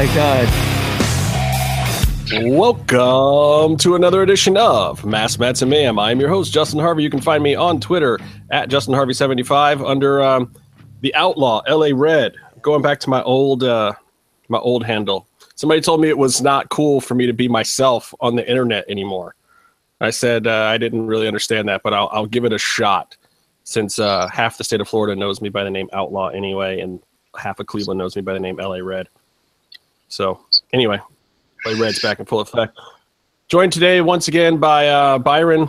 my god. Welcome to another edition of Mass Mats and Mayhem. I'm your host, Justin Harvey. You can find me on Twitter at Justin Harvey75 under um, the Outlaw LA Red. Going back to my old uh, my old handle. Somebody told me it was not cool for me to be myself on the internet anymore. I said uh, I didn't really understand that, but I'll, I'll give it a shot since uh, half the state of Florida knows me by the name Outlaw anyway, and half of Cleveland knows me by the name LA Red. So anyway, LA Red's back in full effect. Joined today once again by uh, Byron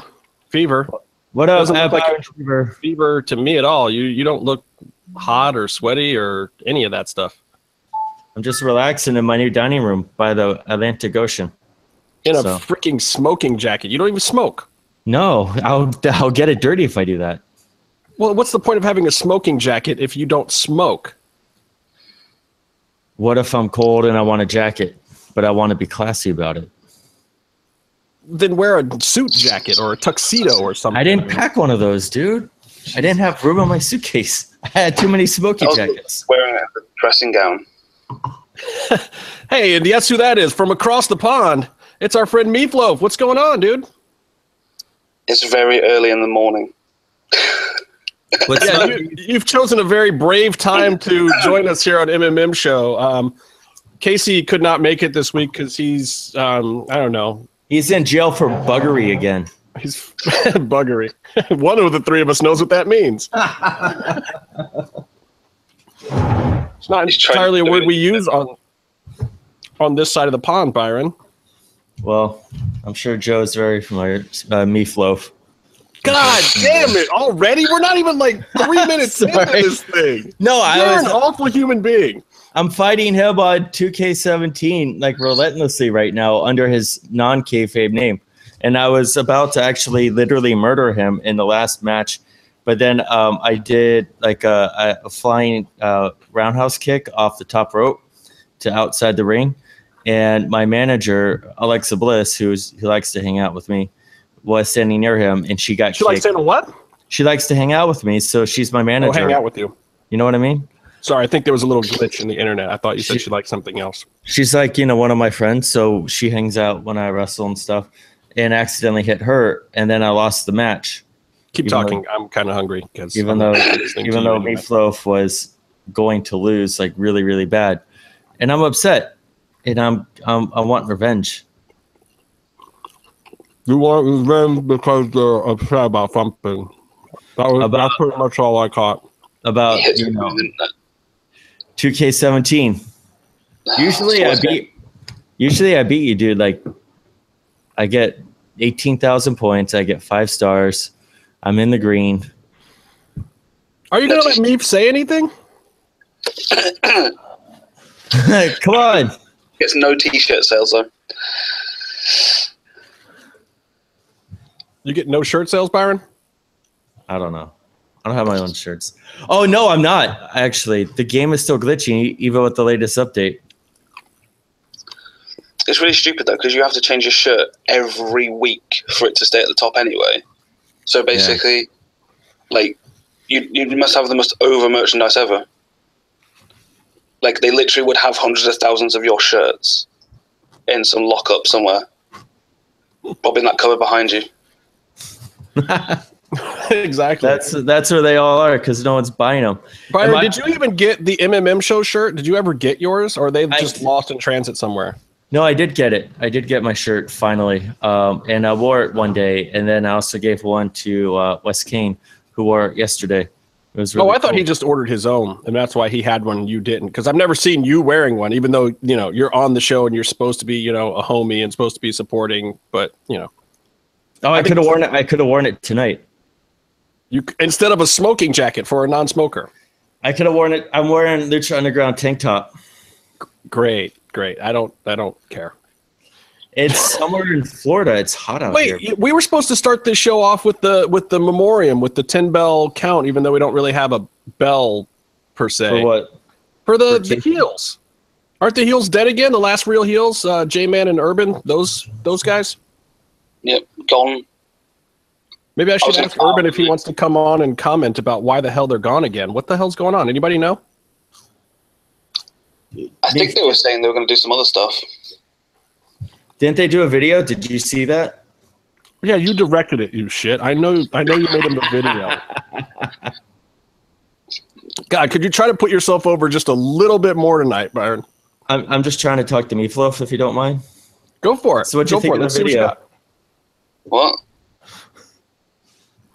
Fever. What up, Doesn't look like Fever? Fever to me at all. You you don't look hot or sweaty or any of that stuff. I'm just relaxing in my new dining room by the Atlantic Ocean. In a So- freaking smoking jacket. You don't even smoke. No, I'll I'll get it dirty if I do that. Well, what's the point of having a smoking jacket if you don't smoke? What if I'm cold and I want a jacket, but I want to be classy about it? Then wear a suit jacket or a tuxedo or something. I didn't pack one of those, dude. I didn't have room in my suitcase. I had too many smoky I was jackets. wearing a dressing gown. Hey, and guess who that is? From across the pond, it's our friend Meatloaf. What's going on, dude? It's very early in the morning. What's Yeah, up? you, you've chosen a very brave time to join us here on MMM Show. Um, Casey could not make it this week because he's, um, I don't know, He's in jail for buggery again. he's buggery. One of the three of us knows what that means. it's not He's entirely a word we use on on this side of the pond, Byron. Well, I'm sure Joe's very familiar. Uh, Meatloaf. God damn it! Already, we're not even like three minutes into this thing. No, You're I an awful human being. I'm fighting him on 2K17 like relentlessly right now under his non kayfabe name, and I was about to actually literally murder him in the last match, but then um, I did like a, a flying uh, roundhouse kick off the top rope to outside the ring, and my manager Alexa Bliss, who's who likes to hang out with me, was standing near him, and she got She likes saying what? she likes to hang out with me, so she's my Oh, manager. hang out with you. You know what I mean? Sorry, I think there was a little glitch in the internet. I thought you said She- she liked something else. she's like you know one of my friends so she hangs out when i wrestle and stuff and accidentally hit her and then i lost the match Keep Even talking. I'm kind of hungry because even though even though meatloaf was going to lose like really really bad and i'm upset and i'm, I'm i want revenge you want revenge because uh, they're upset about something. That was About- that's pretty much all I caught. about He you you know 2k17 usually i beat usually i beat you dude like i get 18000 points i get five stars i'm in the green Are you gonna let me say anything? come on It's no t-shirt sales though. You get no shirt sales, Byron? I don't know. I don't have my own shirts. Oh no, I'm not actually. The game is still glitching e- even with the latest update. It's really stupid though because you have to change your shirt every week for it to stay at the top anyway. So basically, like you you must have the most over merchandise ever. Like they literally would have hundreds of thousands of your shirts in some lockup somewhere, probably in that cover behind you. exactly. That's that's where they all are because no one's buying them. Byron, I- did you even get the MMM show shirt? Did you ever get yours, or they I- just lost in transit somewhere? No, I did get it. I did get my shirt finally, um, and I wore it one day, and then I also gave one to uh, Wes Kane, who wore it yesterday. It was really oh, I thought cool. he just ordered his own, and that's why he had one and you didn't. Because I've never seen you wearing one, even though you know you're on the show and you're supposed to be, you know, a homie and supposed to be supporting. But you know, Oh, I, I could have worn it. I could have worn it tonight. you instead of a smoking jacket for a non-smoker. I could have worn it. I'm wearing Lucha Underground tank top. Great, great. I don't, I don't care. It's somewhere in Florida. It's hot out Wait, here. we were supposed to start this show off with the with the memoriam with the ten bell count, even though we don't really have a bell per se For what? For the, For the heels. Aren't the heels dead again? The last real heels, uh, J Man and Urban, those those guys. Yep, gone. Maybe I should was ask gonna- Urban if he wants to come on and comment about why the hell they're gone again. What the hell's going on? Anybody know? I think they were saying they were going to do some other stuff. Didn't they do a video? Did you see that? Yeah, you directed it, you shit. I know. I know you made him the video. God, could you try to put yourself over just a little bit more tonight, Byron? I'm, I'm just trying to talk to Meatloaf, if you don't mind. Go for it. So what'd you think of the Let's see you video? Got. What?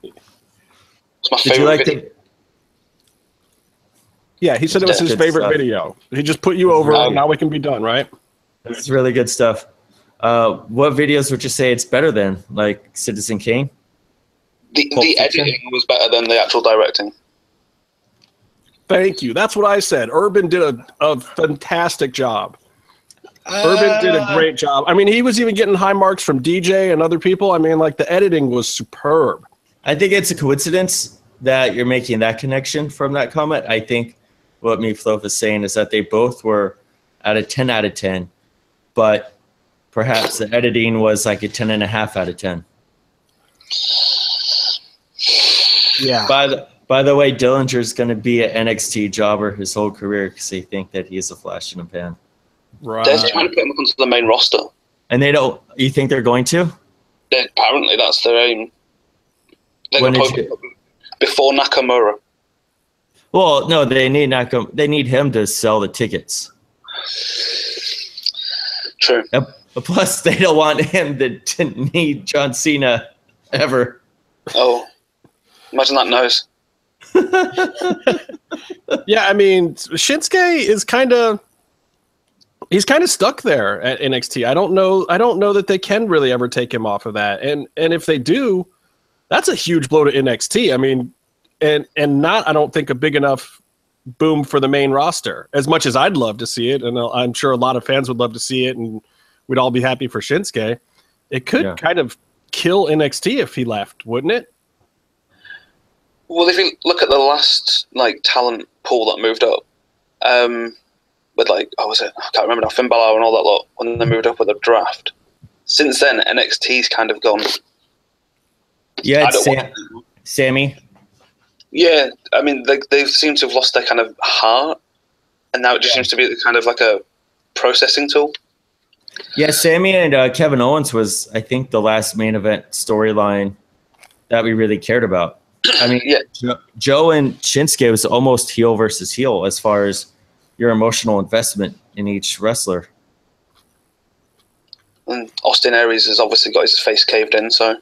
It's my Did you like video. the? Yeah, he said it was his Good favorite stuff. video. He just put you over. Um, now we can be done, right? It's really good stuff. Uh, what videos would you say it's better than? Like Citizen Kane? The, Pulp the Fiction? editing was better than the actual directing. Thank you. That's what I said. Urban did a, a fantastic job. Urban did a uh. great job. I mean, he was even getting high marks from DJ and other people. I mean, like the editing was superb. I think it's a coincidence that you're making that connection from that comment. I think what Meatloaf is saying is that they both were at a 10 out of 10, but perhaps the editing was like a 10 and a half out of 10. Yeah. By the by the way, Dillinger's going to be an NXT jobber his whole career because they think that he's a flash in a pan. Right. They're trying to put him up onto the main roster. And they don't. You think they're going to? They- apparently, that's their aim. They're When gonna did put before Nakamura. Well, no, they need not go, They need him to sell the tickets. True. Uh, Plus, they don't want him to, to need John Cena ever. Oh, imagine that nose. Yeah, I mean, Shinsuke is kind of he's kind of stuck there at NXT. I don't know. I don't know that they can really ever take him off of that. And and if they do, that's a huge blow to NXT. I mean, and and not I don't think a big enough boom for the main roster. As much as I'd love to see it, and I'm sure a lot of fans would love to see it, and we'd all be happy for Shinsuke. It could Yeah. kind of kill NXT if he left, wouldn't it? Well, if you look at the last like talent pool that moved up, um, with like, oh, was it? I can't remember now. Finn Balor and all that lot when they moved up with the draft. Since then, NXT's kind of gone. Yeah, it's Sam, Sammy. Yeah, I mean, they they seem to have lost their kind of heart, and now it just seems to be kind of like a processing tool. Yeah, Sammy and uh, Kevin Owens was, I think, the last main event storyline that we really cared about. I mean, Yeah. Jo- Joe and Shinsuke was almost heel versus heel as far as your emotional investment in each wrestler. And Austin Aries has obviously got his face caved in, so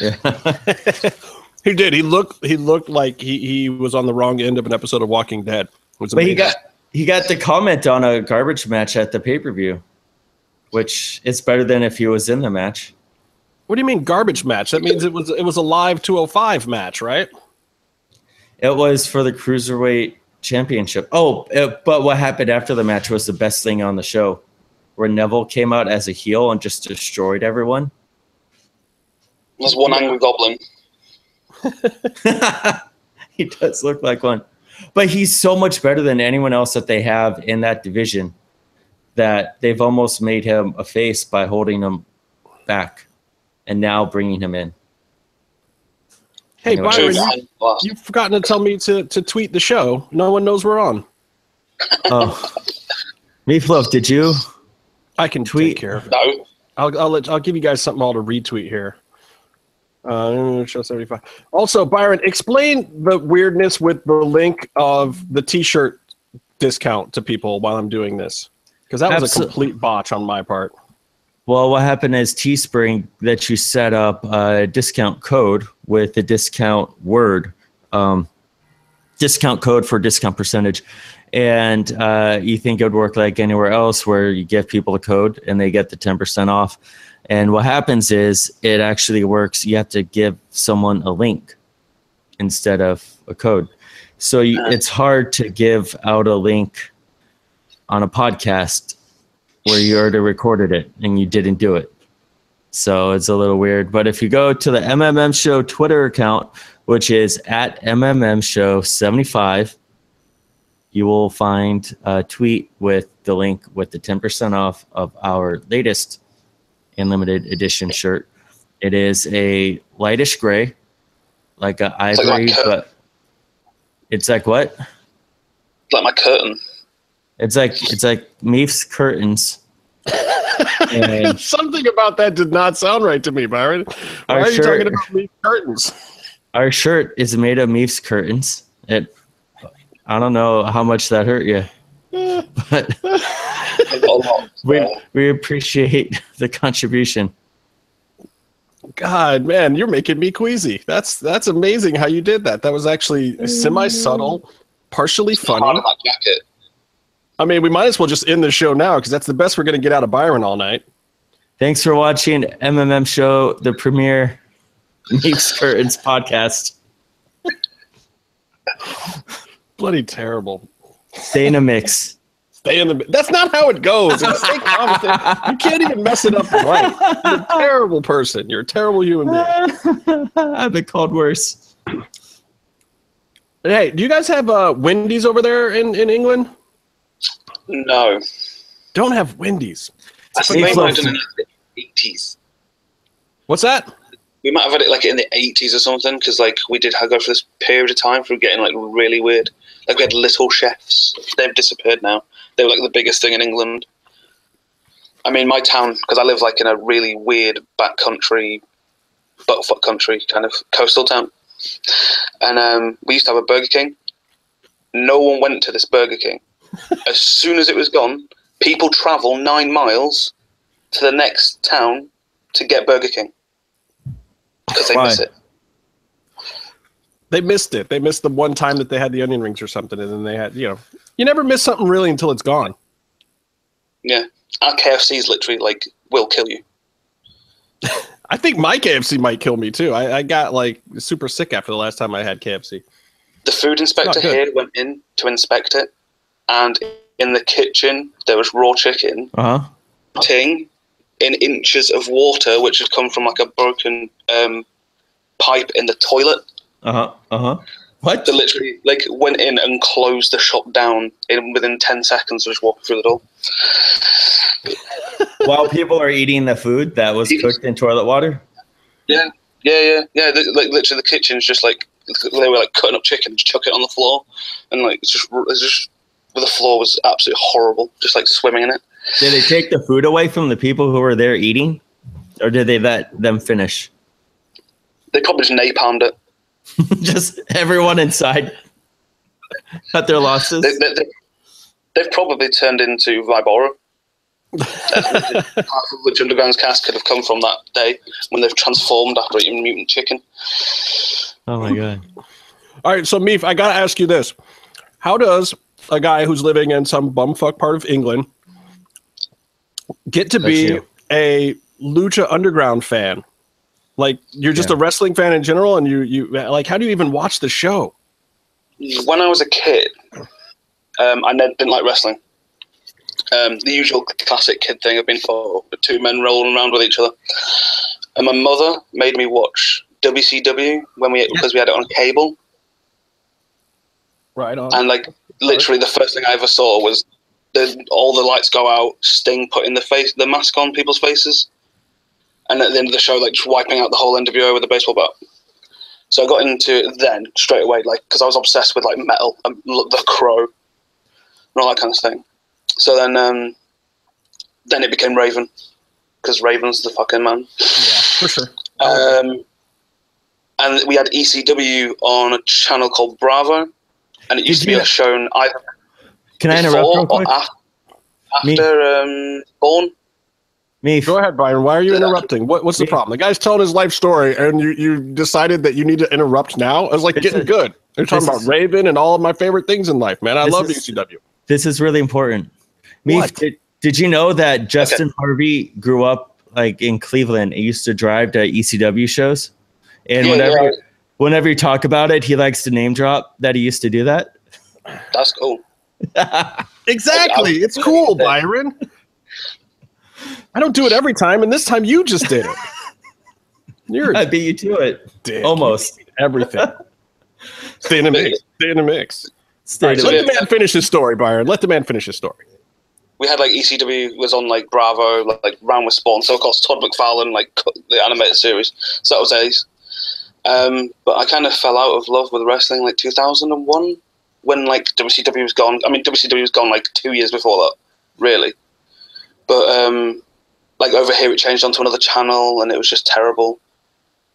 Yeah. He did. He looked. He looked like he, he was on the wrong end of an episode of Walking Dead. It was But he got he got the comment on a garbage match at the pay per view, which is better than if he was in the match. What do you mean garbage match? That means it was it was a live 205 match, right? It was for the cruiserweight championship. Oh, it, but what happened after the match was the best thing on the show, where Neville came out as a heel and just destroyed everyone. there's one angry goblin. he does look like one, but he's so much better than anyone else that they have in that division that they've almost made him a face by holding him back and now bringing him in. Hey, Anyway. Byron, you, you've forgotten to tell me to, to tweet the show. No one knows we're on. Oh, Meatloaf, did you? I can Tweet. tweet care of it. No, I'll I'll, let, I'll give you guys something all to retweet here. Uh, show 75. Also, Byron, explain the weirdness with the link of the T-shirt discount to people while I'm doing this, because that was a complete botch on my part. Well, what happened is Teespring that you set up a discount code with the discount word, um, discount code for discount percentage. And uh, you think it would work like anywhere else where you give people a code and they get the 10% off. And what happens is it actually works. You have to give someone a link instead of a code. So you, it's hard to give out a link on a podcast where you already recorded it and you didn't do it. So it's a little weird. But if you go to the MMM Show Twitter account, which is at MMM Show 75, you will find a tweet with the link with the 10% off of our latest and limited edition shirt. It is a lightish gray, like a like my ivory, coat. but it's like what? like my curtain. It's like it's like Meef's curtains. Something about that did not sound right to me, Byron. Why Our are you shirt- talking about me curtains? our shirt is made of Meef's curtains. It I don't know how much that hurt you, but we we appreciate the contribution. God, man, you're making me queasy. That's that's amazing how you did that. That was actually semi subtle, partially Hard funny. In that jacket. I mean, we might as well just end the show now because that's the best we're going to get out of Byron all night. Thanks for watching MMM Show, the premiere Meef's Curtains podcast. Bloody terrible. Stay in a mix. Stay in the. That's not how it goes. It's fake commentary. You can't even mess it up right. You're a terrible person. You're a terrible human being. I've been called worse. Hey, do you guys have uh, Wendy's over there in, in England? No. Don't have Wendy's. I think Hey, they might have done it in the 80s. What's that? We might have had it like in the 80s or something because like we did have go for this period of time for getting like really weird. Like we had little chefs. They've disappeared now. They were like the biggest thing in England. I mean, my town because I live like in a really weird backcountry, buttfuck country kind of coastal town, and um, we used to have a Burger King. No one went to this Burger King. As soon as it was gone, people travel nine miles to the next town to get Burger King because they Why? miss it. They missed it. They missed the one time that they had the onion rings or something, and then they had, you know, you never miss something really until it's gone. Yeah, our KFC's literally like will kill you. I think my KFC might kill me too. I, I got like super sick after the last time I had KFC. The food inspector here went in to inspect it, and in the kitchen there was raw chicken Uh huh. ting in inches of water, which had come from like a broken um, pipe in the toilet. Uh huh. Uh huh. What? They literally like went in and closed the shop down in within ten seconds of just walking through the door. While people are eating the food that was cooked in toilet water. Yeah, yeah, yeah, yeah. The, like literally, the kitchen's just like they were like cutting up chicken, just chuck it on the floor, and like it's just, it's just the floor was absolutely horrible, just like swimming in it. Did they take the food away from the people who were there eating, or did they let them finish? They probably just napalmed it. Just everyone inside cut their losses. They, they, they, they've probably turned into Vibora. Half of which Underground's cast could have come from that day when they've transformed after eating mutant chicken. Oh my god. All right, so Meef, I gotta ask you this: How does a guy who's living in some bumfuck part of England get to That's be you. a Lucha Underground fan? Like, you're just Yeah. a wrestling fan in general, and you you like, how do you even watch the show? When I was a kid, um, I ne- didn't like wrestling. Um, the usual classic kid thing of being for two men rolling around with each other. And my mother made me watch WCW when we because we had it on cable. Right on. and like literally the first thing I ever saw was the all the lights go out, Sting putting the face the mask on people's faces, and at the end of the show, like just wiping out the whole NWO with a baseball bat. So I got into it then straight away, like because I was obsessed with like metal and the Crow and all that kind of thing. So then, um, then it became Raven because Raven's the fucking man. yeah, for sure. Um, and we had ECW on a channel called Bravo, and it used Did to you- be shown either Can I interrupt before real or quick? Me- after um, Born. Me, Go ahead, Brian. Why are you interrupting? What, what's the Yeah. problem? The guy's telling his life story, and you, you decided that you need to interrupt now. I was like, This getting is- good. They're talking about is- Raven and all of my favorite things in life, man. I love is- ECW. this is really important. Me, What? did, did you know that Justin Harvey grew up like in Cleveland and used to drive to ECW shows? And Yeah, whenever yeah. Whenever you talk about it, he likes to name drop that he used to do that. That's cool. Exactly. It's cool, Byron. I don't do it every time, and this time you just did it. You're I a beat you to it. dick. Almost. everything. Stay in the mix. Stay in the mix. Stay All right, to let the man finish his story, Byron. Let the man finish his story. We had like ECW was on like Bravo, like, like Round with Spawn. So of course Todd McFarlane like cut the animated series. So that was Ace. Um, but I kind of fell out of love with wrestling like 2001. when like WCW was gone. I mean, WCW was gone like two years before that, really. But um, like over here, it changed onto another channel, and it was just terrible.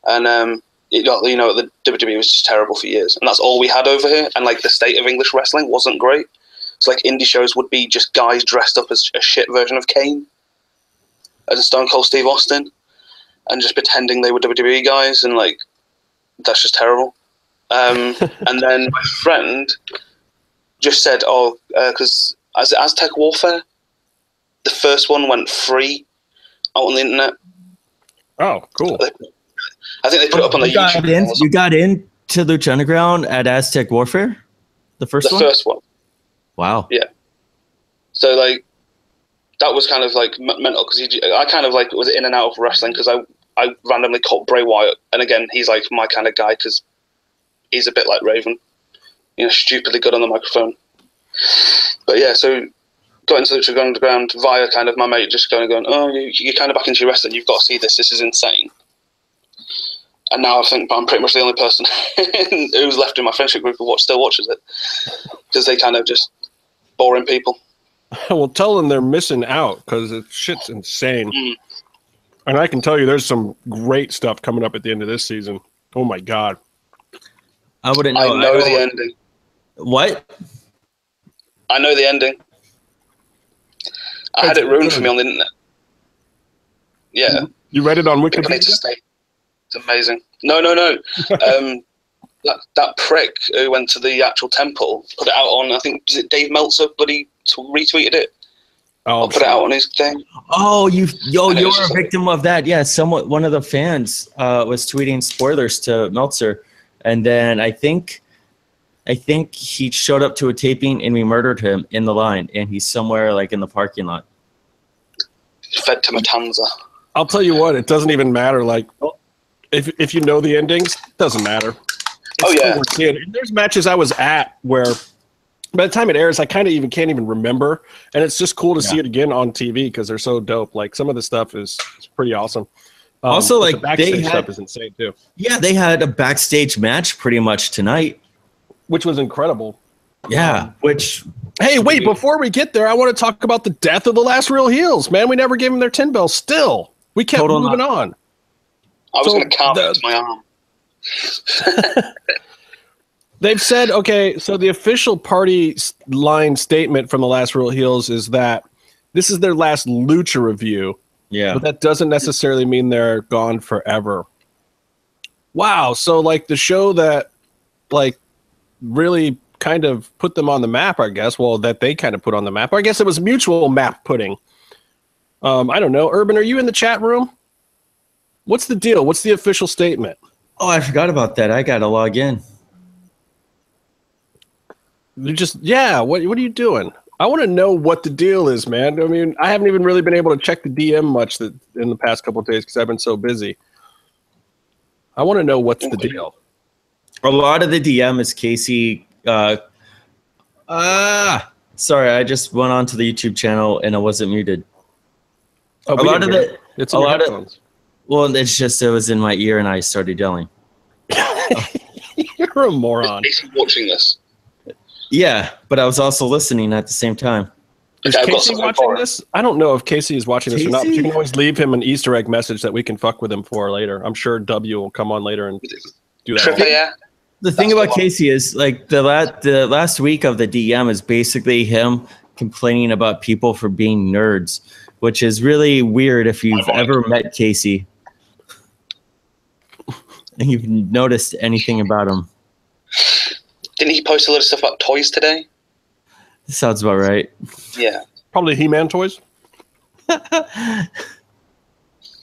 And um, it got you know the WWE was just terrible for years, and that's all we had over here. And like the state of English wrestling wasn't great. So like indie shows would be just guys dressed up as a shit version of Kane, as a Stone Cold Steve Austin, and just pretending they were WWE guys, and like that's just terrible. Um, and then my friend just said, "Oh, because uh, as Aztec Warfare, the first one went free out on the internet. Oh, cool. I think they put it up on the you got YouTube. in, channel or you got into Lucha Underground at Aztec Warfare, the first the one. first one. wow. Yeah. So like that was kind of like mental because I kind of like was in and out of wrestling because I I randomly caught Bray Wyatt and again he's like my kind of guy because he's a bit like Raven, you know, stupidly good on the microphone. But yeah, so got into Lucha Underground via kind of my mate just going going oh you, you're kind of back into your wrestling you've got to see this this is insane. And now I think I'm pretty much the only person who's left in my friendship group who watch, still watches it because they kind of just boring people. well, tell them they're missing out because it shit's insane. Mm. And I can tell you, there's some great stuff coming up at the end of this season. Oh my god! I wouldn't I know. know don't- the ending. What? I know the ending. I had it ruined for me on the internet. Yeah, You read it on people need to Wikipedia? stay. It's amazing. No, no, no. um, that that prick who went to the actual temple put it out on. I think was it Dave Meltzer, but he t- retweeted it. Oh, I'll put it out on his thing. Oh, you, yo, and you're a just like- victim of that. Yeah, someone one of the fans uh, was tweeting spoilers to Meltzer, and then I think, I think he showed up to a taping and we murdered him in the line, and he's somewhere like in the parking lot. Fed to Matanza. I'll tell you what, it doesn't even matter. Like, if if you know the endings, it doesn't matter. It's Oh, yeah. And there's matches I was at where, by the time it airs, I kind of even can't even remember, and it's just cool to see it again on TV because they're so dope. Like some of the stuff is, is pretty awesome. Um, Also, but the like, backstage they had- stuff is insane too, Yeah, they had a backstage match pretty much tonight. which was incredible. Yeah, which Hey, wait! Before we get there, I want to talk about the death of the last real heels. Man, we never gave them their tin bell. Still, we kept Total moving on. I was So going to carve the- it my arm. They've said, okay, so the official party line statement from the last Real Heels is that this is their last Lucha review, yeah, but that doesn't necessarily mean they're gone forever. Wow. So, like, the show that, like, really kind of put them on the map, I guess, well, that they kind of put on the map. I guess it was mutual map putting. Um, I don't know. Urban, are you in the chat room? What's the deal? What's the official statement? Oh, I forgot about that. I gotta log in. You just yeah. What what are you doing? I want to know what the deal is, man. I mean, I haven't even really been able to check the DM much that in the past couple of days because I've been so busy. I want to know what's the deal. A lot of the DM is Casey. Uh, ah, sorry, I just went onto the YouTube channel and I wasn't muted. Oh, a lot of the it. it's a in your lot of- well, it's just it was in my ear and I started yelling. You're a moron. Is he watching this? Yeah, but I was also listening at the same time. Is Okay, Casey watching for this? I don't know if Casey is watching this or not. But you can always leave him an Easter egg message that we can fuck with him for later. I'm sure W will come on later and do that. Triple A? The thing That's about one. Casey is like the last the last week of the DM is basically him complaining about people for being nerds, which is really weird if you've ever met Casey and you've noticed anything about him. Didn't he post a lot of stuff about toys today? Sounds about right. Yeah. Probably He-Man toys.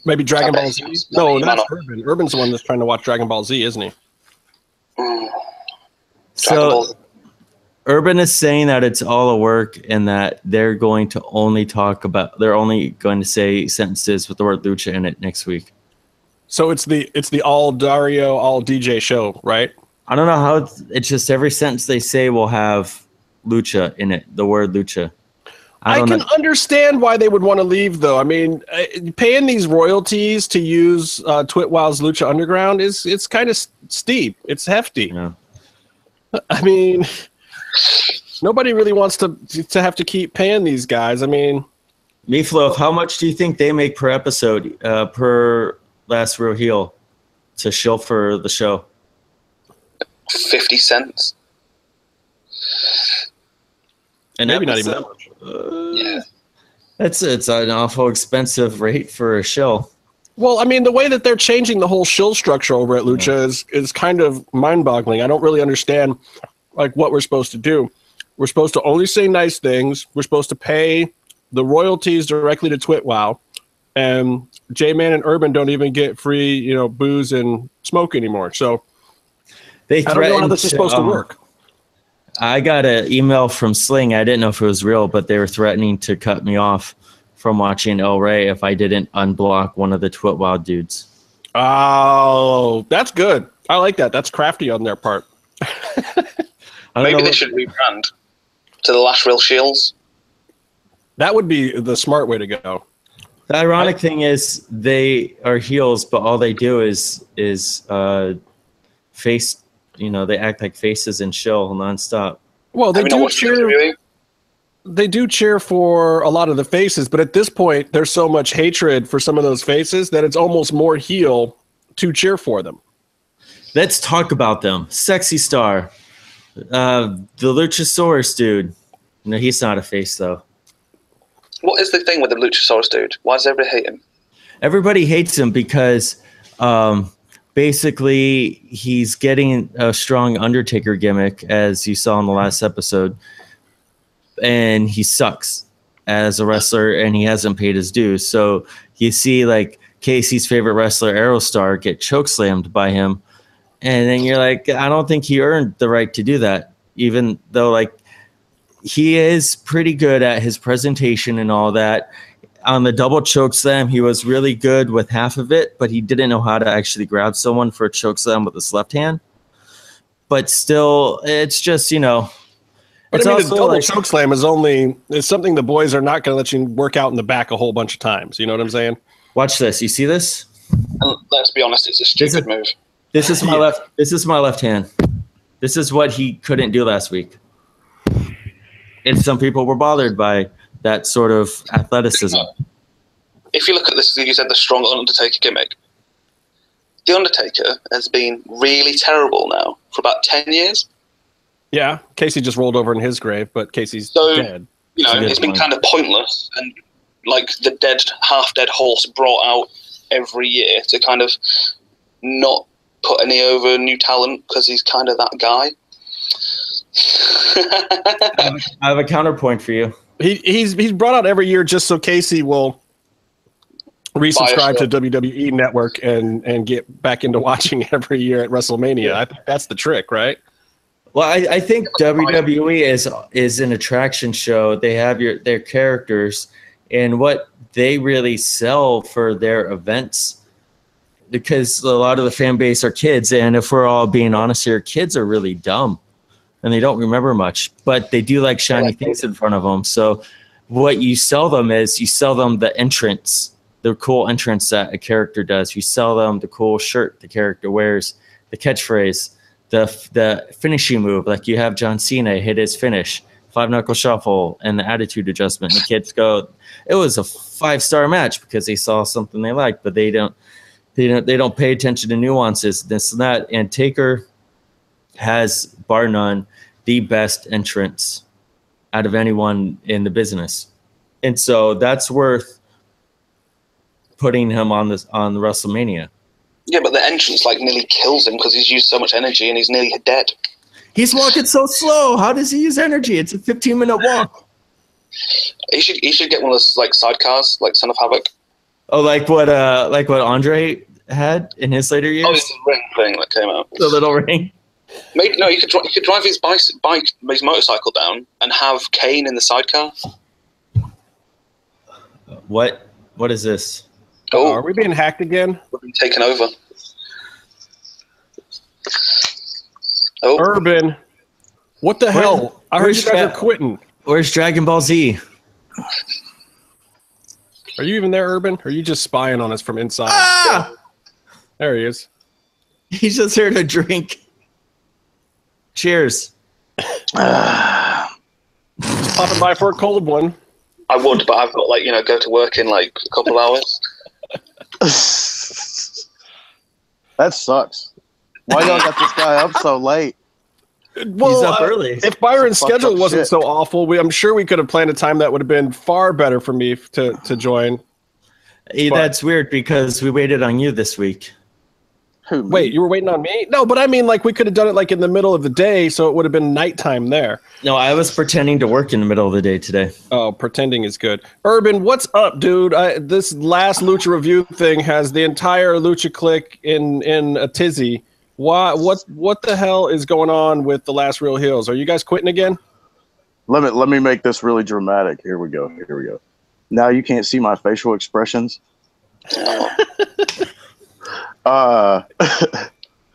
Maybe Dragon Ball Z. he was No, He-Man that's on- Urban. Urban's the one that's trying to watch Dragon Ball Z, isn't he? Mm, So Urban is saying that it's all a work and that they're going to only talk about they're only going to say sentences with the word lucha in it next week. So it's the it's the all Dario, all DJ show, right? I don't know how it's, it's just every sentence they say will have lucha in it, the word lucha. I I, can know. understand why they would want to leave, though. I mean, uh, paying these royalties to use uh, Twitwow's Lucha Underground is it's kind of steep. It's hefty. Yeah. I mean, Nobody really wants to to have to keep paying these guys. I mean, Meatloaf, how much do you think they make per episode, uh, per last real heel to shill for the show? Fifty cents. An maybe not even that much. Uh, Yeah. That's it's an awful expensive rate for a shill. Well, I mean, the way that they're changing the whole shill structure over at Lucha is is kind of mind-boggling. I don't really understand like what we're supposed to do. We're supposed to only say nice things. We're supposed to pay the royalties directly to TwitWow, and J Man and Urban don't even get free, you know, booze and smoke anymore. So They I don't know how this is supposed to um, work. I got an email from Sling. I didn't know if it was real, but they were threatening to cut me off from watching El Rey if I didn't unblock one of the Twit Wild dudes. Oh, that's good. I like that. That's crafty on their part. Maybe they what- should rebrand to the Last Real Shields. That would be the smart way to go. The ironic thing is they are heels, but all they do is is uh, face. You know, they act like faces and shill nonstop. Well, they Have you not do cheer. They do cheer for a lot of the faces, but at this point, there's so much hatred for some of those faces that it's almost more heel to cheer for them. Let's talk about them. Sexy Star, uh, the Luchasaurus dude. No, he's not a face though. What is the thing with the Luchasaurus dude? Why does everybody hate him? everybody hates him because um, basically he's getting a strong Undertaker gimmick, as you saw in the last episode, and he sucks as a wrestler, and he hasn't paid his dues. So you see, like Casey's favorite wrestler, Aerostar, get chokeslammed by him, and then you're like, I don't think he earned the right to do that, even though like he is pretty good at his presentation and all that on the double choke slam, he was really good with half of it, but he didn't know how to actually grab someone for a choke slam with his left hand. But still, it's just you know, But it's I mean, the double like, choke slam is only is something the boys are not going to let you work out in the back a whole bunch of times. You know what I'm saying? watch this. You see this? Let's be honest, it's a This stupid is- move. This is my Yeah. left. This is my left hand. This is what he couldn't do last week. And some people were bothered by that sort of athleticism. If you look at this, you said the strong Undertaker gimmick. The Undertaker has been really terrible now for about 10 years. Yeah, Casey just rolled over in his grave, but Casey's So- dead. You know, That's a good it's been point. kind of pointless and like the dead, half dead horse brought out every year to kind of not put any over new talent because he's kind of that guy. I have, a, I have a counterpoint for you. He he's he's brought out every year just so Casey will resubscribe to. WWE Network and and get back into watching every year at WrestleMania. I think that's the trick, right? Well, I, I think WWE is is an attraction show. They have your their characters and what they really sell for their events. Because a lot of the fan base are kids, and if we're all being honest here, kids are really dumb, and they don't remember much. But they do like shiny things in front of them. So, what you sell them is you sell them the entrance, the cool entrance that a character does. You sell them the cool shirt the character wears, the catchphrase the the finishing move, like you have John Cena hit his finish, five knuckle shuffle, and the attitude adjustment. And the kids go, it was a five star match because they saw something they liked, but they don't they don't they don't pay attention to nuances, this and that. And Taker has bar none the best entrance out of anyone in the business, and so that's worth putting him on this on the WrestleMania. yeah, but the entrance like nearly kills him because he's used so much energy and he's nearly dead. He's walking so slow. How does he use energy? It's a 15 minute walk. He should he should get one of those like sidecars, like Son of Havoc. Oh, like what? Uh, like what Andre had in his later years. Oh, it's the ring thing that came out. the little ring. Maybe no, you could dri- you could drive his bike, bike, his motorcycle down, and have Kane in the sidecar. What? What is this? Oh, Are we being hacked again? we've been taken over. Oh, Urban, what the hell? I heard where's you guys that? are quitting. Where's Dragon Ball Z? Are you even there, Urban? Or are you just spying on us from inside? Ah! There he is. He's just here to drink. Cheers. Ah, Popping by for a cold one. I would, but I've got like you know go to work in like a couple hours. that sucks. Why y'all got this guy up so late? Well, He's up uh, early. If Byron's schedule wasn't shit. so awful, we, I'm sure we could have planned a time that would have been far better for me to, to join. Hey, that's weird because we waited on you this week. Who? Wait, you were waiting on me? No, but I mean, like, we could have done it like in the middle of the day, so it would have been nighttime there. No, I was pretending to work in the middle of the day today. Oh, pretending is good. Urban, what's up, dude? I, this last Lucha review thing has the entire Lucha clique in in a tizzy. Why? What? What the hell is going on with the last Real Heels? Are you guys quitting again? Let me let me make this really dramatic. Here we go. Here we go. Now you can't see my facial expressions. Uh,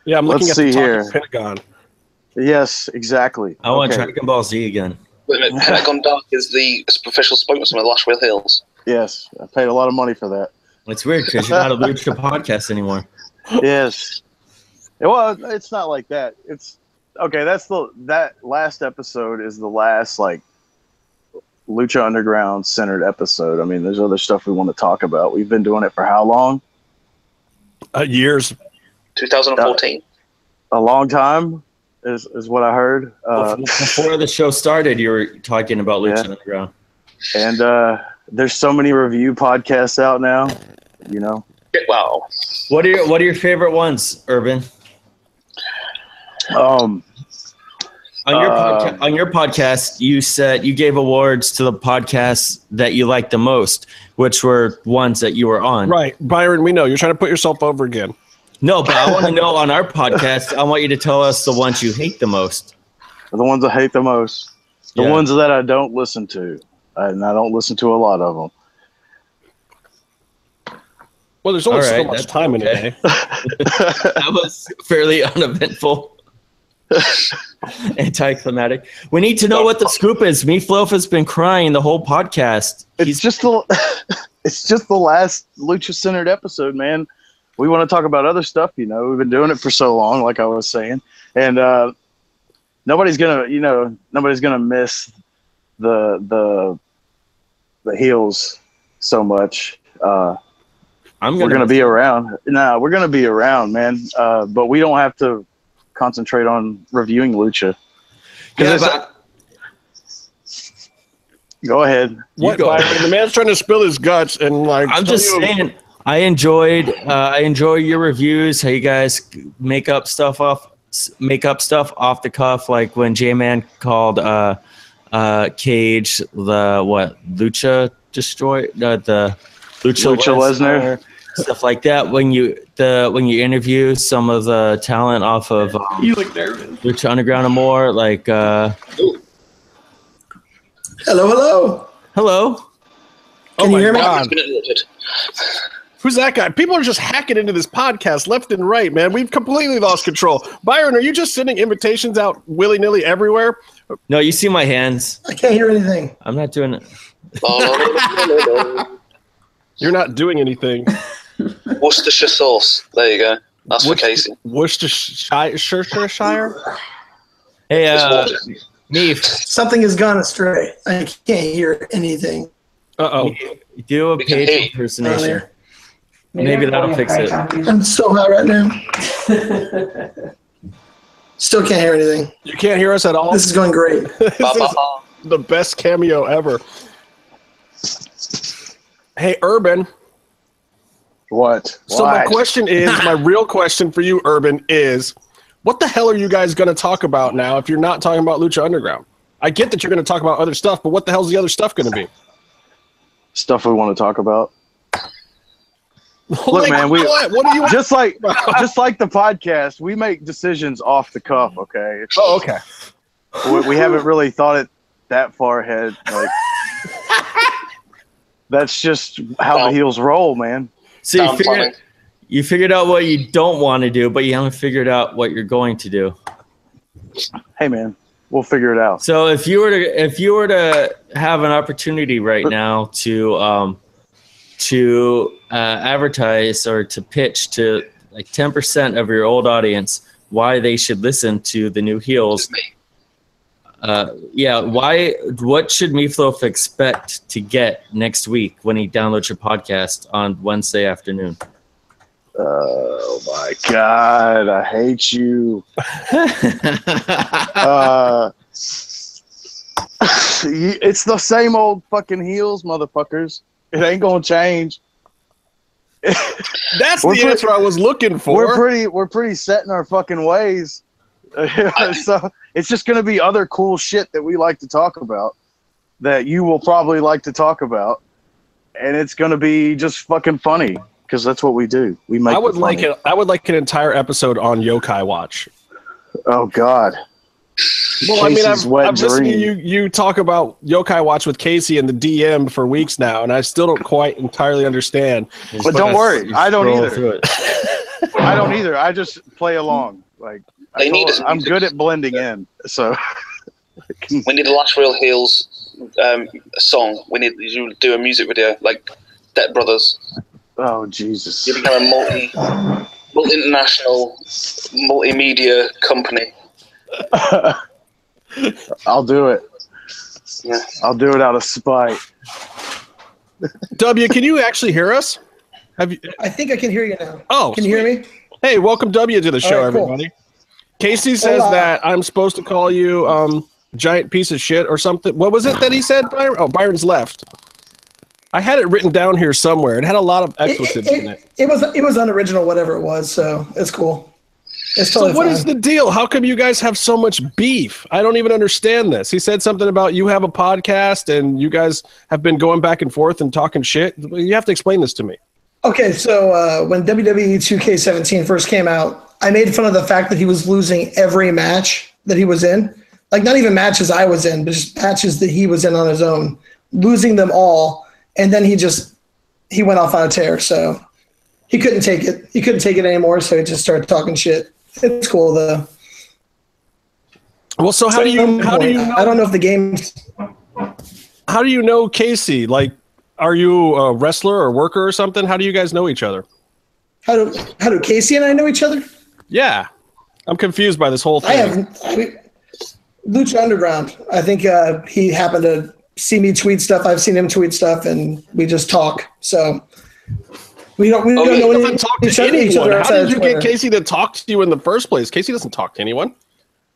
Yeah, I'm looking Let's at the see talking here. Pentagon. yes, exactly. I want Okay. Dragon Ball Z again. Wait a minute, Pentagon Dark is the official spokesman of the Last Hills. Yes, I paid a lot of money for that. It's weird because you're not a Lucha podcast anymore. yes. Well, it's not like that. It's okay. That's the that last episode is the last like Lucha Underground centered episode. I mean, there's other stuff we want to talk about. We've been doing it for how long? Uh, years. 2014. A long time is is what I heard. Uh, Before the show started, you were talking about Lucha Yeah. Underground. and uh, there's so many review podcasts out now. You know, Wow. What are your What are your favorite ones, Urban? um, On your Uh, podca- on your podcast, you said you gave awards to the podcasts that you liked the most, which were ones that you were on. Right, Byron. We know you're trying to put yourself over again. No, but I want to know on our podcast. I want you to tell us the ones you hate the most. the ones I hate the most, the Yeah. ones that I don't listen to, and I don't listen to a lot of them. Well, there's only All so right, much that's time in a day. That was fairly uneventful. Anticlimactic. We need to know what the scoop is. Meatloaf has been crying the whole podcast. It's He's just the it's just the last lucha centered episode, man. We want to talk about other stuff, you know. We've been doing it for so long, like I was saying, and uh, nobody's gonna, you know, nobody's gonna miss the the the heels so much. Uh, I'm we're gonna, gonna be around. Nah, we're gonna be around, man. Uh, but we don't have to concentrate on reviewing Lucha. Yeah, it's- but Go ahead. What, go. Byron? The man's trying to spill his guts, and like I'm just you- saying. I enjoyed. Uh, I enjoy your reviews. How you guys make up stuff off, make up stuff off the cuff, like when J Man called uh, uh, Cage the what Lucha Destroy uh, the Lucha, Lucha Lesnar. Stuff like that. When you the when you interview some of the talent off of um, You look nervous. Lucha Underground and more, like uh, Hello, hello. hello. Oh Can you hear me? God. It's been interrupted. Who's that guy? People are just hacking into this podcast left and right, man. We've completely lost control. Byron, are you just sending invitations out willy nilly everywhere? No, you see my hands. I can't hear anything. I'm not doing it. Oh, You're not doing anything. Worcestershire sauce. There you go. That's for Casey. Worcestershire? Shire? Hey, uh, water. Neef, Something has gone astray. I can't hear anything Uh oh. do a We page hear you. on impersonation. there. Maybe that'll fix it. I'm so hot right now. Still can't hear anything. You can't hear us at all? This is going great. this Ba, ba, is the best cameo ever. Hey, Urban. What? So my question is, my real question for you, Urban, is what the hell are you guys going to talk about now if you're not talking about Lucha Underground? I get that you're going to talk about other stuff, but what the hell's the other stuff going to be? stuff we want to talk about. Like, man, we- what? What you? Just like just like the podcast, we make decisions off the cuff. Okay, It's- Oh, okay. we, we haven't really thought it that far ahead. Like that's just how the heels roll, man. So you figured, you figured out what you don't want to do, but you haven't figured out what you're going to do. Hey, man, we'll figure it out. So if you were to if you were to have an opportunity right now to um to uh, advertise or to pitch to like 10% of your old audience why they should listen to the new heels It's me. Uh, yeah. Why? What should Meatloaf expect to get next week when he downloads your podcast on Wednesday afternoon? Oh my god, I hate you. Uh, it's the same old fucking heels, motherfuckers. It ain't gonna change. That's We're the pre- answer I was looking for. We're pretty, we're pretty set in our fucking ways. so it's just gonna be other cool shit that we like to talk about that you will probably like to talk about, and it's gonna be just fucking funny because that's what we do. We make. I would the like it. I would like an entire episode on Yokai Watch. Oh God. Well, I mean, Casey's I've, wet I've listened to you you talk about Yokai Watch with Casey and the DM for weeks now, and I still don't quite entirely understand. But don't worry, I don't either. I don't either. I just play along. Like I They need us I'm good at blending in. So We need a Last Real Heels um, song. We need you to do a music video like Debt Brothers. oh Jesus. You become a multi, multi international, multimedia company. I'll do it. Yeah. I'll do it out of spite. W, can you actually hear us? Have you? I think I can hear you now. Oh, Can you hear me? Hey, welcome W to the show, right, cool. everybody. Casey says Hola. that I'm supposed to call you um giant piece of shit or something. What was it that he said, Byron? Oh, Byron's left. I had it written down here somewhere. It had a lot of It, expletives it- in it. it was it was unoriginal, whatever it was. So it's cool. It's So totally what fine. is the deal? How come you guys have so much beef? I don't even understand this. He said something about you have a podcast and you guys have been going back and forth and talking shit. You have to explain this to me. Okay, so uh, when WWE 2K17 first came out, I made fun of the fact that he was losing every match that he was in. Like, not even matches I was in, but just matches that he was in on his own, losing them all. And then he just, he went off on a tear. So he couldn't take it. He couldn't take it anymore. So he just started talking shit. It's cool, though. Well, so how do you how do you I don't know if the game's how do you know Casey? Like, are you a wrestler or worker or something? How do you guys know each other? how do how do Casey and I know each other? Yeah, I'm confused by this whole thing. I. I mean, Lucha Underground. I think uh, he happened to see me tweet stuff. I've seen him tweet stuff, and we just talk. So we don't. We Oh, don't know He any, talk to anyone. other How did you get Casey to talk to you in the first place? Casey doesn't talk to anyone.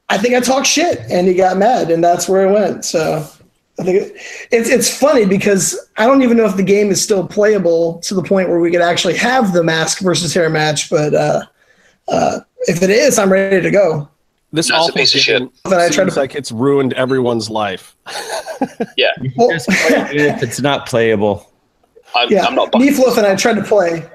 I think I talked shit, and he got mad, and that's where it went. So I think it, it's it's funny because I don't even know if the game is still playable to the point where we could actually have the mask versus hair match. But uh, uh, if it is, I'm ready to go. This No, it's a awful piece of game Then I tried to- like it's ruined everyone's life. Yeah, Well, it if it's not playable. I'm, Yeah, I'm not. buying Meatloaf and I tried to play.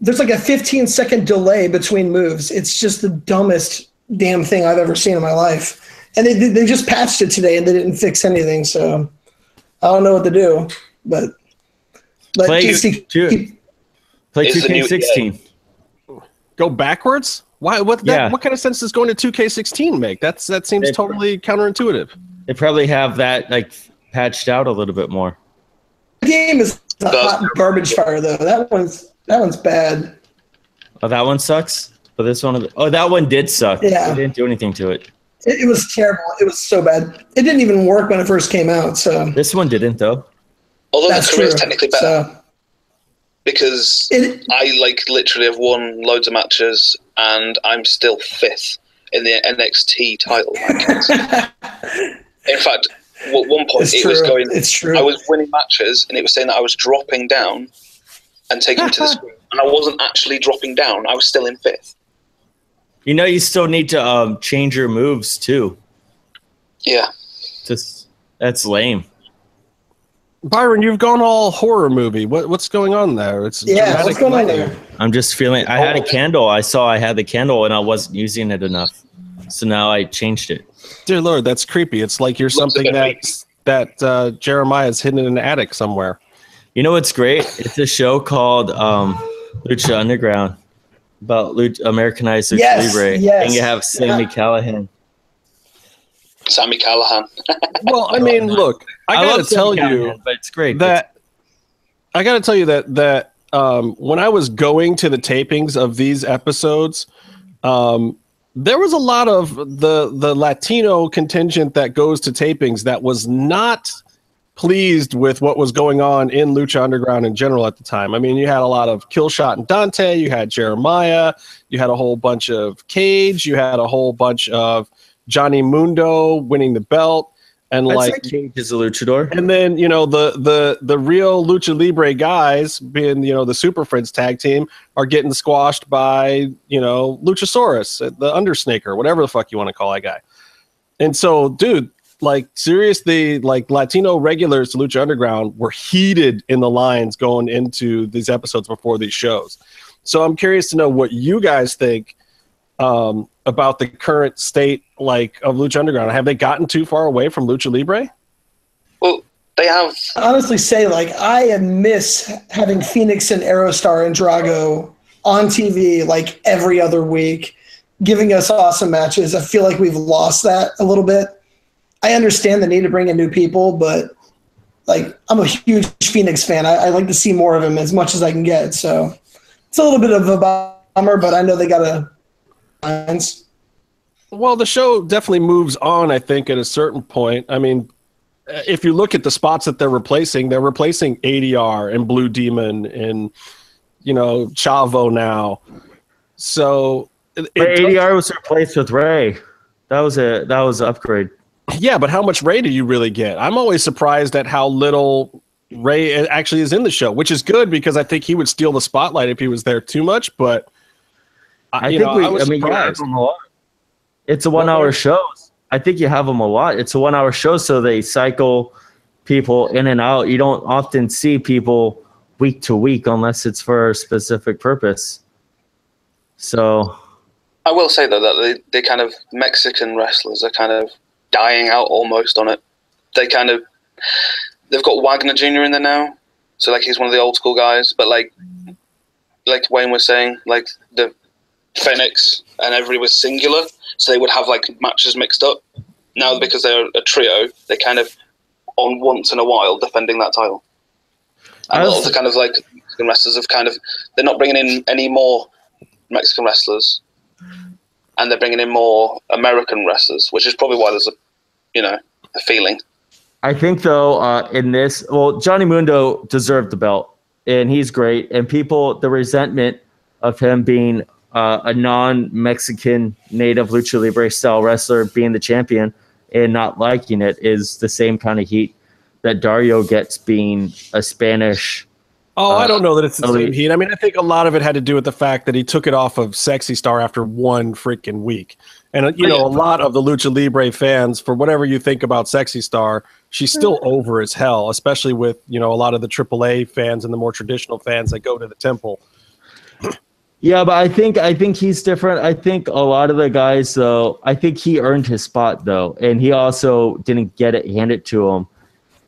There's like a 15 second delay between moves. It's just the dumbest damn thing I've ever seen in my life. And they they just patched it today and they didn't fix anything. So I don't know what to do. But let Play JC two- keep- Play It's the new 2K16. Go backwards? Why? What? Yeah. That, what kind of sense does going to 2K16 make? That's that seems It- totally counterintuitive. They probably have that like patched out a little bit more. the game is a hot garbage fire though. That one's that one's bad. Oh, that one sucks. But this one, oh, that one did suck. Yeah. They didn't do anything to it. It, it was terrible. It was so bad. It didn't even work when it first came out. So This one didn't though. Although that's the career true. is technically better So because it, I like literally have won loads of matches and I'm still fifth in the NXT title in fact, at one point it's it true. was going. it's true. I was winning matches and it was saying that I was dropping down and taking me to the screen, and I wasn't actually dropping down. I was still in fifth. You know, you still need to um, change your moves too. Yeah, Just that's lame. Byron, you've gone all horror movie. What what's going on there? It's yeah, what's going on there? I'm just feeling. I had a candle. I saw I had the candle and I wasn't using it enough. So now I changed it. Dear Lord, that's creepy. It's like you're something that that uh, Jeremiah's hidden in an attic somewhere. You know what's great? It's a show called um, Lucha Underground about Lucha, Americanized Lucha Yes, Libre, yes. and you have Sami Callihan. Sami Callihan. Well, I mean, look, I, gotta love Sami tell you but it's great. that I gotta tell you that that um, when I was going to the tapings of these episodes, um, there was a lot of the the Latino contingent that goes to tapings that was not pleased with what was going on in Lucha Underground in general at the time. I mean, you had a lot of Killshot and Dante, you had Jeremiah, you had a whole bunch of Cage, you had a whole bunch of Johnny Mundo winning the belt and I'd like Cage is a luchador. and then you know the the the real lucha libre guys being you know the super friends tag team are getting squashed by you know luchasaurus uh, the undersnaker whatever the fuck you want to call that guy and so dude like seriously like latino regulars to lucha underground were heated in the lines going into these episodes before these shows so i'm curious to know what you guys think um, about the current state like of lucha underground have they gotten too far away from lucha libre Well, they have. honestly say like I miss having Phoenix and Aerostar and Drago on TV like every other week, giving us awesome matches. I feel like we've lost that a little bit. I understand the need to bring in new people, but like I'm a huge Phoenix fan. I, I like to see more of him as much as I can get. So it's a little bit of a bummer, but I know they got a. Well, the show definitely moves on, I think, at a certain point. I mean, uh, if you look at the spots that they're replacing, they're replacing ADR and Blue Demon and, you know, Chavo now. So, it, it ADR was replaced with Rey. That was a that was an upgrade. yeah, but how much Rey do you really get? I'm always surprised at how little Rey actually is in the show, which is good because I think he would steal the spotlight if he was there too much. But, I, I think know, we. I was I mean, you have surprised. them a lot. It's a one-hour What? show. I think you have them a lot. It's a one-hour show, so they cycle people in and out. You don't often see people week to week unless it's for a specific purpose. So I will say though that the, the kind of Mexican wrestlers are kind of dying out almost on it. They kind of they've got Wagner Jr. in there now, so like he's one of the old school guys. But like like Wayne was saying, like the Phoenix and Every was singular, so they would have like matches mixed up. Now because they're a trio, they kind of on once in a while defending that title. And I a lot of the kind of like Mexican wrestlers have kind of they're not bringing in any more Mexican wrestlers and they're bringing in more American wrestlers, which is probably why there's a, you know, a feeling. I think though uh, in this, well, Johnny Mundo deserved the belt, and he's great. And people, the resentment of him being uh, a non-Mexican native lucha libre style wrestler being the champion and not liking it is the same kind of heat that Dario gets being a Spanish. Oh, I Uh, don't know that it's the elite. same heat. I mean, I think a lot of it had to do with the fact that he took it off of Sexy Star after one freaking week. And, uh, you know, a lot of the Lucha Libre fans, for whatever you think about Sexy Star, she's still over as hell, especially with, you know, a lot of the AAA fans and the more traditional fans that go to the temple. Yeah, but I think I think he's different. I think a lot of the guys though, I think he earned his spot though, and he also didn't get it handed to him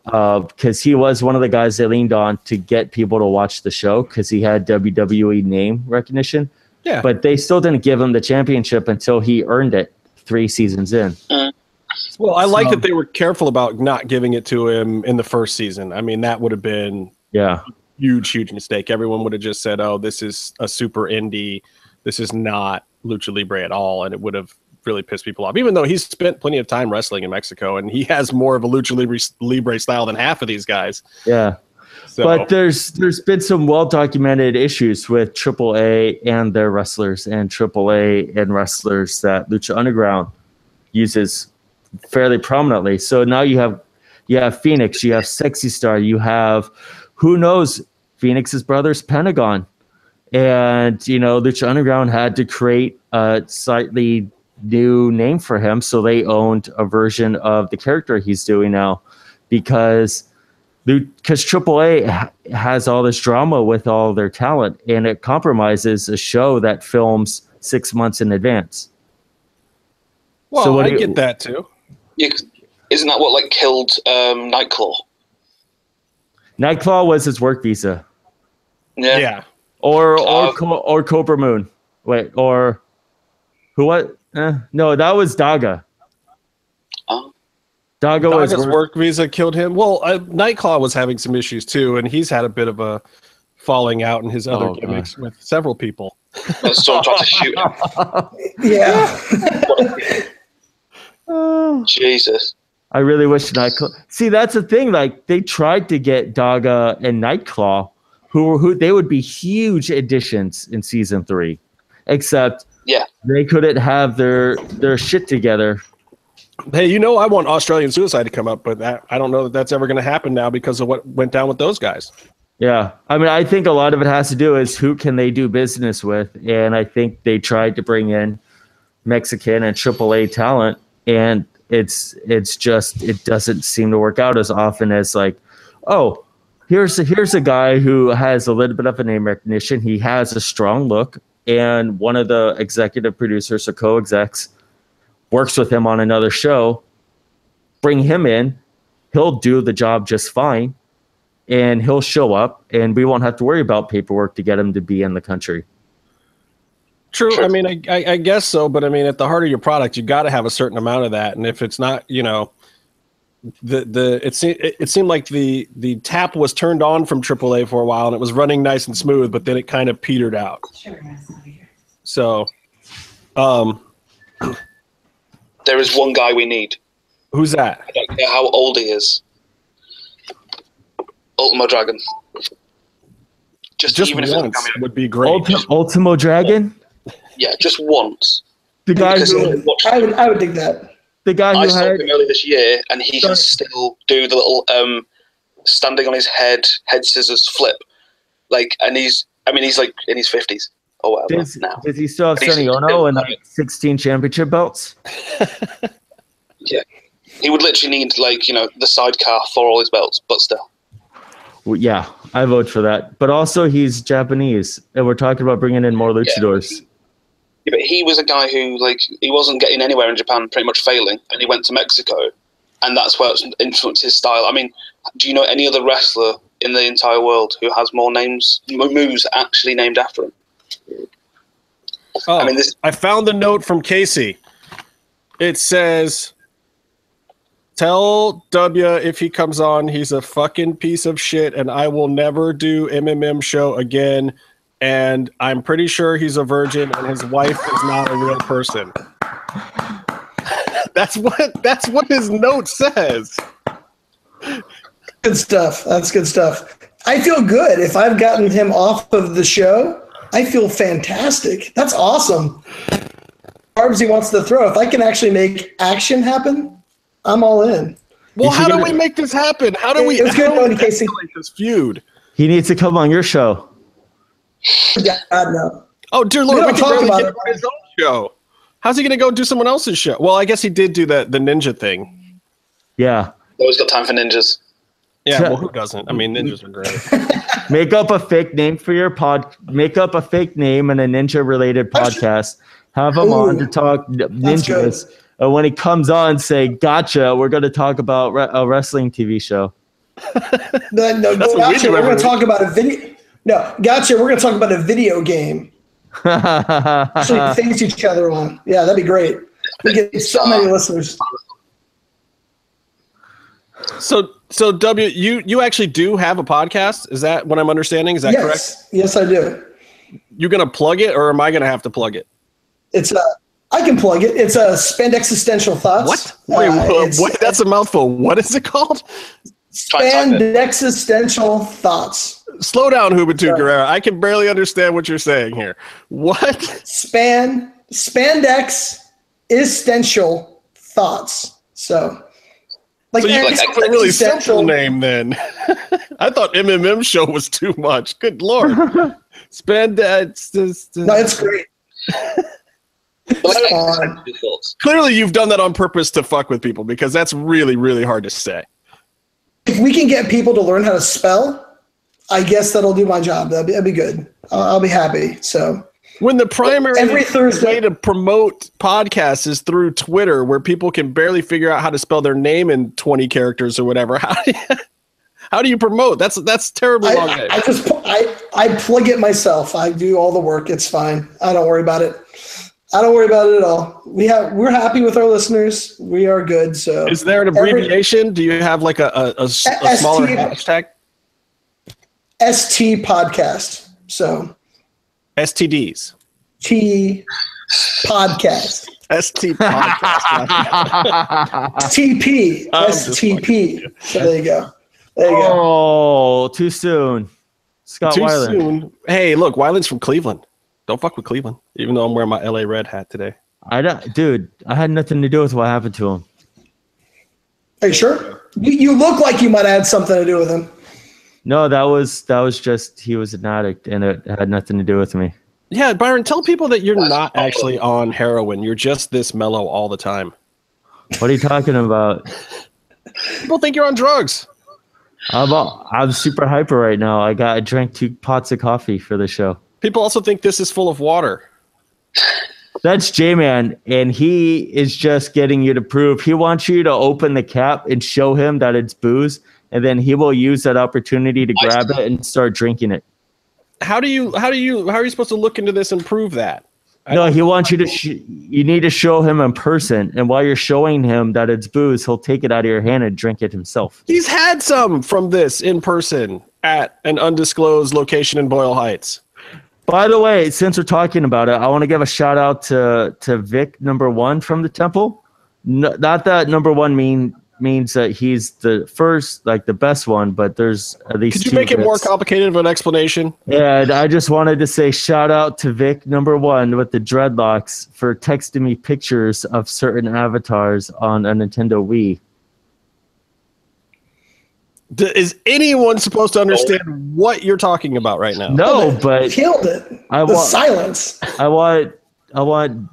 uh, because he was one of the guys they leaned on to get people to watch the show because he had WWE name recognition. Yeah. But they still didn't give him the championship until he earned it three seasons in. Well, I like that they were careful about not giving it to him in the first season. I mean, that would have been Yeah. Huge, huge mistake. Everyone would have just said, "Oh, this is a super indie. This is not lucha libre at all," and it would have really pissed people off. Even though he's spent plenty of time wrestling in Mexico, and he has more of a lucha libre, libre style than half of these guys. Yeah. So, But there's there's been some well documented issues with AAA and their wrestlers and AAA and wrestlers that Lucha Underground uses fairly prominently. So now you have you have Phoenix, you have Sexy Star, you have who knows Phoenix's brothers Pentagon. And you know, Lucha Underground had to create a slightly new name for him, so they owned a version of the character he's doing now because because AAA ha- has all this drama with all their talent, and it compromises a show that films six months in advance. well, so what I you- get that too. You, c- isn't that what like killed um, Nightclaw? Nightclaw was his work visa, Yeah. Yeah. or or. Co- or Kobra Moon. Wait, or who? What? Eh, no, that was Daga. Oh. Daga was Daga's work- work visa killed him. Well, uh, Nightclaw was having some issues too, and he's had a bit of a falling out in his other Oh, gimmicks with several people. And someone tried to shoot him. Yeah. Jesus. I really wish Nightclaw. See, that's the thing. Like they tried to get Daga and Nightclaw, who who they would be huge additions in season three, except Yeah. they couldn't have their their shit together. Hey, you know I want Australian Suicide to come up, but that I don't know that that's ever going to happen now because of what went down with those guys. Yeah, I mean, I think a lot of it has to do is who can they do business with, and I think they tried to bring in Mexican and AAA talent, and it's it's just it doesn't seem to work out as often as like, oh, here's a, here's a guy who has a little bit of a name recognition. He has a strong look, and one of the executive producers or co-execs works with him on another show. Bring him in, he'll do the job just fine and he'll show up and we won't have to worry about paperwork to get him to be in the country. True. I mean, I, I, I guess so, but I mean, at the heart of your product, you got to have a certain amount of that, and if it's not, you know, the the it seemed it, it seemed like the the tap was turned on from AAA for a while, and it was running nice and smooth, but then it kind of petered out. So, um, There is one guy we need. who's that? I don't care how old he is. Ultimo Dragon. Just, Just even if it's once cameo. would be great. Ulti- Ultimo Dragon, Yeah, just once. the guy who I would I would dig that. The guy I saw had him earlier this year, and he Sorry. can still do the little um, standing on his head, head scissors flip. Like, and he's, I mean, he's like in his fifties or whatever does, now. does he still have Sonny Onoo and like 16 championship belts? yeah, He would literally need like you know the sidecar for all his belts, but still. Well, yeah, I vote for that. But also he's Japanese and we're talking about bringing in more luchadors. Yeah, but he was a guy who like he wasn't getting anywhere in Japan, pretty much failing, and he went to Mexico, and that's where it's influenced his style. I mean, do you know any other wrestler in the entire world who has more names, mo- moves actually named after him? Oh, I mean, this I found the note from Casey. It says, "Tell W if he comes on, he's a fucking piece of shit, and I will never do MMM show again. And I'm pretty sure he's a virgin, and his wife is not a real person." That's what that's what his note says. Good stuff. That's good stuff. I feel good. If I've gotten him off of the show, I feel fantastic. That's awesome. Carbs he wants to throw. If I can actually make action happen, I'm all in. Well, how do we make this happen? How do we? It was good how we Casey. escalate this feud? He needs to come on your show. God no. Oh dear lord, We we, don't can talk barely about it. him his own show. How's he going to go do someone else's show? Well, I guess he did do the the ninja thing. Yeah. always got time for ninjas. Yeah, Yeah. well, who doesn't? I mean, ninjas are great. Make up a fake name for your pod. Make up a fake name and a ninja related podcast. Have him on to talk ninjas. And uh, when he comes on, say, "Gotcha." We're going to talk about re- a wrestling TV show. No, no, That's what we gotcha. do We're going to talk about a video. No, gotcha. We're going to talk about a video game. Actually, face each other on. Yeah, that'd be great. We get so many listeners. so, so W, you you actually do have a podcast? Is that what I'm understanding? Is that correct? Yes, yes, I do. You're going to plug it, or am I going to have to plug it? It's a. I can plug it. It's a spend existential thoughts. What? Wait, Uh, what? That's a mouthful. What is it called? Try and type spend existential thoughts. Slow down, Juventud Sorry. Guerrera. I can barely understand what you're saying here. What? Span spandex essential thoughts. So, like, So you like like a really simple name then. I thought MMM show was too much. Good lord. Spend that. No, it's great. But like, Come on. Clearly, you've done that on purpose to fuck with people because that's really, really hard to say. If we can get people to learn how to spell, I guess that'll do my job. That'd be, that'd be good. I'll, I'll be happy. So, When the primary Every Thursday- way to promote podcasts is through Twitter, where people can barely figure out how to spell their name in 20 characters or whatever, how do you, how do you promote? That's that's terribly long. I. I just I I plug it myself. I do all the work. It's fine. I don't worry about it. I don't worry about it at all. We have we're happy with our listeners. We are good. So Is there an Every- abbreviation? Do you have like a ST. smaller hashtag? ST podcast. So STDs. T podcast. ST podcast. TP. Oh, STP. So there you go. There you go. Oh, too soon. Scott Too Weiland. soon. Hey, look, Weiland's from Cleveland. Don't fuck with Cleveland. Even though I'm wearing my LA Red hat today. I don't, dude. I had nothing to do with what happened to him. Are you sure? You, you look like you might have had something to do with him. No, that was that was just he was an addict, and it had nothing to do with me. Yeah, Byron, tell people that you're not actually on heroin. You're just this mellow all the time. What are you talking about? People think you're on drugs. I'm all, I'm super hyper right now. I got I drank two pots of coffee for the show. People also think this is full of water. That's J Man, and he is just getting you to prove. He wants you to open the cap and show him that it's booze, and then he will use that opportunity to grab it and start drinking it. How do you how do you how are you supposed to look into this and prove that? I No, he wants you to. Sh- you need to show him in person, and while you're showing him that it's booze, he'll take it out of your hand and drink it himself. He's had some from this in person at an undisclosed location in Boyle Heights. By the way, since we're talking about it, I want to give a shout out to to Vic number one from the temple. No, not that number one mean means that he's the first, like the best one, but there's at least. Could you two make it more complicated of an explanation? Yeah, I just wanted to say shout out to Vic number one with the dreadlocks for texting me pictures of certain avatars on a Nintendo Wii. D- is anyone supposed to understand what you're talking about right now? No, but Killed it. I the want silence. I want I want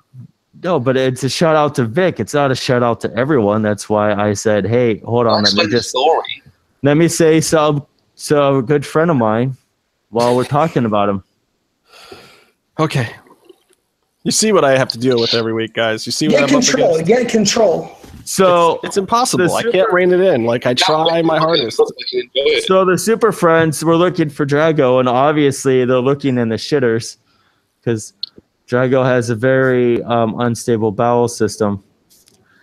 no, but it's a shout out to Vic. It's not a shout out to everyone. That's why I said, hey, hold on, let me Explain the just story. let me say some so a good friend of mine while we're talking about him. Okay. You see what I have to deal with every week, guys. You see what Get I'm up control. against. Get control. So It's impossible. The I can't rein it in. Like I try my hardest. Look like you enjoy it. So the Super Friends were looking for Drago, and obviously they're looking in the shitters because Drago has a very um, unstable bowel system.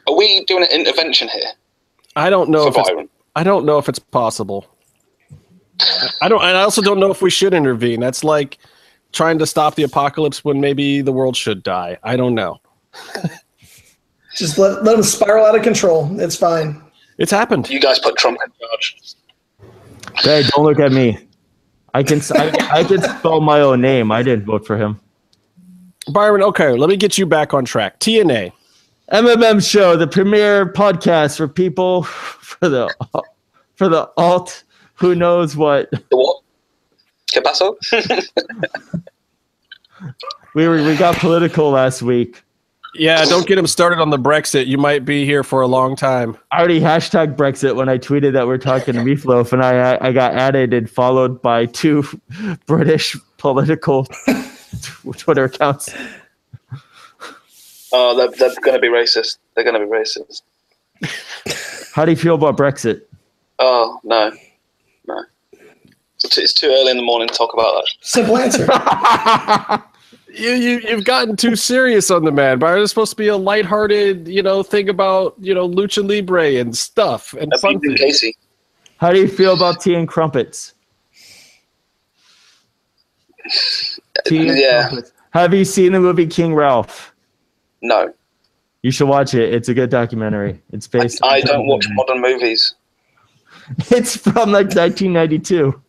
Are we doing an intervention here I don't know for if it's I don't know if it's possible. I don't I also don't know if we should intervene. That's like trying to stop the apocalypse when maybe the world should die. I don't know. Just let, let them spiral out of control. It's fine. It's happened. You guys put Trump in charge. Hey, don't look at me. I can I, I can spell my own name. I didn't vote for him. Byron, okay, let me get you back on track. TNA. MMM show, the premier podcast for people for the for the alt who knows what. What? ¿Qué pasó? We were we got political last week. Yeah, don't get him started on the Brexit. You might be here for a long time. I already hashtag Brexit when I tweeted that we're talking to Meatloaf, and I I got added and followed by two British political Twitter accounts. Oh, they're, they're going to be racist. They're going to be racist. How do you feel about Brexit? Oh, no. No. It's too, it's too early in the morning to talk about that. Simple answer. You, you you've gotten too serious on the man. But it's supposed to be a lighthearted, you know, thing about you know lucha libre and stuff and fun Casey. How do you feel about tea and crumpets? Tea Yeah. crumpets. Have you seen the movie King Ralph? No. You should watch it. It's a good documentary. It's based. on- I don't watch modern movies. It's from like 1992.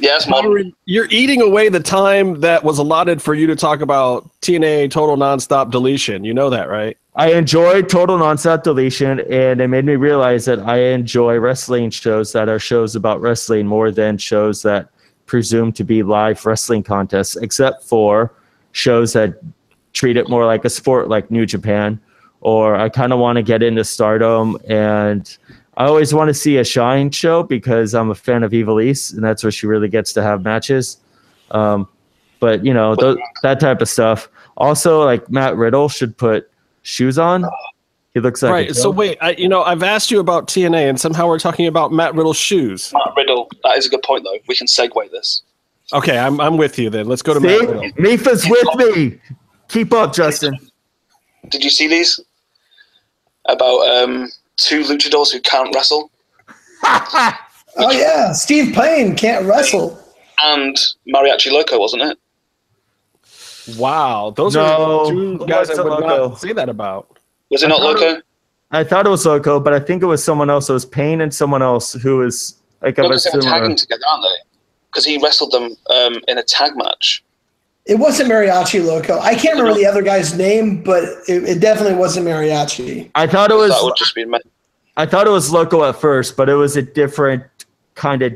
Yeah, it's modern. Byron, You're eating away the time that was allotted for you to talk about TNA Total Nonstop Deletion. You know that, right? I enjoyed Total Nonstop Deletion, and it made me realize that I enjoy wrestling shows that are shows about wrestling more than shows that presume to be live wrestling contests, except for shows that treat it more like a sport, like New Japan. Or I kind of want to get into Stardom, and I always want to see a Shine show because I'm a fan of Ivelisse, and that's where she really gets to have matches. Um, but you know th- that type of stuff. Also, like Matt Riddle should put shoes on. He looks like a right. So wait, I, you know, I've asked you about TNA, and somehow we're talking about Matt Riddle's shoes. Matt Riddle. That is a good point, though. We can segue this. Okay, I'm I'm with you then. Let's go to Matt Riddle. Mifa's with me. Keep up, Justin. Did you see these? About um, two luchadors who can't wrestle oh yeah, Steve Payne can't wrestle. and Mariachi Loco, wasn't it? Wow, those No, are two guys I would Loco. not say that about. Was it I not thought Loco? I thought it was Loco, but I think it was someone else. It was Payne and someone else who was like No, of a because they were similar. tagging together, aren't they? Because he wrestled them um, in a tag match. It wasn't Mariachi Loco. I can't remember the other guy's name, but it, it definitely wasn't Mariachi. I thought it was. that would just be me- I thought it was Loco at first, but it was a different kind of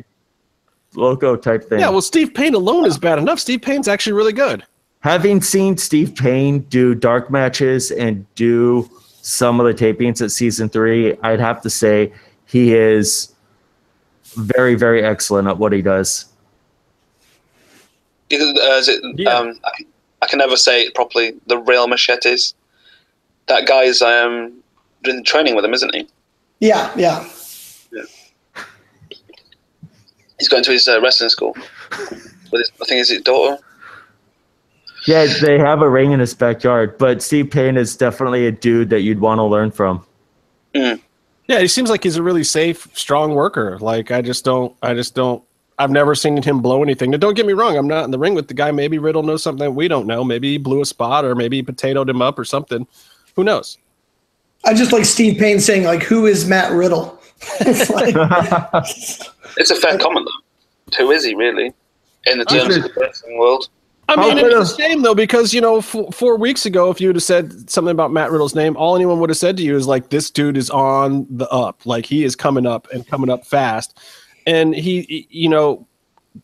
Loco type thing. Yeah, well, Steve Payne alone is bad enough. Steve Payne's actually really good. Having seen Steve Payne do dark matches and do some of the tapings at season three, I'd have to say he is very, very excellent at what he does. Either, uh, is it, Yeah. um, I, can- I can never say it properly. The real machetes. That guy's um, doing training with him, isn't he? Yeah, yeah. yeah. He's going to his uh, wrestling school with his, I think it's his daughter. Yeah, they have a ring in his backyard, but Steve Payne is definitely a dude that you'd want to learn from. Mm. Yeah, he seems like he's a really safe, strong worker. Like I just don't, I just don't. I've never seen him blow anything. Now, don't get me wrong. I'm not in the ring with the guy. Maybe Riddle knows something that we don't know. Maybe he blew a spot, or maybe he potatoed him up, or something. Who knows? I just like Steve Payne saying like, "Who is Matt Riddle?" it's like, It's a fair comment, though. Who is he really in the terms of the wrestling world? I mean, it's a shame though because you know, f- four weeks ago, if you would have said something about Matt Riddle's name, all anyone would have said to you is like, "This dude is on the up. Like he is coming up and coming up fast." And he, he- you know,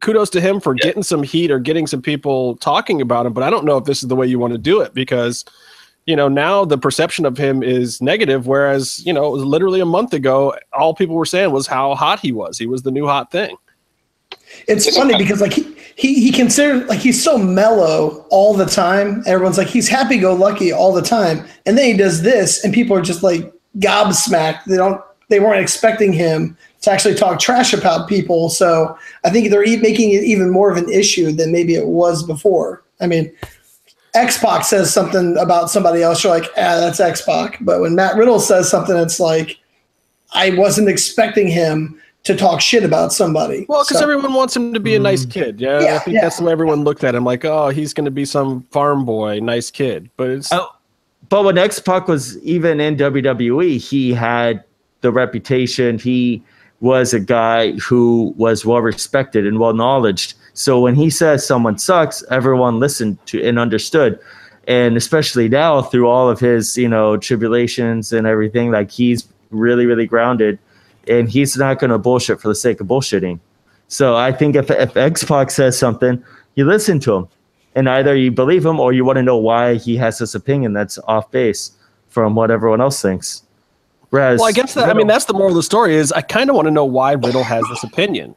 kudos to him for getting some heat or getting some people talking about him. But I don't know if this is the way you want to do it because, you know, now the perception of him is negative. Whereas, you know, it was literally a month ago, all people were saying was how hot he was. He was the new hot thing. It's funny because like he he he considered like he's so mellow all the time. Everyone's like he's happy go lucky all the time, and then he does this, and people are just like gobsmacked. They don't they weren't expecting him to actually talk trash about people. So I think they're making it even more of an issue than maybe it was before. I mean, X Pac says something about somebody else, you're like, ah, that's X Pac. But when Matt Riddle says something, it's like, I wasn't expecting him to talk shit about somebody. Well, because So- everyone wants him to be a mm. nice kid. Yeah, I think yeah. that's the way everyone looked at him. Like, oh, he's going to be some farm boy, nice kid. But it's Oh, but when X Pac was even in WWE, he had the reputation. He was a guy who was well respected and well knowledged. So when he says someone sucks, everyone listened to and understood. And especially now, through all of his, you know, tribulations and everything, like he's really, really grounded, and he's not going to bullshit for the sake of bullshitting. So I think if if X Pac says something, you listen to him, and either you believe him or you want to know why he has this opinion that's off base from what everyone else thinks. Whereas, well, I guess that. I mean, that's the moral of the story. Is I kind of want to know why Riddle has this opinion.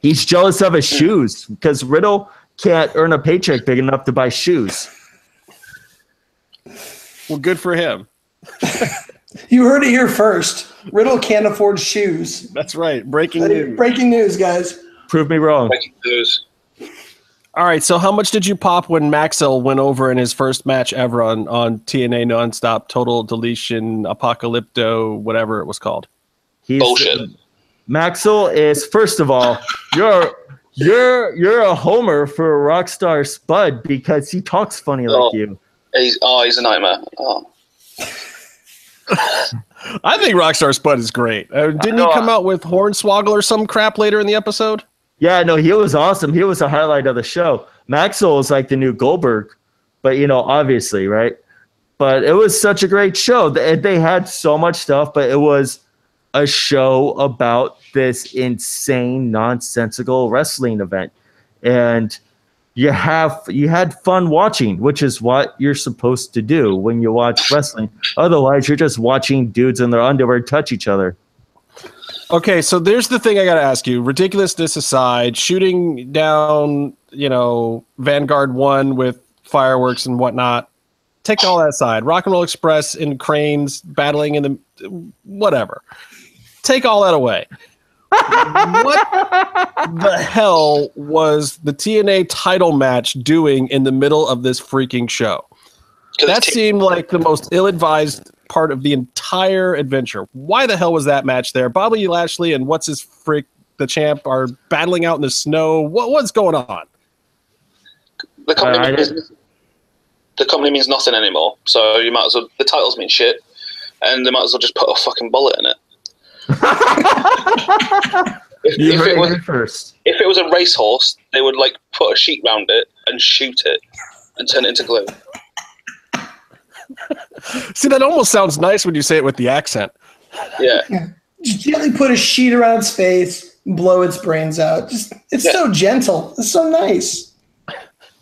he's jealous of his shoes because Riddle can't earn a paycheck big enough to buy shoes. Well, good for him. You heard it here first. Riddle can't afford shoes. That's right. Breaking news. Breaking news, guys. Prove me wrong. Breaking news. All right. So, how much did you pop when Maxwell went over in his first match ever on on TNA Nonstop Total Deletion Apocalypto, whatever it was called? He's, Bullshit. Maxwell is first of all, you're you're you're a homer for Rockstar Spud because he talks funny like Oh. you. He's oh, he's a nightmare. Oh, I think Rockstar Spud is great. Uh, didn't he come out with Hornswoggle or some crap later in the episode? Yeah, no, he was awesome. He was a highlight of the show. Maxwell is like the new Goldberg, but you know, obviously, right? But it was such a great show. They, they had so much stuff, but it was a show about this insane, nonsensical wrestling event, and you have you had fun watching, which is what you're supposed to do when you watch wrestling. Otherwise, you're just watching dudes in their underwear touch each other. Okay, so there's the thing I got to ask you. Ridiculousness aside, shooting down, you know, Vanguard 1 with fireworks and whatnot, take all that aside. Rock and Roll Express in cranes battling in the whatever. Take all that away. What the hell was the TNA title match doing in the middle of this freaking show? That t- seemed like the most ill-advised part of the entire adventure. Why the hell was that match there? Bobby Lashley and what's his freak the champ are battling out in the snow. What what's going on? the company uh, I- I business. the company means nothing anymore. So you might as well the titles mean shit, and they might as well just put a fucking bullet in it. If, You if heard it it was here first. if it was a racehorse, they would like put a sheet round it and shoot it and turn it into glue. See, that almost sounds nice when you say it with the accent. Yeah, Just gently put a sheet around its face, blow its brains out. Just it's Yeah. so gentle. It's so nice.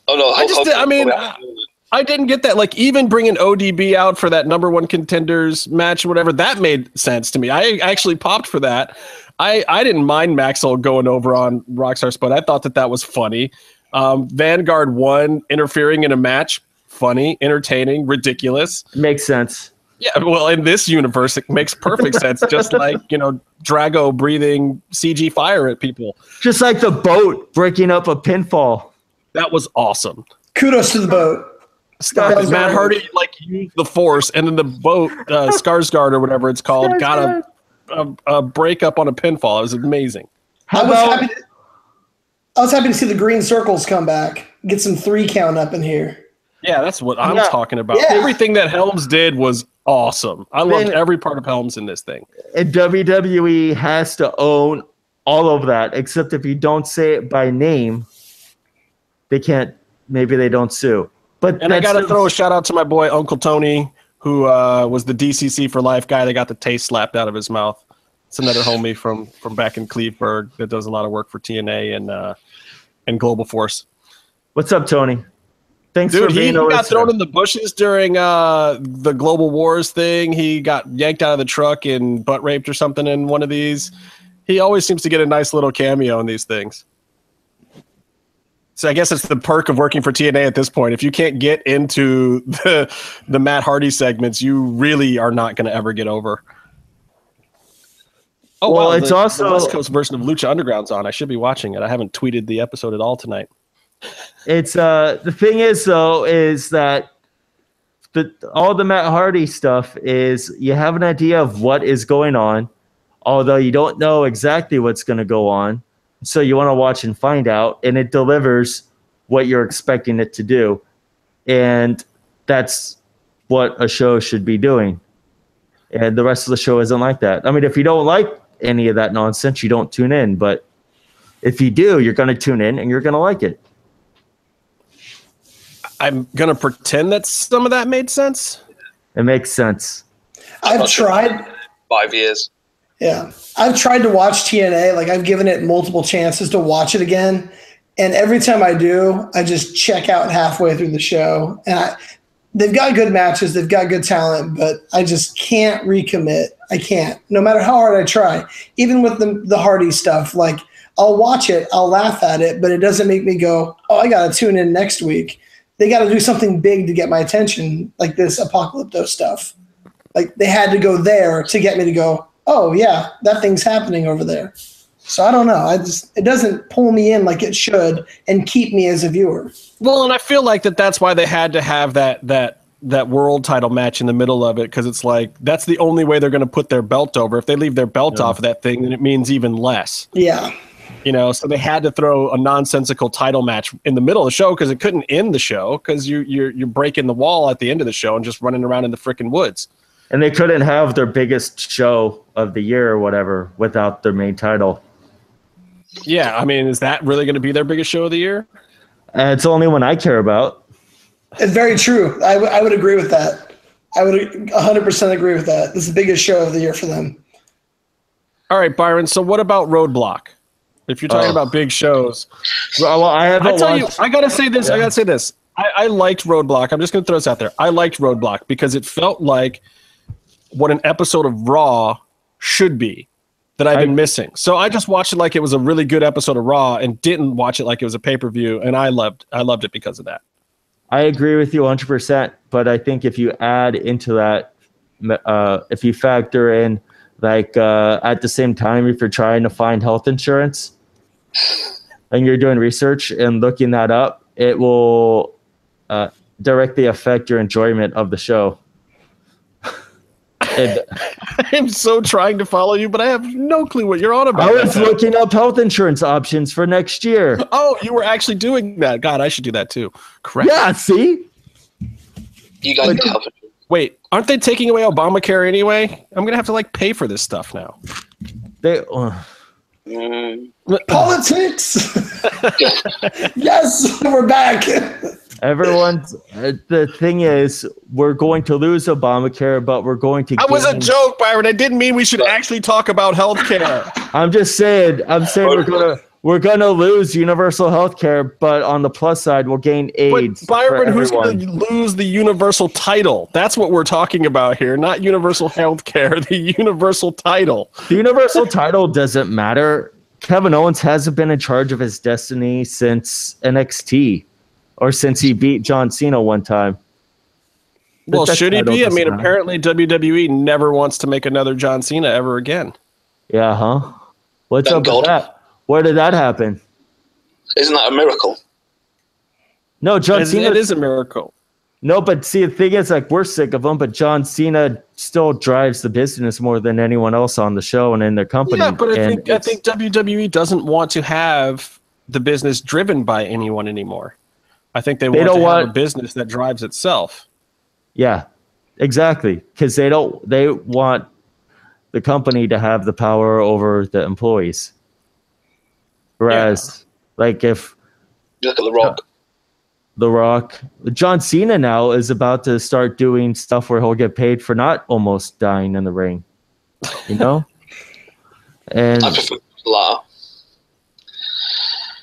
Oh no! I just Hulk did- I mean, probably has to do it. I didn't get that. Like even bringing ODB out for that number one contenders match or whatever, that made sense to me. I actually popped for that. I I didn't mind Maxwell going over on Rockstar Spud. I thought that that was funny. Um, Vanguard one interfering in a match, funny, entertaining, ridiculous. Makes sense. Yeah, well, in this universe, it makes perfect sense. Just like you know, Drago breathing CG fire at people. Just like the boat breaking up a pinfall. That was awesome. Kudos to the boat. Stop it. Matt Hardy like used the force, and then the boat, uh, Skarsgård or whatever it's called, got a, a, a break up on a pinfall. It was amazing. How I was about happy. To, I was happy to see the green circles come back. Get some three count up in here. Yeah, that's what I'm Yeah. talking about. Yeah. Everything that Helms did was awesome. I loved Then- every part of Helms in this thing. and WWE has to own all of that, except if you don't say it by name, they can't. Maybe they don't sue. But And I got to throw a shout out to my boy Uncle Tony, who uh, was the DCC for life guy that got the taste slapped out of his mouth. It's another homie from from back in Cleveburg that does a lot of work for TNA and uh, and Global Force. What's up, Tony? Thanks Dude, for he, being he a got thrown in the bushes during uh, the Global Wars thing. He got yanked out of the truck and butt raped or something in one of these. He always seems to get a nice little cameo in these things. So I guess it's the perk of working for TNA at this point. If you can't get into the the Matt Hardy segments, you really are not going to ever get over. Oh Well, wow, it's the, also- the West Coast version of Lucha Underground's on. I should be watching it. I haven't tweeted the episode at all tonight. It's uh the thing is though is that the all the Matt Hardy stuff is you have an idea of what is going on, although you don't know exactly what's going to go on. So you want to watch and find out, and it delivers what you're expecting it to do, and that's what a show should be doing. And the rest of the show isn't like that. I mean, if you don't like any of that nonsense, you don't tune in. But if you do, you're going to tune in and you're going to like it. I'm gonna pretend that some of that made sense. It makes sense. I've not sure. tried. five years. Yeah, I've tried to watch TNA. Like I've given it multiple chances to watch it again, and every time I do, I just check out halfway through the show. And I, they've got good matches, they've got good talent, but I just can't recommit. I can't, no matter how hard I try. Even with the the Hardy stuff, like I'll watch it, I'll laugh at it, but it doesn't make me go, "Oh, I got to tune in next week." They got to do something big to get my attention, like this Apocalypto stuff. Like they had to go there to get me to go, oh yeah, that thing's happening over there. So I don't know. I just it doesn't pull me in like it should and keep me as a viewer. Well, and I feel like that that's why they had to have that that that world title match in the middle of it because it's like that's the only way they're going to put their belt over. If they leave their belt off of that thing, then it means even less. Yeah. You know, so they had to throw a nonsensical title match in the middle of the show because it couldn't end the show because you you're you're breaking the wall at the end of the show and just running around in the freaking woods. And they couldn't have their biggest show of the year or whatever without their main title. Yeah, I mean, is that really going to be their biggest show of the year? And it's the only one I care about. It's very true. I, w- I would agree with that. I would 100% agree with that. This is the biggest show of the year for them. All right, Byron. So what about Roadblock? If you're talking Oh. about big shows, Well, I haven't I tell you. I gotta say this. I gotta say this. I, I liked Roadblock. I'm just gonna throw this out there. I liked Roadblock because it felt like what an episode of Raw should be that I've I- been missing. So I just watched it like it was a really good episode of Raw and didn't watch it like it was a pay per view. And I loved, I loved it because of that. I agree with you 100%. But I think if you add into that, uh, if you factor in, like, uh, at the same time, if you're trying to find health insurance and you're doing research and looking that up, it will uh, directly affect your enjoyment of the show. And I'm so trying to follow you, but I have no clue what you're on about. I was looking up health insurance options for next year. oh, you were actually doing that. God, I should do that too. Correct. Yeah, see? You guys But- have Wait, aren't they taking away Obamacare anyway? I'm gonna have to like pay for this stuff now. They, uh, mm, Politics. yes, we're back. everyone's. Uh, the thing is, we're going to lose Obamacare, but we're going to. That was a joke, Byron. I didn't mean we should actually talk about healthcare. I'm just saying. I'm saying we're gonna we're gonna lose universal health care, but on the plus side, we'll gain but AIDS. Byron, who's going to lose the universal title? That's what we're talking about here, not universal healthcare. The universal title. The universal title doesn't matter. Kevin Owens hasn't been in charge of his destiny since NXT, or since he beat John Cena one time. Well, that should he be? I mean, matter. apparently WWE never wants to make another John Cena ever again. Yeah, huh? What's Thank up with that? Where did that happen? isn't that a miracle? No, John It- Cena. it is a miracle. No, but see, the thing is, like, we're sick of him, but John Cena still drives the business more than anyone else on the show and in their company. Yeah, but I And think I think WWE doesn't want to have the business driven by anyone anymore. I think they, want don't to have a business that drives itself. Yeah, exactly. Because they don't. They want the company to have the power over the employees. Whereas, like, if You look at The Rock. The Rock, John Cena now is about to start doing stuff where he'll get paid for not almost dying in the ring. You know. and I prefer the latter.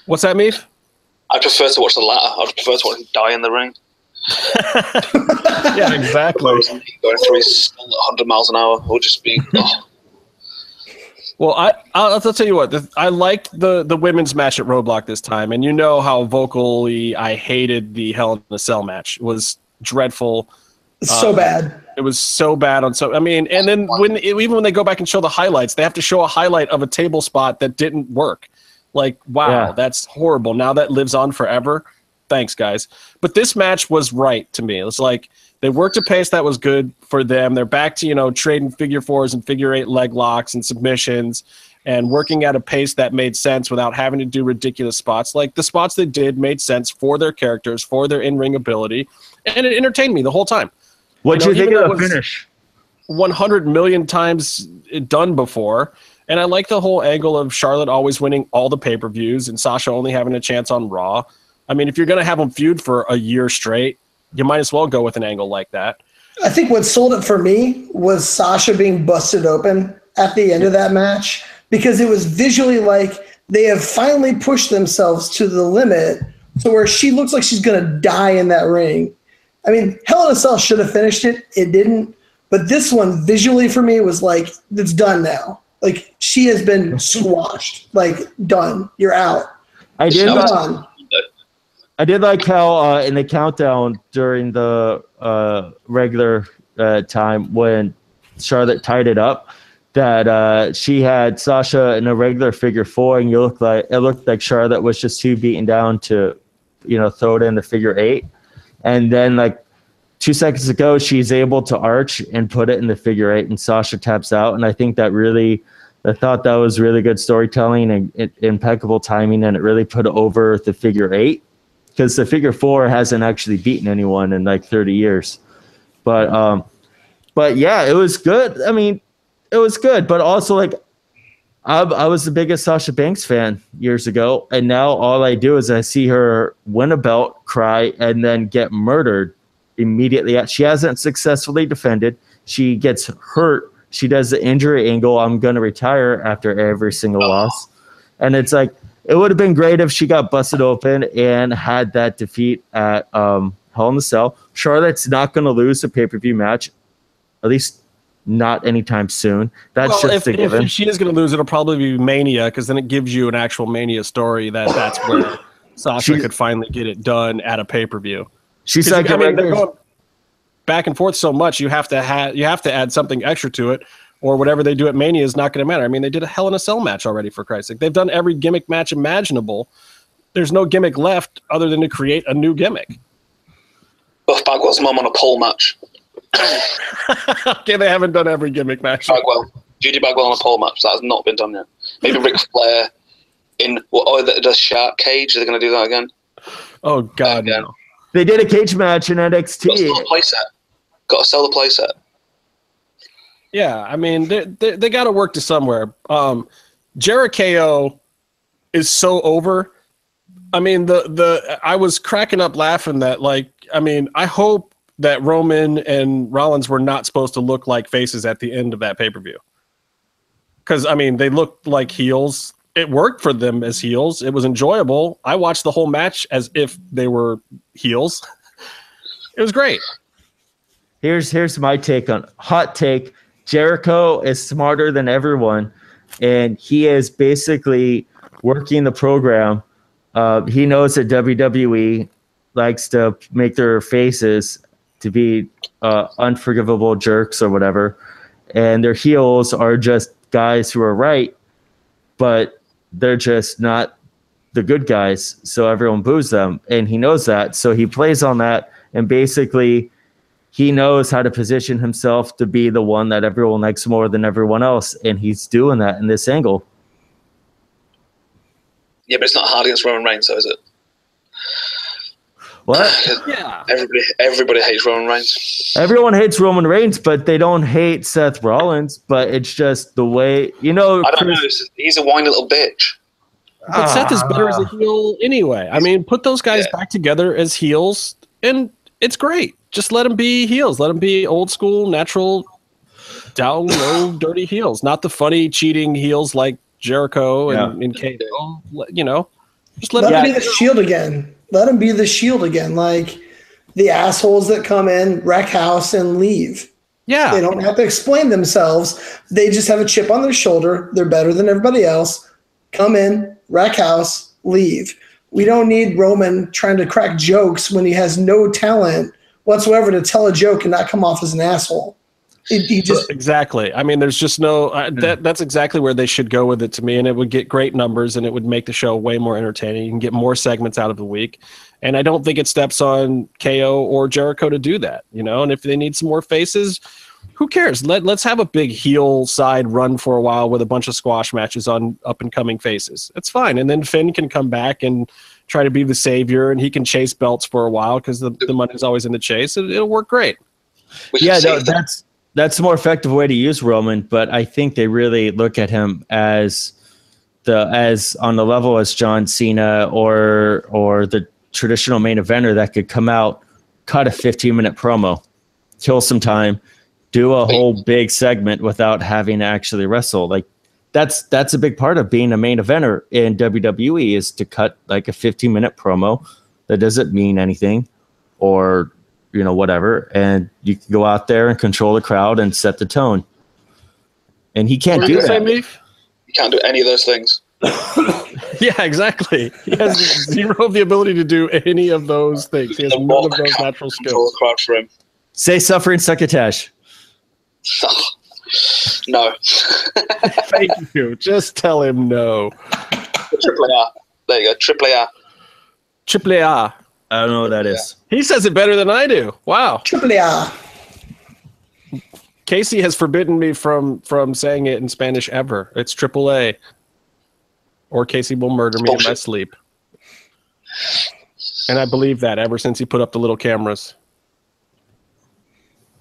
What's that, Meef? I prefer to watch the latter. I prefer to watch him die in the ring. Yeah, exactly. Going through his 100 miles an hour or just being Oh, Well, I I'll, I'll tell you what. The, I liked the the women's match at Roadblock this time, and you know how vocally I hated the Hell in a Cell match. It was dreadful. so Um, bad. It was so bad on so. I mean, and then when even when they go back and show the highlights, they have to show a highlight of a table spot that didn't work. Like, wow, Yeah. that's horrible. Now that lives on forever. Thanks, guys. But this match was right to me. It was like they worked a pace that was good for them. They're back to you know trading figure fours and figure eight leg locks and submissions. And working at a pace that made sense without having to do ridiculous spots. Like the spots they did made sense for their characters, for their in ring ability, and it entertained me the whole time. what you you know, think of the finish? 100 million times done before. And I like the whole angle of Charlotte always winning all the pay per views and Sasha only having a chance on Raw. I mean, if you're going to have them feud for a year straight, you might as well go with an angle like that. I think what sold it for me was Sasha being busted open at the end of that match because it was visually like they have finally pushed themselves to the limit to where she looks like she's going to die in that ring. I mean, Hell in a Cell should have finished it. It didn't. But this one visually for me was like, it's done now. Like she has been squashed. Like done. You're out. I did. Yeah, like- Done. I did like how uh, in the countdown during the uh, regular uh, time when Charlotte tied it up, that uh, she had Sasha in a regular figure four, and you look like it looked like Charlotte was just too beaten down to, you know, throw it in the figure eight, and then like two seconds ago, she's able to arch and put it in the figure eight, and Sasha taps out, and I think that really. I thought that was really good storytelling and, and impeccable timing, and it really put over the figure eight because the figure four hasn't actually beaten anyone in like 30 years. But um, but yeah, it was good. I mean, it was good, but also like I, I was the biggest Sasha Banks fan years ago, and now all I do is I see her win a belt, cry, and then get murdered immediately. She hasn't successfully defended. She gets hurt. She does the injury angle. I'm gonna retire after every single loss, and it's like it would have been great if she got busted open and had that defeat at um, Hell in the Cell. Charlotte's not going to lose the pay per view match, at least not anytime soon. That's well, just if, a given. if she is going to lose, it'll probably be Mania because then it gives you an actual Mania story that that's where Sasha She- could finally get it done at a pay per view. She's like I a mean, they're going back and forth so much. You have to have you have to add something extra to it, or whatever they do at Mania is not going to matter. I mean, they did a Hell in a Cell match already for Christ's sake. They've done every gimmick match imaginable. There's no gimmick left other than to create a new gimmick. Buff Bagwell's mum on a pole match. okay, they haven't done every gimmick match. Bagwell. Judy Bagwell on a pole match. That has not been done yet. Maybe Ric Flair in what? Oh, the, the shark cage. Are they going to do that again? Oh God, Yeah. no. They did a cage match in NXT. Got to sell NXT. the playset. Got to sell the playset. Yeah, I mean they they, they got to work to somewhere. Um, Jericho is so over. I mean the the I was cracking up laughing that like I mean I hope that Roman and Rollins were not supposed to look like faces at the end of that pay per view. Because I mean they looked like heels. It worked for them as heels. It was enjoyable. I watched the whole match as if they were heels. It was great. Here's here's my take on hot take. Jericho is smarter than everyone, and he is basically working the program. Uh, he knows that WWE likes to make their faces to be uh, unforgivable jerks or whatever, and their heels are just guys who are right, but they're just not the good guys. So everyone boos them, and he knows that. So he plays on that, and basically he knows how to position himself to be the one that everyone likes more than everyone else, and he's doing that in this angle. Yeah, but it's not hard against Roman Reigns, though, is it? What? Yeah. Everybody, everybody hates Roman Reigns. Everyone hates Roman Reigns, but they don't hate Seth Rollins. But it's just the way you know. I don't know. Chris- it's- He's a whiny little bitch. But ah. Seth is better as a heel anyway. I mean, put those guys Yeah. back together as heels, and it's great. Just let them be heels. Let them be old school, natural, down low, dirty heels. Not the funny, cheating heels like Jericho and, and KO. Let- You know, just let Let them him be the shield again. Let him be the shield again. Like the assholes that come in, wreck house, and leave. Yeah. They don't have to explain themselves. They just have a chip on their shoulder. They're better than everybody else. Come in, wreck house, leave. We don't need Roman trying to crack jokes when he has no talent whatsoever to tell a joke and not come off as an asshole. He, he just Exactly. I mean, there's just no uh, that. That's exactly where they should go with it to me, and it would get great numbers, and it would make the show way more entertaining. You can get more segments out of the week, and I don't think it steps on KO or Jericho to do that. You know, and if they need some more faces, who cares? Let Let's have a big heel side run for a while with a bunch of squash matches on up and coming faces. It's fine, and then Finn can come back and try to be the savior, and he can chase belts for a while because the, the money's always in the chase. It, it'll work great. We yeah, no, that's that's a more effective way to use Roman, but I think they really look at him as the as on the level as John Cena or or the traditional main eventer that could come out, cut a 15 minute promo, kill some time, do a whole big segment without having to actually wrestle. Like that's that's a big part of being a main eventer in WWE is to cut like a 15 minute promo that doesn't mean anything or you know whatever and you can go out there and control the crowd and set the tone and he can't What do did you say, that Meef? You can't do any of those things. Yeah, exactly. He has zero of the ability to do any of those things. He has The none of those can't natural Control skills. the crowd for him. say suffering succotash no. Thank you. Just tell him no. Triple A. There you go. Triple A. Triple A. i don't know what that is He says it better than I do. Wow. triple A. Casey has forbidden me from from saying it in Spanish ever. It's triple A. Or Casey will murder me in my sleep. And I believe that ever since he put up the little cameras.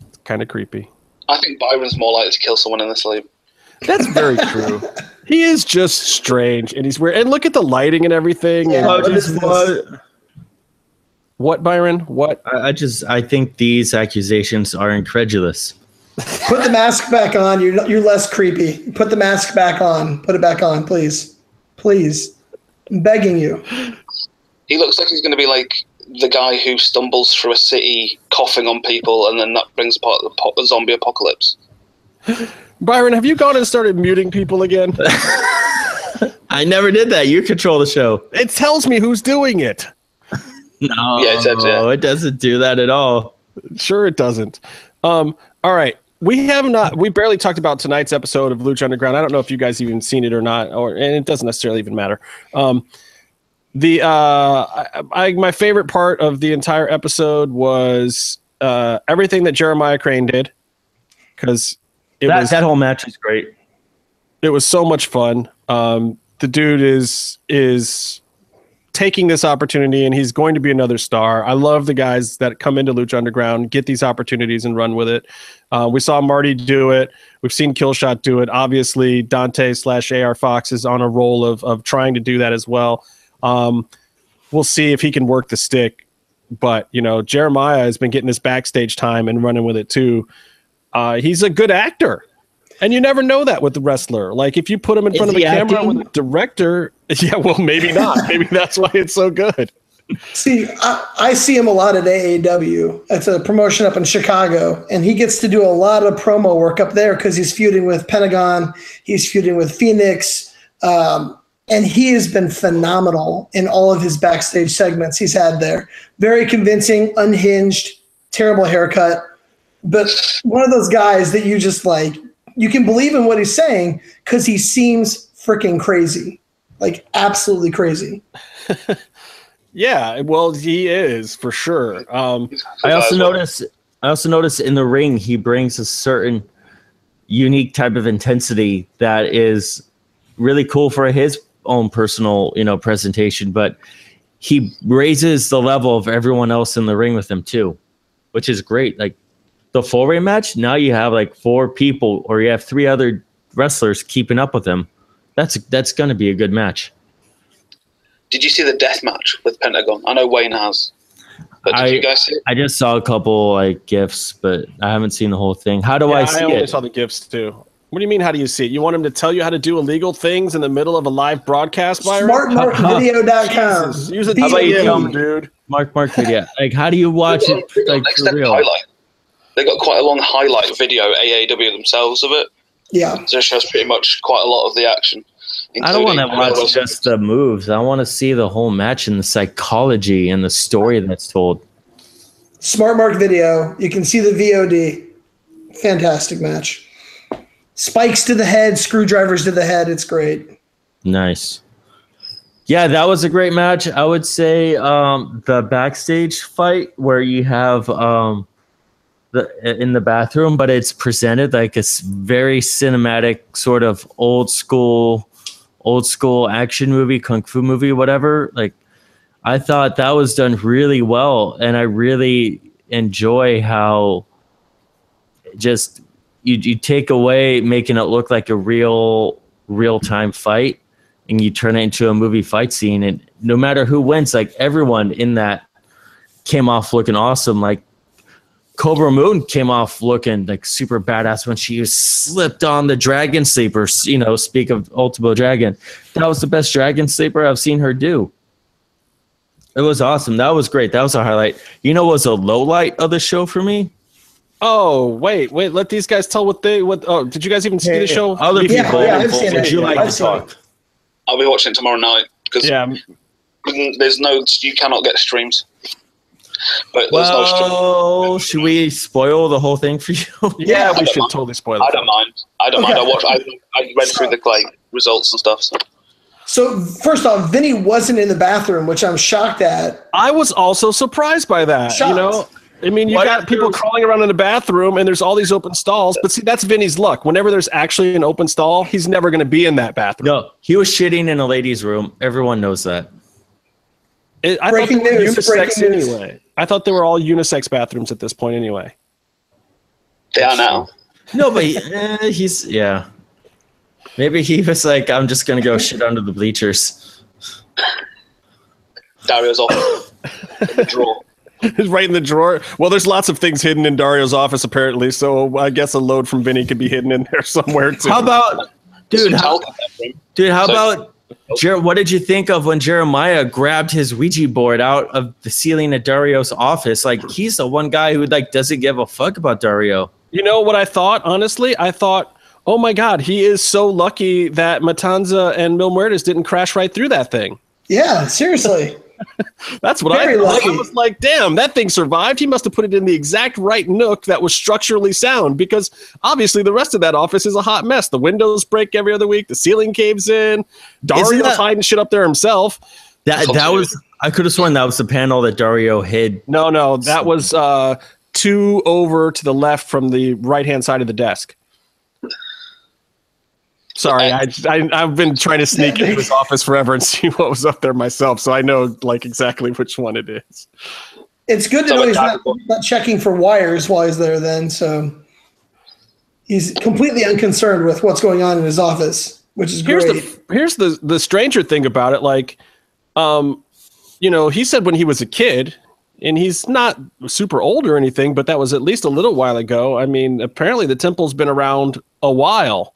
It's kind of creepy. I think Byron's more likely to kill someone in the sleep. That's very true. he is just strange and he's weird. And look at the lighting and everything. Yeah. And Oh, what just what- what, Byron? What? I I just I think these accusations are incredulous. Put the mask back on. You're you're less creepy. Put the mask back on. Put it back on, please, please. I'm begging you. He looks like he's going to be like the guy who stumbles through a city coughing on people, and then that brings about the, po- the zombie apocalypse. Byron, have you gone and started muting people again? I never did that. You control the show. it tells me who's doing it. No, Yeah, it does, yeah. it doesn't do that at all. Sure, it doesn't. Um, all right. We have not. We barely talked about tonight's episode of Lucha Underground. I don't know if you guys even seen it or not, or and it doesn't necessarily even matter. Um, the uh, I, I, my favorite part of the entire episode was uh, everything that Jeremiah Crane did because it That, was that whole match is great. it was so much fun. Um, the dude is is taking this opportunity and he's going to be another star. I love the guys that come into Lucha Underground, get these opportunities and run with it. Uh, we saw Marty do it. We've seen Killshot do it. Obviously, Dante slash AR Fox is on a roll of, of trying to do that as well. Um, we'll see if he can work the stick. But, you know, Jeremiah has been getting his backstage time and running with it too. Uh, he's a good actor. And you never know that with the wrestler. Like if you put him in Is front of a he camera acting? with a director, yeah, well, maybe not. maybe that's why it's so good. See, I, I see him a lot at AAW. It's a promotion up in Chicago, and he gets to do a lot of promo work up there because he's feuding with Pentagon, he's feuding with Phoenix, um, and he has been phenomenal in all of his backstage segments he's had there. Very convincing, unhinged, terrible haircut, but one of those guys that you just like, you can believe in what he's saying because he seems freaking crazy, like absolutely crazy. Yeah, well, he is for sure. Um, I also notice. I also notice in the ring he brings a certain unique type of intensity that is really cool for his own personal, you know, presentation. But he raises the level of everyone else in the ring with him too, which is great. Like the four way match, now you have like four people, or you have three other wrestlers keeping up with him. That's that's going to be a good match. Did you see the death match with Pentagon? I know Wayne has. But did I- you guys see it? I just saw a couple like gifs, but I haven't seen the whole thing. How do yeah, I I, only it? saw the gifts too. What do you mean? How do you see it? You want him to tell you how to do illegal things in the middle of a live broadcast, Byron? SmartMarkVideo.com. Jesus, Use a How about you tell me? dude. Mark Mark video. Like, how do you watch it? Like for real? highlight. They got quite a long highlight video, AAW themselves of it. Yeah. So it shows pretty much quite a lot of the action. I don't want to watch just the moves. I want to see the whole match and the psychology and the story that's told. Smart Mark Video. You can see the VOD. Fantastic match. Spikes to the head, screwdrivers to the head. It's great. Nice. Yeah, that was a great match. I would say um, the backstage fight where you have um, the in the bathroom, but it's presented like a very cinematic sort of old school, old school action movie, kung fu movie, whatever. Like, I thought that was done really well, and I really enjoy how just you you take away making it look like a real real time fight and you turn it into a movie fight scene and no matter who wins like everyone in that came off looking awesome. Like Kobra Moon came off looking like super badass when she slipped on the dragon sleeper you know speak of Ultimo Dragon. That was the best dragon sleeper I've seen her do. It was awesome. That was great. That was a highlight. You know was a low light of the show for me Oh, wait, wait. Let these guys tell what they what. Oh, did you guys even see the show? other Yeah, people yeah, I've seen would it. you like I've to seen talk it. I'll be watching it tomorrow night because Yeah, there's no, you cannot get streams. But there's no stream. Well, should we spoil the whole thing for you? yeah. We should mind. totally spoil it. I don't mind. I don't mind. I Okay. watched. I, I read through the like results and stuff. So So first off, Vinny wasn't in the bathroom, which I'm shocked at. I was also surprised by that. You know, I mean, you Why got people you- crawling around in the bathroom, and there's all these open stalls. But see, that's Vinny's luck. Whenever there's actually an open stall, he's never going to be in that bathroom. no, he was shitting in a ladies' room. Everyone knows that. It- I Breaking thought they were news, unisex breaking news. anyway. I thought they were all unisex bathrooms at this point anyway. they are now. No, but he, eh, he's yeah. Maybe he was like, I'm just gonna go shit under the bleachers. Dario's off. in the drawer. It's right in the drawer. Well, there's lots of things hidden in Dario's office apparently, so I guess a load from Vinny could be hidden in there somewhere too. How about, dude? How, talc in that room. dude, how So- about? Jer- what did you think of when Jeremiah grabbed his Ouija board out of the ceiling at Dario's office? Like he's the one guy who like doesn't give a fuck about Dario. You know what I thought? Honestly, I thought, oh my god, he is so lucky that Matanza and Mil Muertes didn't crash right through that thing. Yeah, seriously. That's what Very I thought. lucky. I was like, damn, that thing survived. He must have put it in the exact right nook that was structurally sound because obviously the rest of that office is a hot mess. The windows break every other week. The ceiling caves in. Dario's that- hiding shit up there himself. That that was I could have sworn that was the panel that Dario hid. No, no, that was uh, two over to the left from the right hand side of the desk. Sorry, I, I I've been trying to sneak into his office forever and see what was up there myself, so I know like exactly which one it is. It's good to know he's not, not checking for wires while he's there. Then, so he's completely unconcerned with what's going on in his office, which is Here's great. the here's the the stranger thing about it. Like, um, you know, he said when he was a kid, and he's not super old or anything, but that was at least a little while ago. I mean, apparently the temple's been around a while.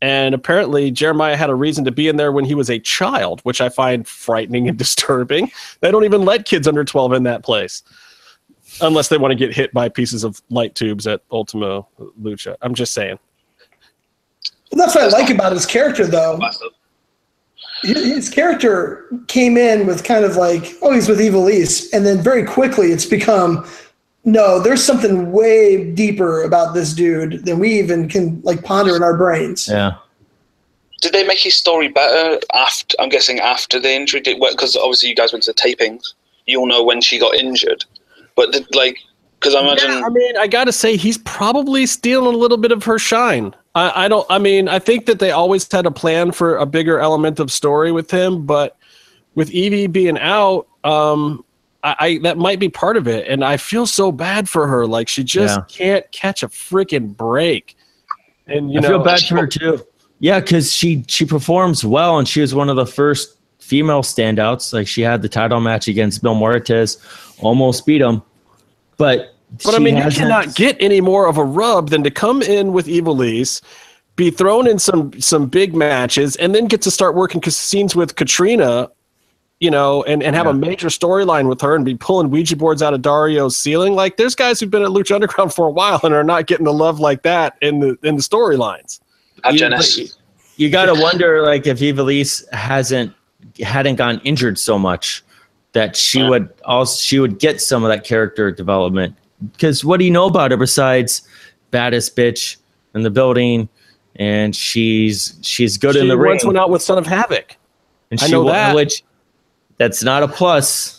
And apparently, Jeremiah had a reason to be in there when he was a child, which I find frightening and disturbing. They don't even let kids under 12 in that place unless they want to get hit by pieces of light tubes at Ultimo Lucha. I'm just saying. Well, that's what I like about his character, though. His his character came in with kind of like, oh, he's with Ivelisse, and then very quickly it's become, no, there's something way deeper about this dude than we even can like ponder in our brains. Yeah. Did they make his story better after? I'm guessing after the injury, because obviously you guys went to the tapings. You'll know when she got injured, but did, like, because I imagine Yeah, I mean, I got to say, he's probably stealing a little bit of her shine. I, I don't. I mean, I think that they always had a plan for a bigger element of story with him, but with Evie being out, um, I, I that might be part of it. And I feel so bad for her. Like she just Yeah. can't catch a freaking break. And you I know, feel bad for her too. Yeah, because she she performs well, and she was one of the first female standouts. Like she had the title match against Mil Muertes, almost beat him, but But I mean, you cannot get any more of a rub than to come in with Evil Ivelisse, be thrown in some some big matches, and then get to start working scenes with Catrina, you know, and, and have a major storyline with her and be pulling Ouija boards out of Dario's ceiling. Like there's guys who've been at Lucha Underground for a while and are not getting the love like that in the in the storylines. you, Janice. you got to wonder like if Ivelisse hasn't hadn't gotten injured so much that she Yeah. would also she would get some of that character development. Because what do you know about her besides baddest bitch in the building, and she's she's good she in the ring. once went out with Son of Havoc. And I she know won, that. which that's not a plus.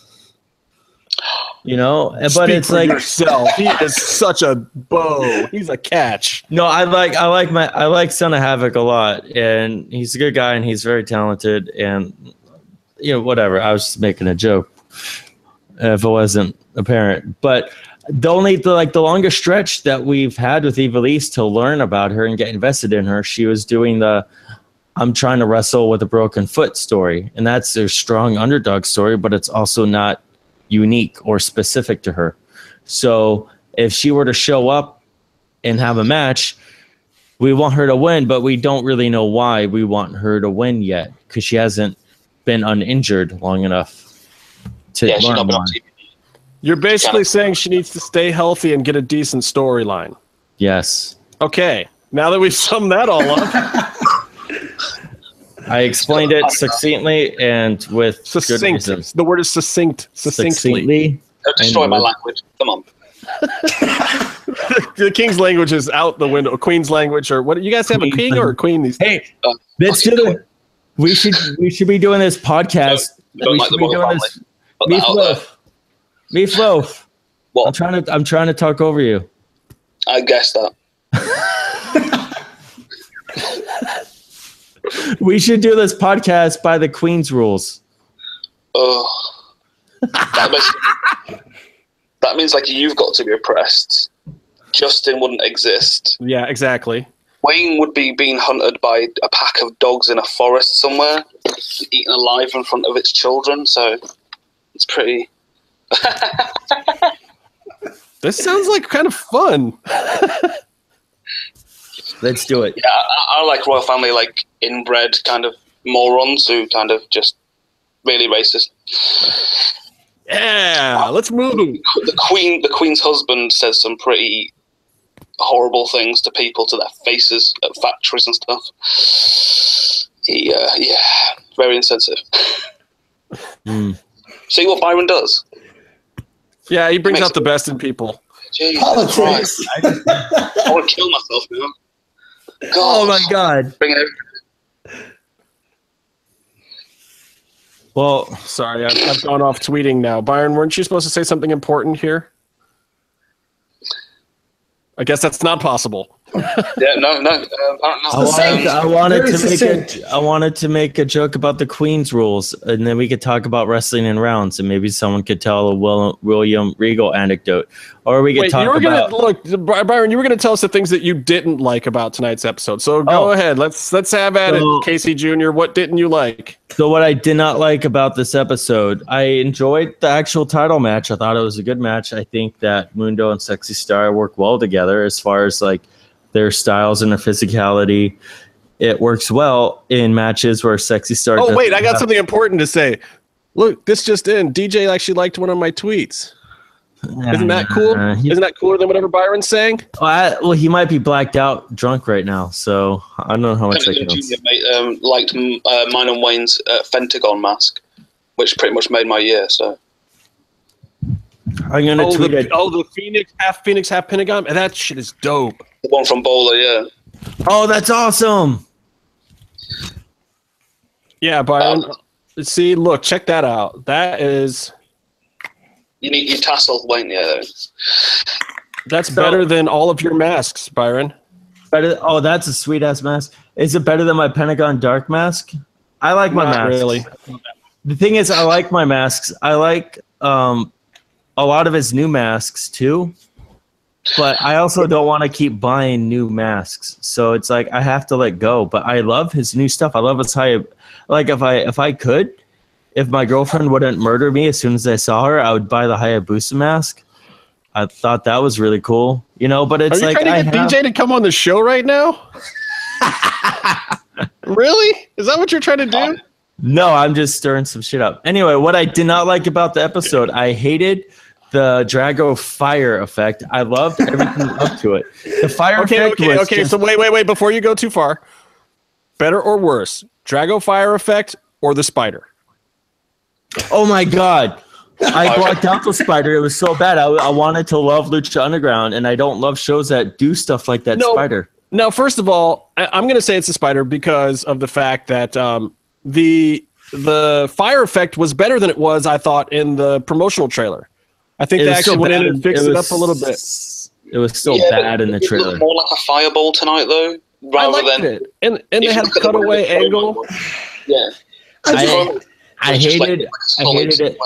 You know, but it's like yourself. he is such a bow. He's a catch. no, I like I like my I like Son of Havoc a lot, and he's a good guy and he's very talented, and you know whatever. I was just making a joke if it wasn't apparent, but the only the like the longest stretch that we've had with Ivelisse to learn about her and get invested in her, she was doing the I'm trying to wrestle with a broken foot story, and that's a strong underdog story, but it's also not unique or specific to her. So if she were to show up and have a match, we want her to win, but we don't really know why we want her to win yet because she hasn't been uninjured long enough to Yeah, learn not been why. on TV. You're basically saying she needs to stay healthy and get a decent storyline. Yes. Okay. Now that we've summed that all up, I explained it succinctly and with good succinct. reasons. The word is succinct. Succinctly. Succinctly. Don't destroy my language. Come on. The king's language is out the window. Queen's language, or what? You guys have a king or a queen? These Hey, Uh, let's do fucking the. We should we should be doing this podcast. Don't we like should be doing this. Put that out there. Meatloaf. Meatloaf. I'm trying to I'm trying to talk over you. I guess that. We should do this podcast by the Queen's rules. Oh. That, makes, that means like you've got to be oppressed. Justin wouldn't exist. Yeah, exactly. Wayne would be being hunted by a pack of dogs in a forest somewhere, eaten alive in front of its children. So it's pretty. This sounds like kind of fun. Let's do it. Yeah, I, I like royal family, like inbred kind of morons who kind of just really racist. Yeah, let's move. The queen, the queen's husband, says some pretty horrible things to people to their faces at factories and stuff. He, uh, yeah, very insensitive. Hmm. See what Byron does. Yeah, he brings Makes out the best in people. Jesus Politics. Christ. I want to kill myself now. God, Oh my god. Bring it. Well, sorry, I've, I've gone off tweeting now. Byron, weren't you supposed to say something important here? I guess that's not possible. Yeah, no, no. Uh, I wanted, I wanted to make a, I wanted to make a joke about the Queen's rules, and then we could talk about wrestling in rounds, and maybe someone could tell a Will, William Regal anecdote, or we could Wait, talk you were about. gonna look, Byron. You were gonna tell us the things that you didn't like about tonight's episode. So go Oh. ahead. Let's let's have at So- it, Casey Jr. What didn't you like? So what I did not like about this episode, I enjoyed the actual title match. I thought it was a good match. I think that Mundo and Sexy Star work well together as far as like their styles and their physicality. It works well in matches where Sexy Star. Oh wait, I got something important to say. Look, this just in. DJ actually liked one of my tweets. Isn't that cool? Uh, he- Isn't that cooler than whatever Byron's saying? well, I- well, he might be blacked out, drunk right now. So I don't know how much that Pentagon counts. Jr. Mate, um, liked uh, mine and Wayne's uh, Fentagon mask, which pretty much made my year. So I'm gonna Oh tweet the, it. oh, the Phoenix half Phoenix half Pentagon. And that shit is dope. the one from Bowler, yeah. Oh, that's awesome. Yeah, Byron. See, look, check that out. That is You need your tassel, Wayne. Yeah, that's So- better than all of your masks, Byron. Better. Oh, that's a sweet ass mask. Is it better than my Pentagon Dark mask? I like my Not mask. really. The thing is, I like my masks. I like um, a lot of his new masks too. But I also don't want to keep buying new masks. So it's like I have to let go. But I love his new stuff. I love his high. Like if I if I could, if my girlfriend wouldn't murder me as soon as I saw her, I would buy the Hayabusa mask. I thought that was really cool, you know. But it's Are you like trying to get have- DJ to come on the show right now? really? Is that what you're trying to do? No, I'm just stirring some shit up. Anyway, what I did not like about the episode, I hated the Drago fire effect. I loved everything up to it. The fire Okay, effect okay, was okay. just- So wait, wait, wait. Before you go too far, better or worse, Drago fire effect or the spider? oh my god. I blocked out the spider. It was so bad. I, I wanted to love Lucha Underground, and I don't love shows that do stuff like that No. spider. Now, first of all, I, I'm going to say it's a spider because of the fact that um, the the fire effect was better than it was, I thought, in the promotional trailer. I think It they actually went in and fixed it, was- up a little bit. It was still Yeah, bad in the it trailer. more like a fireball tonight, though, I rather liked than. it, and and they if you had a look at the way cutaway the angle. Yeah, I just, I- I It's just like- hated, like a I solid hated it.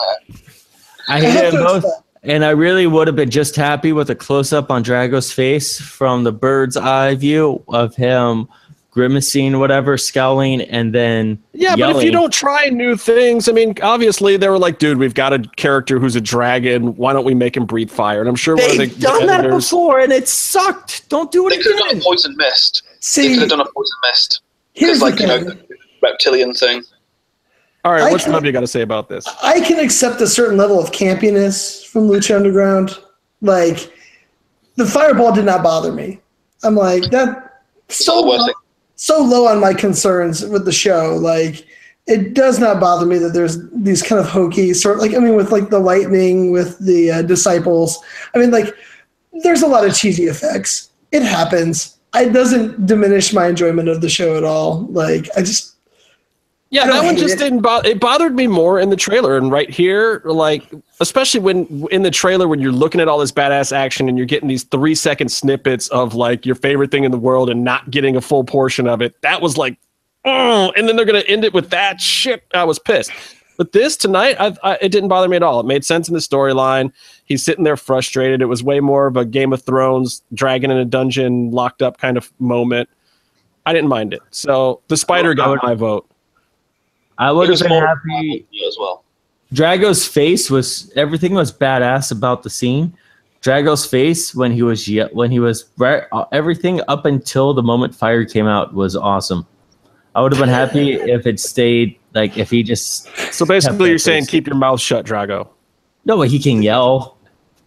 I I hated it both. And I really would have been just happy with a close up on Drago's face from the bird's eye view of him grimacing, whatever, scowling, and then Yeah, but if you don't try new things, I mean, obviously they were like, dude, we've got a character who's a dragon. Why don't we make him breathe fire? And I'm sure one of the They've done that before, and it sucked. Don't do it They it could have done a poison mist. See, They could have done a poison mist. here's Because, the like, you know, reptilian thing. All right, what's can- Nub you got to say about this? I can accept a certain level of campiness from Lucha Underground. Like, the fireball did not bother me. I'm like, that so not worth low, it. So low on my concerns with the show. Like, it does not bother me that there's these kind of hokey sort like I mean with like the lightning with the uh, disciples. I mean like there's a lot of cheesy effects. It happens. It doesn't diminish my enjoyment of the show at all. Like I just Yeah, that one just it. didn't bother. It bothered me more in the trailer and right here, like especially when in the trailer when you're looking at all this badass action and you're getting these three second snippets of like your favorite thing in the world and not getting a full portion of it. That was like, oh, and then they're gonna end it with that shit. I was pissed. But this tonight, I, I, it didn't bother me at all. It made sense in the storyline. He's sitting there frustrated. It was way more of a Game of Thrones dragon in a dungeon, locked up kind of moment. I didn't mind it. So the spider I got my vote. I would have been more happy. as well. Drago's face was everything was badass about the scene. Drago's face when he was when he was right, uh, everything up until the moment fire came out was awesome. I would have been happy if it stayed like if he just So basically, you're saying keep your mouth shut, Drago. no, but he can yell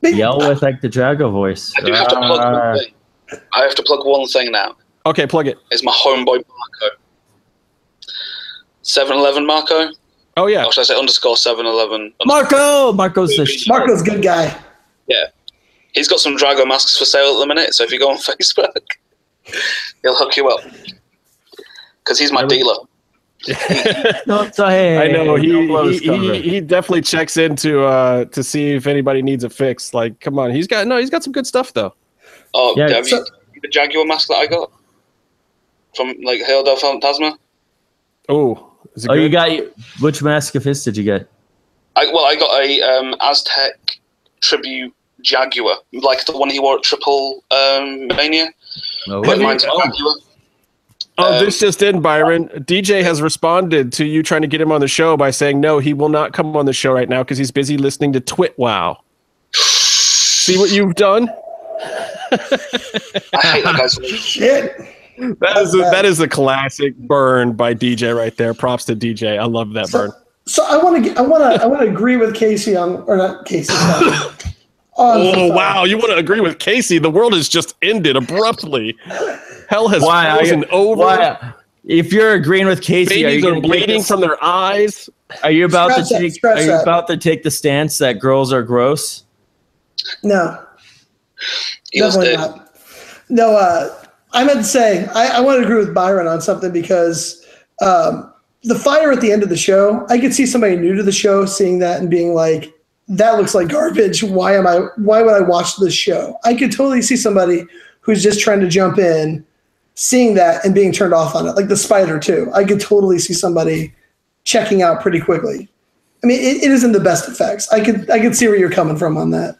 yell with like the Drago voice. I do have to plug one thing. I have to plug one thing now. Okay, plug it. it. Is my homeboy Marco. 7-Eleven Marco? Oh yeah, Or should I say underscore 7-Eleven? Marco, Marco's the Marco's good guy. Yeah. He's got some Drago masks for sale at the minute, so if you go on Facebook, he'll hook you up. Because he's my dealer. no, so, hey, I know he don't he, he he definitely checks into uh to see if anybody needs a fix. Like, come on, he's got no, he's got some good stuff though. Oh, Yeah, have, you, so- have the Jaguar mask that I got from like Hijo del Fantasma. Oh, is it Oh, good? you got which mask of his did you get? I, well, I got a um, Aztec tribute Jaguar, like the one he wore at Triple um, Mania. Oh, But you- mine's oh. Jaguar. Oh, Um, this just in, Byron. DJ has responded to you trying to get him on the show by saying no, he will not come on the show right now because he's busy listening to Twit Wow. See what you've done? I hate that guy's Shit. That is a, that is a classic burn by DJ right there. Props to DJ. I love that burn. So I want to I want to I want to agree with Casey on or not Casey. sorry. on, Oh wow, you want to agree with Casey? The world has just ended abruptly. Hell has why are frozen you, over. why- If you're agreeing with Casey, are Babies you are bleeding from their eyes. Are you about Scratch to that, take? scratch Are you that. about to take the stance that girls are gross? No, Eels definitely dick. not. No, uh, I meant to say I, I want to agree with Byron on something because um, the fire at the end of the show, I could see somebody new to the show seeing that and being like, "That looks like garbage. Why am I? Why would I watch this show?" I could totally see somebody who's just trying to jump in, seeing that and being turned off on it, like the spider too. I could totally see somebody checking out pretty quickly. I mean, it, it isn't the best effects. I could I could see where you're coming from on that.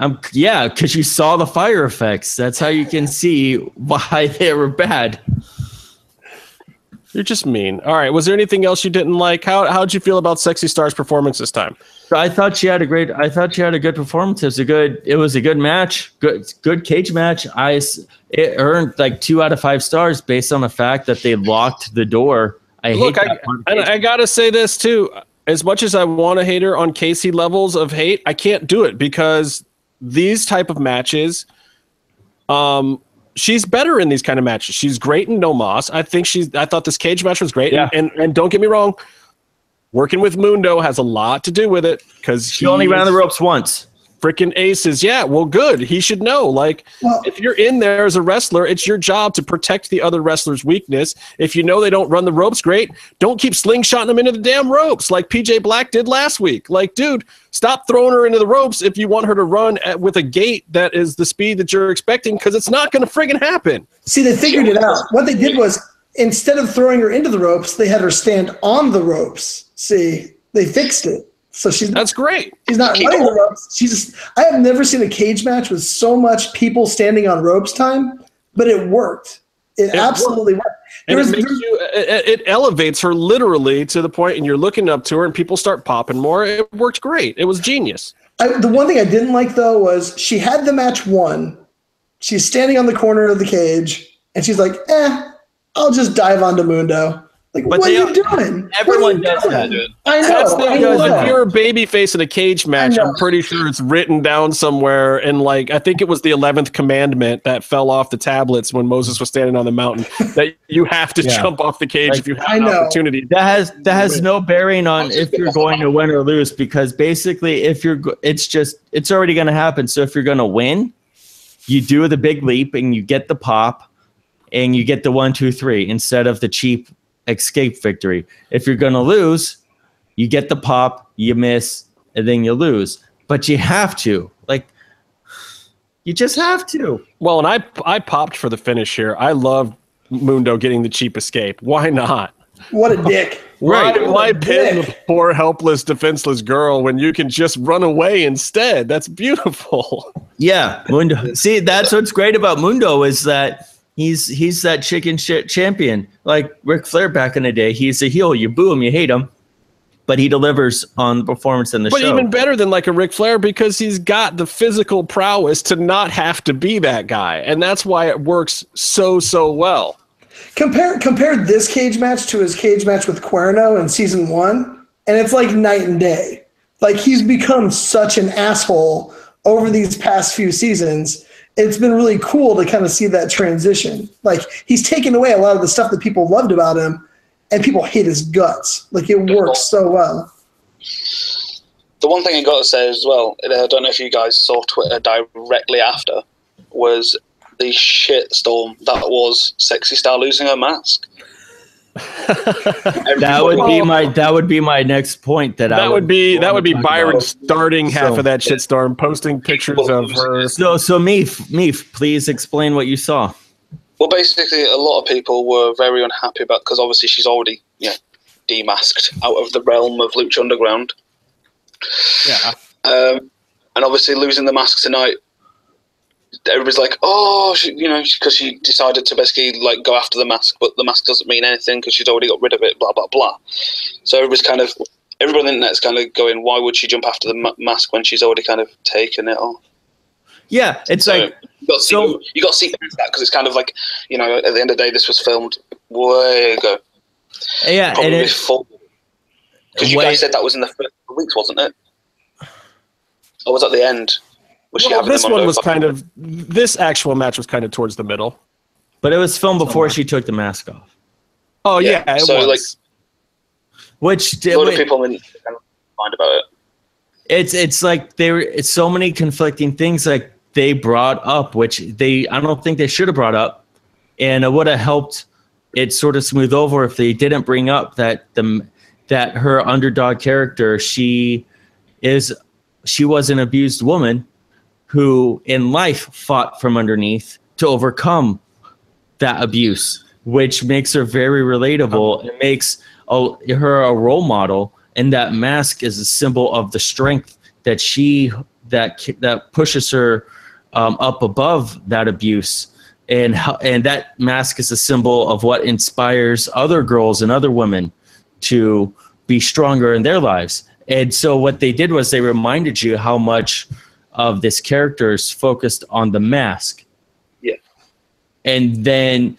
Um, yeah, because you saw the fire effects. That's how you can see why they were bad. You're just mean. All right. Was there anything else you didn't like? How how'd you feel about Sexy Star's performance this time? I thought she had a great. I thought she had a good performance. It was a good. It was a good match. Good, good cage match. I It earned like two out of five stars based on the fact that they locked the door. I Look, hate I, of and I gotta say this too. As much as I want to hate her on Casey levels of hate, I can't do it because these type of matches, um, she's better in these kind of matches. She's great in No Moss. I think she's. I thought this cage match was great. Yeah. And, and and don't get me wrong, working with Mundo has a lot to do with it because She only ran the ropes once. Freaking aces. Yeah, well, good. He should know. Like, Well- if you're in there as a wrestler, it's your job to protect the other wrestler's weakness. If you know they don't run the ropes great, don't keep slingshotting them into the damn ropes like PJ Black did last week. Like, dude, stop throwing her into the ropes if you want her to run at, with a gate that is the speed that you're expecting because it's not going to friggin' happen. See, they figured it out. What they did was instead of throwing her into the ropes, they had her stand on the ropes. See, they fixed it. So she's not, That's great. she's not Keep running the ropes. She's just, I have never seen a cage match with so much people standing on ropes time, but it worked. It, absolutely worked. There And was, it makes you, it, it elevates her literally to the point, and you're looking up to her, and people start popping more. It worked great. It was genius. I, the one thing I didn't like though was she had the match won. She's standing on the corner of the cage, and she's like, "Eh, I'll just dive onto Mundo." Like, But what they are you are- doing? everyone you does doing? that. I know. That's I know. if you're a baby face in a cage match. I'm pretty sure it's written down somewhere. And like, I think it was the 11th commandment that fell off the tablets when Moses was standing on the mountain that you have to Yeah. jump off the cage Like, if you have I an know. opportunity. That has that has no bearing on if you're going to win or lose because basically if you're it's just it's already going to happen. So if you're going to win, you do the big leap and you get the pop and you get the one two three instead of the cheap escape victory. If you're going to lose, you get the pop, you miss, and then you lose. But you have to like you just have to. Well, and I I popped for the finish here. I love Mundo getting the cheap escape. Why not? What a dick. Right. why Dick. pin the poor, helpless, defenseless girl when you can just run away instead? That's beautiful. Yeah, Mundo. See, that's what's great about Mundo is that he's he's that chicken shit champion, like Ric Flair back in the day. He's a heel. You boo him, you hate him, but he delivers on the performance in the But show. But even better than like a Ric Flair because he's got the physical prowess to not have to be that guy. And that's why it works so, so well. Compare compare this cage match to his cage match with Cuerno in season one, and it's like night and day. Like he's become such an asshole over these past few seasons. It's been really cool to kind of see that transition. Like he's taken away a lot of the stuff that people loved about him, and people hate his guts. Like it works so well. The one thing I got to say as well, I don't know if you guys saw Twitter directly after, was the shit storm that was Sexy Star losing her mask. That would be my that would be my next point. That, I That would be that would be Byron about. starting half So- of that shitstorm, posting pictures of her. So so Meef, Meef, please explain what you saw. Well, basically, a lot of people were very unhappy about because obviously she's already yeah demasked out of the realm of Lucha Underground, Yeah, um, and obviously losing the mask tonight. Everybody's like, oh, she, you know, because she decided to basically like go after the mask, but the mask doesn't mean anything because she's already got rid of it. Blah blah blah. So everybody's kind of everybody on the internet's kind of going, why would she jump after the ma- mask when she's already kind of taken it off? Yeah, it's So like you got to see, so- you got to see that because it's kind of like you know at the end of the day this was filmed way ago, yeah, probably it, before because you guys said that was in the first weeks, wasn't it? Or was at the end? Was well, having this one was kind of this actual match was kind of towards the middle. but it was filmed before she took the mask off, Oh Yeah, yeah, it so, was. like- which a did, lot of people in kind mind about it. it's it's like there were it's so many conflicting things like they brought up which they i don't think they should have brought up and it would have helped it sort of smooth over if they didn't bring up that the that her underdog character she is she was an abused woman who in life fought from underneath to overcome that abuse which makes her very relatable. It makes a, her a role model and that mask is a symbol of the strength that she that that pushes her um, up above that abuse. And and that mask is a symbol of what inspires other girls and other women to be stronger in their lives. And so what they did was they reminded you how much of this character is focused on the mask Yeah. and then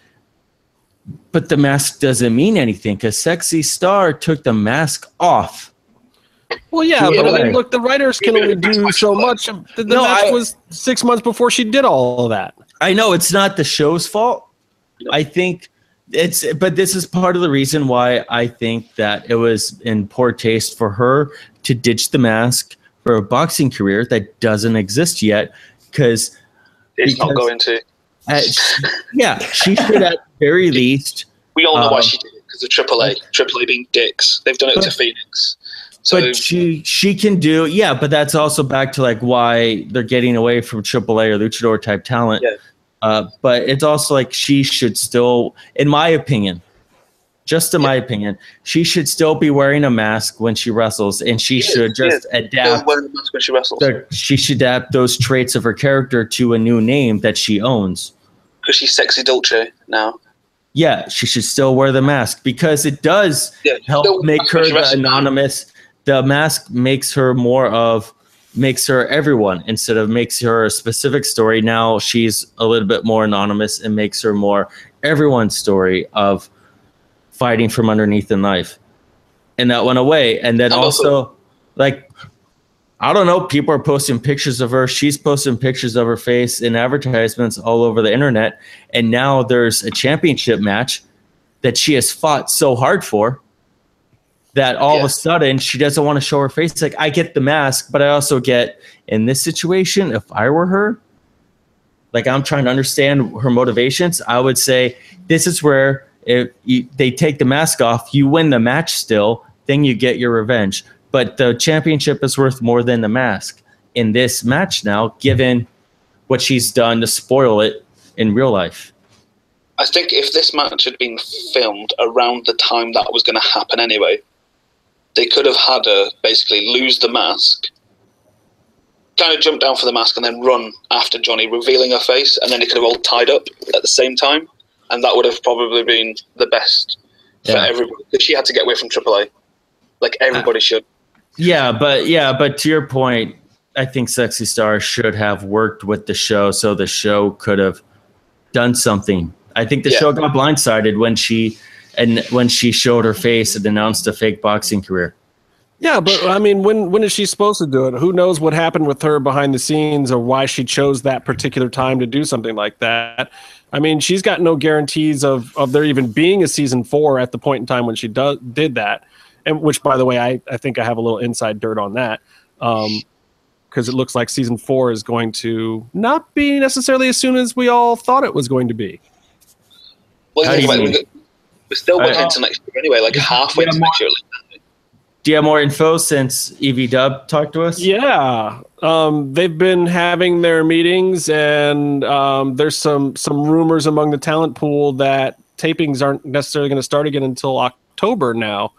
but the mask doesn't mean anything because sexy star took the mask off well, yeah, Yeah, but I mean, look, the writers can only do so much. The, the No, match I- was six months before she did all of that. I know it's not the show's fault. I think it's, but this is part of the reason why I think that it was in poor taste for her to ditch the mask for a boxing career that doesn't exist yet. Because, It's not going to. yeah, she should at very least. We all know why Um, she did it because of AAA. AAA being dicks. They've done it to But- Phoenix. So but she she can do yeah, but that's also back to like why they're getting away from AAA or luchador type talent. Yeah. Uh, but it's also like she should still, in my opinion, just in my opinion, she should still be wearing a mask when she wrestles, and she Yeah, should just They're adapt. wearing the mask when she wrestles the- she should adapt those traits of her character to a new name that she owns. because she's sexy Dolce now. Yeah, she should still wear the mask because it does Yeah, help make her the anonymous. The mask makes her more of makes her everyone instead of makes her a specific story. Now she's a little bit more anonymous and makes her more everyone's story of fighting from underneath in life. And that went away. And then also, also- like I don't know, people are posting pictures of her. She's posting pictures of her face in advertisements all over the internet. And now there's a championship match that she has fought so hard for that all of a sudden she doesn't want to show her face. Like, I get the mask, but I also get in this situation, if I were her, like I'm trying to understand her motivations, I would say this is where if you, they take the mask off, you win the match still, then you get your revenge. But the championship is worth more than the mask in this match now, given what she's done to spoil it in real life. I think if this match had been filmed around the time that was going to happen anyway, they could have had her basically lose the mask, kind of jump down for the mask, and then run after Johnny, revealing her face, and then they could have all tied up at the same time, and that would have probably been the best for Yeah. everybody. Because she had to get away from AAA, like everybody should. Yeah, but yeah, but to your point, I think Sexy Star should have worked with the show so the show could have done something. I think the Yeah. show got blindsided when she and when she showed her face and announced a fake boxing career. Yeah, but I mean, when when is she supposed to do it? Who knows what happened with her behind the scenes or why she chose that particular time to do something like that? I mean, she's got no guarantees of of there even being a season four at the point in time when she do, did that, and which, by the way, I I think I have a little inside dirt on that. Um, because it looks like season four is going to not be necessarily as soon as we all thought it was going to be. Well, think about it, We're still looking into next year anyway, like halfway Yeah, next year. Do you have more info since EV Dub talked to us? Yeah, um, they've been having their meetings, and um, there's some some rumors among the talent pool that tapings aren't necessarily going to start again until October now,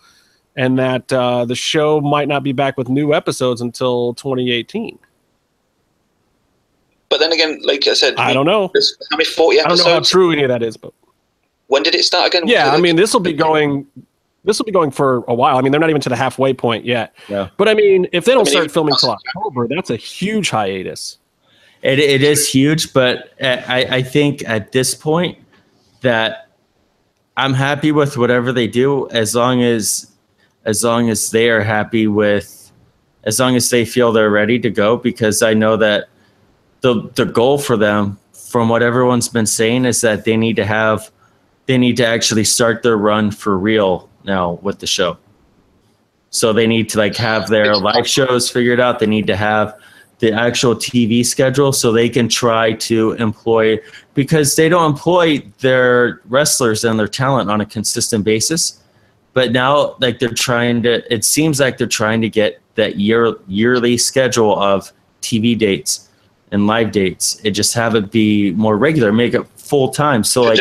and that uh, the show might not be back with new episodes until 2018. But then again, like I said, I don't know. how many 40 I don't know how true any of that is, but When did it start again? yeah, I Like, mean, this will be going. This will be going for a while. I mean, they're not even to the halfway point yet. Yeah. But I mean, if they don't I mean, start filming till October, that's a huge hiatus. It, it is huge, but uh, I, I think at this point that I'm happy with whatever they do as long as as long as they are happy with as long as they feel they're ready to go because I know that the the goal for them from what everyone's been saying is that they need to have they need to actually start their run for real now with the show. So they need to like have their live shows figured out. They need to have the actual TV schedule so they can try to employ because they don't employ their wrestlers and their talent on a consistent basis. But now like they're trying to it seems like they're trying to get that year yearly schedule of TV dates and live dates. It just have it be more regular, make it full time. So like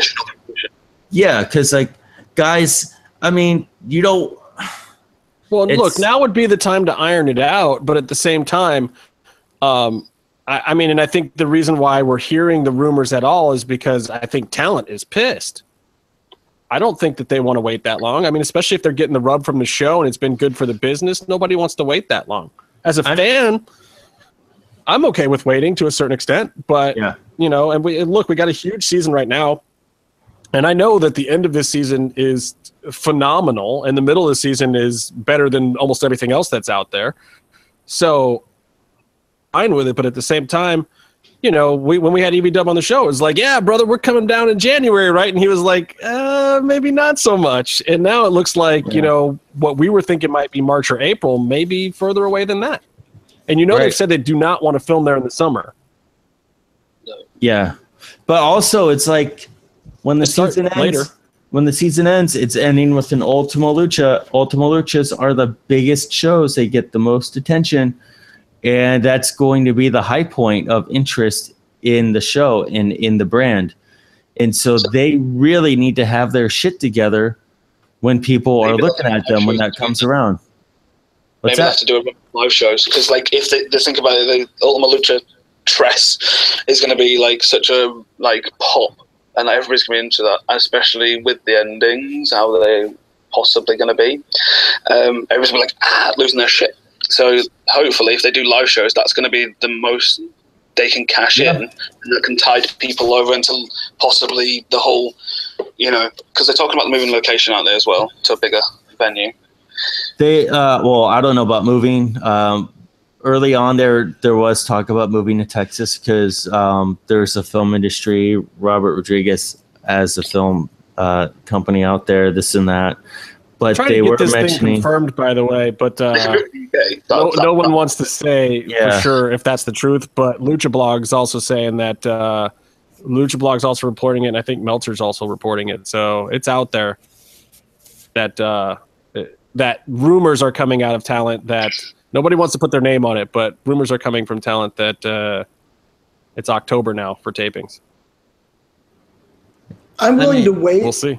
yeah, because like guys, I mean, you don't Well, look, now would be the time to iron it out, but at the same time, um, I, I mean, and I think the reason why we're hearing the rumors at all is because I think talent is pissed. I don't think that they want to wait that long. I mean, especially if they're getting the rub from the show and it's been good for the business, nobody wants to wait that long. As a I- fan, I'm okay with waiting to a certain extent, but Yeah. you know, and we and look, we got a huge season right now. And I know that the end of this season is phenomenal, and the middle of the season is better than almost everything else that's out there. So, fine with it, but at the same time, you know, we when we had EV Dub on the show, it was like, "Yeah, brother, we're coming down in January, right?" And he was like, uh, "Maybe not so much." And now it looks like you know what we were thinking might be March or April, maybe further away than that. And you know, they've said they do not want to film there in the summer. Yeah, but also it's like when the It starts season ends. later. When the season ends, it's ending with an Ultima Lucha. Ultima Luchas are the biggest shows; they get the most attention, and that's going to be the high point of interest in the show and in the brand. And so they really need to have their shit together when people are looking at them when that comes around. What's Maybe they have to do a live shows because, like, if they just think about it, the Ultima Lucha Tres is going to be like such a like pop, and like, everybody's coming into that, especially with the endings, how they possibly going to be. Um, everybody's gonna be like ah, losing their shit. So hopefully, if they do live shows, that's going to be the most they can cash Yeah. in, and that can tide people over until possibly the whole, you know, because they're talking about moving location out there as well to a bigger venue. They uh well, I don't know about moving. Um early on there there was talk about moving to Texas because um there's a film industry, Robert Rodriguez as a film uh company out there, this and that. But Trying they to were get this thing mentioning confirmed, by the way, but uh, Okay, no, that- no that- one wants to say Yeah. for sure if that's the truth. But Lucha Blog's also saying that uh, Lucha Blog's also reporting it, and I think Meltzer's also reporting it. So it's out there that uh, that rumors are coming out of talent that nobody wants to put their name on it, but rumors are coming from talent that uh, it's October now for tapings. I'm willing mean, to wait. We'll see.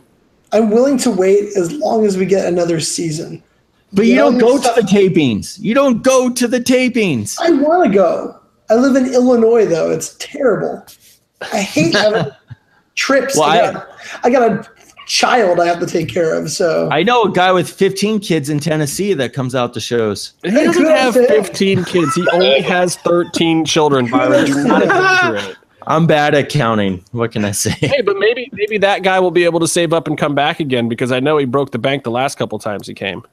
I'm willing to wait as long as we get another season. But you You know, don't go to the tapings. You don't go to the tapings. I want to go. I live in Illinois, though. It's terrible. I hate having trips. Well, I, I- got, I got a child I have to take care of. So I know a guy with 15 kids in Tennessee that comes out to shows. He doesn't have thing. 15 kids. He only has 13 children. Byron, do. I'm bad at counting. What can I say? Hey, but maybe maybe that guy will be able to save up and come back again because I know he broke the bank the last couple times he came.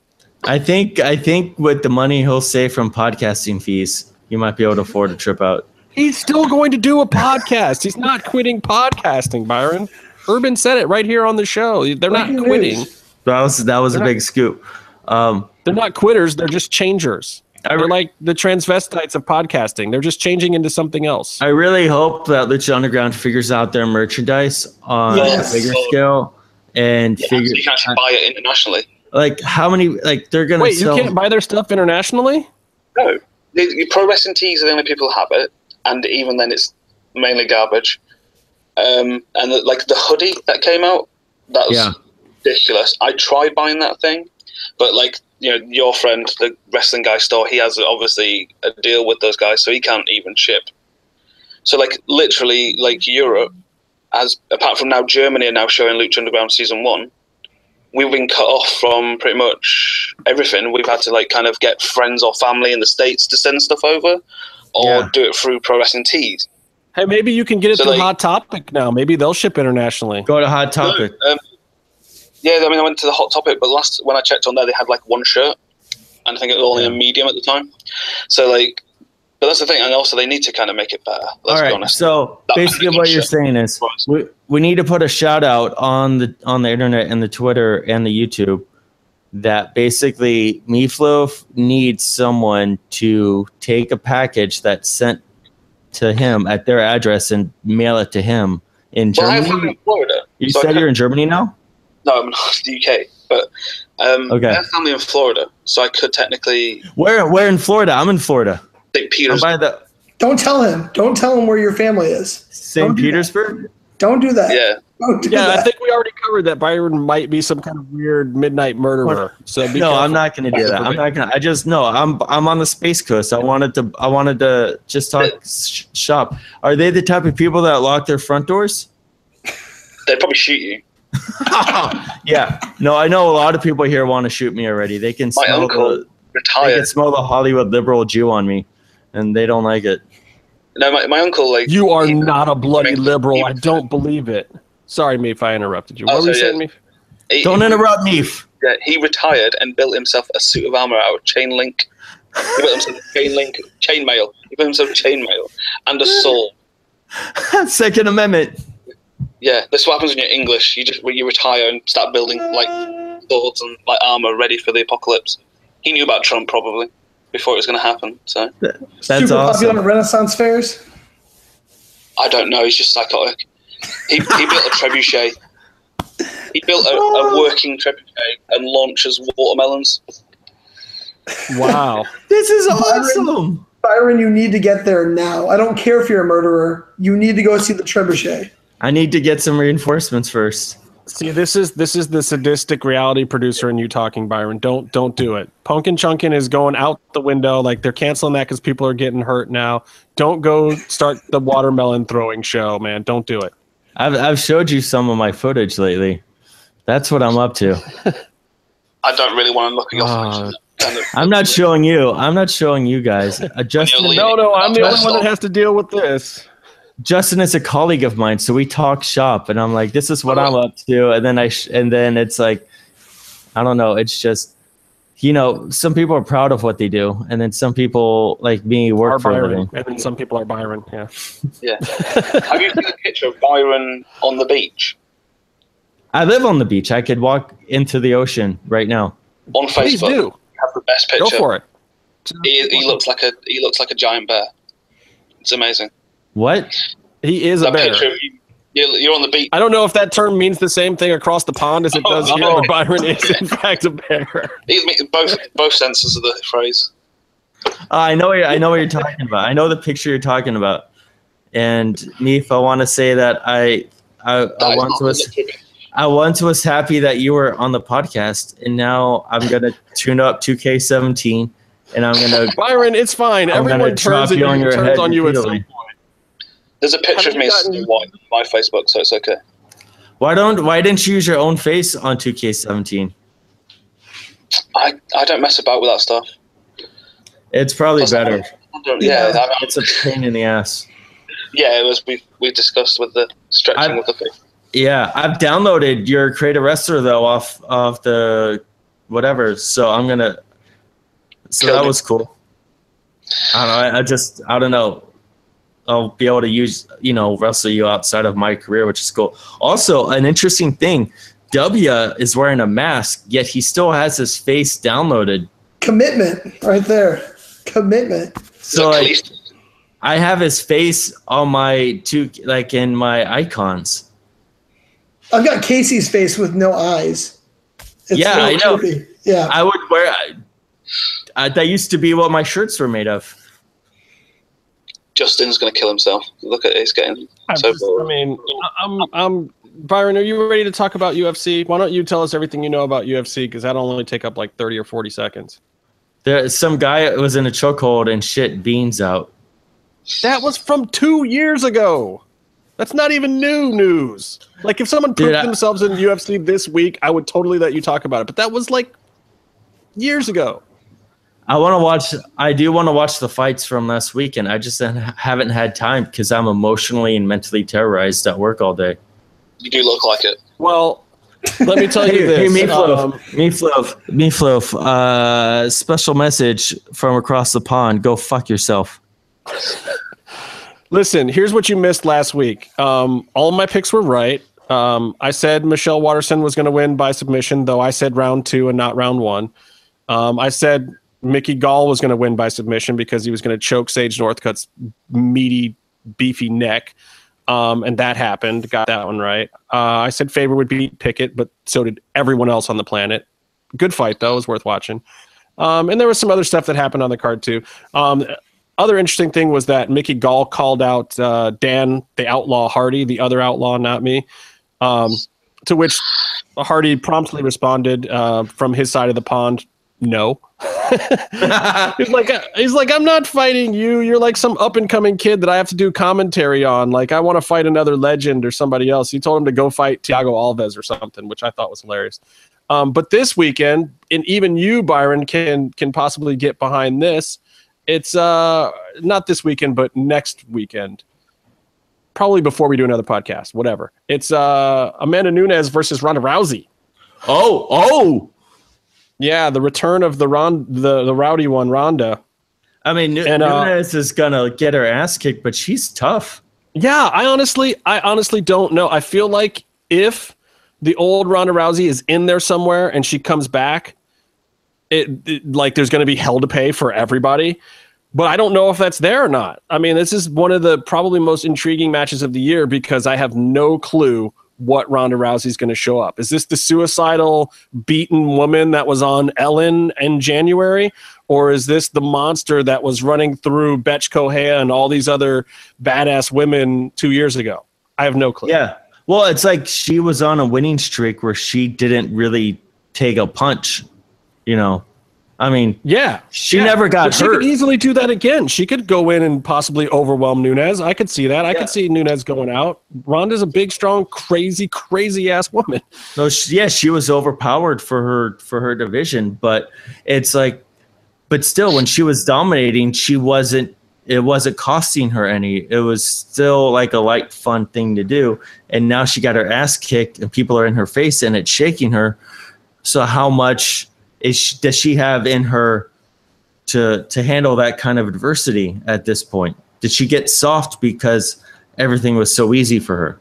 I think I think with the money he'll save from podcasting fees, you might be able to afford a trip out. He's still going to do a podcast. He's not quitting podcasting, Byron. Urban said it right here on the show. They're not quitting. news. That was that was a They're not- big scoop. Um, They're not quitters. They're just changers. I They're like the transvestites of podcasting. They're just changing into something else. I really hope that Lucha Underground figures out their merchandise on Yes. a bigger scale and Yeah, so figure you can actually buy it internationally. like how many like they're gonna Wait, you can't buy their stuff internationally? No, the, the pro wrestling tees are the only people who have it, and even then, it's mainly garbage. Um, and the, like the hoodie that came out, that was Yeah. ridiculous. I tried buying that thing, but like you know, your friend, the wrestling guy store, he has obviously a deal with those guys, so he can't even ship. So like literally, like Europe, as apart from now Germany are now showing Lucha Underground season one, we've been cut off from pretty much everything. We've had to like kind of get friends or family in the states to send stuff over, or Yeah. do it through Pro Wrestling Tees. Hey, maybe you can get it So, through like- Hot Topic now. Maybe they'll ship internationally. Go to hot topic. Um, yeah, I mean, I went to the Hot Topic, but last when I checked on there, they had like one shirt, and I think it was only a medium at the time. So like, but that's the thing, and also they need to kind of make it better. Let's All be honest. So That basically, what you're saying is we, we need to put a shout out on the on the internet and the Twitter and the YouTube that basically Meatloaf needs someone to take a package that's sent to him at their address and mail it to him in well, I have Germany. in Florida. You so said you're in Germany now. no, I'm not in the UK, but um, Okay. I have family in Florida, so I could technically Where? Where in Florida? I'm in Florida. St. I'm by the Don't tell him. Don't tell him where your family is. St. Don't that. Petersburg. Don't do that. Yeah, Oh, don't do Yeah, I think we already covered that Byron might be some kind of weird midnight murderer. So no, careful. I'm not going to do that. I'm not going to. I just no. I'm I'm on the space coast. I wanted to. I wanted to just talk sh- shop. Are they the type of people that lock their front doors? they'd probably shoot you. yeah. No, I know a lot of people here want to shoot me already. They can My smell uncle the. They can smell the Hollywood liberal Jew on me, and they don't like it. No, my, my uncle like You are he- not a bloody liberal. I don't believe it. Sorry, me if I interrupted you. Oh, What were you saying, yeah. me? he- Don't interrupt me. Yeah, he retired and built himself a suit of armor out of chain link. He built himself chain link, chain mail. He built himself chain mail and a sword. Second Amendment. Yeah, this is what happens when you're English. You just when you retire and start building like swords and like armor ready for the apocalypse. He knew about Trump probably before it was going to happen. So That's Super popular awesome. at Renaissance fairs. I don't know. He's just psychotic. He, he built a trebuchet. He built a, a oh. working trebuchet and launches watermelons. Wow. This is awesome. Byron, you need to get there now. I don't care if you're a murderer. You need to go see the trebuchet. I need to get some reinforcements first. See, this is this is the sadistic reality producer and you talking, Byron. Don't don't do it. Punkin Chunkin is going out the window. Like they're canceling that because people are getting hurt now. Don't go start the watermelon throwing show, man. Don't do it. I've I've showed you some of my footage lately. That's what I'm up to. I don't really want to look at your Ah. face. I'm not showing you. I'm not showing you guys. Uh, Justin, No, no, I'm the only one that has to deal with this. Justin is a colleague of mine, so we talk shop, and I'm like, "This is what I'm up to," and then I sh- and then it's like, I don't know. It's just, you know, some people are proud of what they do, and then some people like me Are work for a Byron, living. and then some people are Byron. Yeah. Yeah. Have you seen a picture of Byron on the beach I live on the beach. I could walk into the ocean right now. on Facebook? Please do. You have the best picture. Go for it. He, he looks like a he looks like a giant bear. It's amazing. What? He is a bear. picture of you, you're, you're on the beach. I don't know if that term means the same thing across the pond as it Oh, does here, oh. but Byron is in fact a bear. Both both senses of the phrase. Uh, I know. I know what you're talking about. I know the picture you're talking about. And Neef, I want to say that I, I, That I once was, I once was happy that you were on the podcast, and now I'm gonna tune up 2K17, and I'm gonna. Byron, it's fine. I'm Everyone turns, drop you on on you, your turns head on you at some point. There's a picture of me gotten- on my Facebook, so it's okay. Why don't Why didn't you use your own face on 2K17? I, I don't mess about with that stuff. It's probably Plus, I better. I yeah, Yeah. I- It's a pain in the ass. yeah. It was we we discussed with the stretching I- with the face. Yeah, I've downloaded your Creative Wrestler though off of the whatever. So I'm gonna. So Killed that it. was cool. I don't know. I, I just I don't know. I'll be able to use you know wrestle you outside of my career, which is cool. Also, an interesting thing. W is wearing a mask, yet he still has his face downloaded. Commitment right there. Commitment. So like, I have his face on my two like in my icons. I've got Casey's face with no eyes. It's Yeah, I know. creepy. Yeah. I would wear. I, that used to be what my shirts were made of. Justin's gonna kill himself. Look at it, he's getting I, so just- I mean, I'm, I'm Byron. Are you ready to talk about UFC? Why don't you tell us everything you know about UFC? Because that'll only take up like thirty or forty seconds. There, some guy was in a chokehold and shit beans out. That was from two years ago. That's not even new news. Like if someone Dude, proved I- themselves in UFC this week, I would totally let you talk about it. But that was like years ago. I want to watch. I do want to watch the fights from last weekend. I just haven't had time because I'm emotionally and mentally terrorized at work all day. You do look like it. Well, let me tell you Hey, this. hey Meatloaf, um, Meatloaf, Meatloaf. Uh, special message from across the pond. Go fuck yourself. Listen, here's what you missed last week. Um, all of my picks were right. Um, I said Michelle Waterson was going to win by submission, though I said round two and not round one. Um, I said Mickey Gall was going to win by submission because he was going to choke Sage Northcutt's meaty, beefy neck. Um, and that happened. Got that one right. Uh, I said Faber would beat Pickett, but so did everyone else on the planet. Good fight, though. It was worth watching. Um, and there was some other stuff that happened on the card, too. Um, other interesting thing was that Mickey Gall called out uh, Dan, the outlaw Hardy, the other outlaw, not me. Um, to which Hardy promptly responded uh, from his side of the pond, "No." he's like, he's like, I'm not fighting you. You're like some up and coming kid that I have to do commentary on. Like, I want to fight another legend or somebody else. He told him to go fight Thiago Alves or something, which I thought was hilarious. Um, but this weekend, and even you, Byron, can can possibly get behind this. It's uh not this weekend, but next weekend. Probably before we do another podcast, whatever. It's uh Amanda Nunes versus Ronda Rousey. Oh, oh. Yeah, the return of the Ron the, the rowdy one, Ronda. I mean, Nu- And, uh, Nunes is gonna get her ass kicked, but she's tough. Yeah, I honestly, I honestly don't know. I feel like if the old Ronda Rousey is in there somewhere and she comes back, it, it- like there's going to be hell to pay for everybody. But I don't know if that's there or not. I mean, this is one of the probably most intriguing matches of the year because I have no clue what Ronda Rousey's going to show up. Is this the suicidal, beaten woman that was on Ellen in January? Or is this the monster that was running through Bethe Correia and all these other badass women two years ago? I have no clue. Yeah. Well, it's like she was on a winning streak where she didn't really take a punch. You know, I mean, Yeah. she Yeah. never got But she hurt. could easily do that again. She could go in and possibly overwhelm Nunes. I could see that. I Yeah. could see Nunes going out. Ronda's a big, strong, crazy, crazy ass woman. No, she, yeah, she was overpowered for her for her division, but it's like, but still, when she was dominating, she wasn't. It wasn't costing her any. It was still like a light, fun thing to do. And now she got her ass kicked, and people are in her face, and it's shaking her. So how much is she, does she have in her to to handle that kind of adversity at this point? Did she get soft because everything was so easy for her?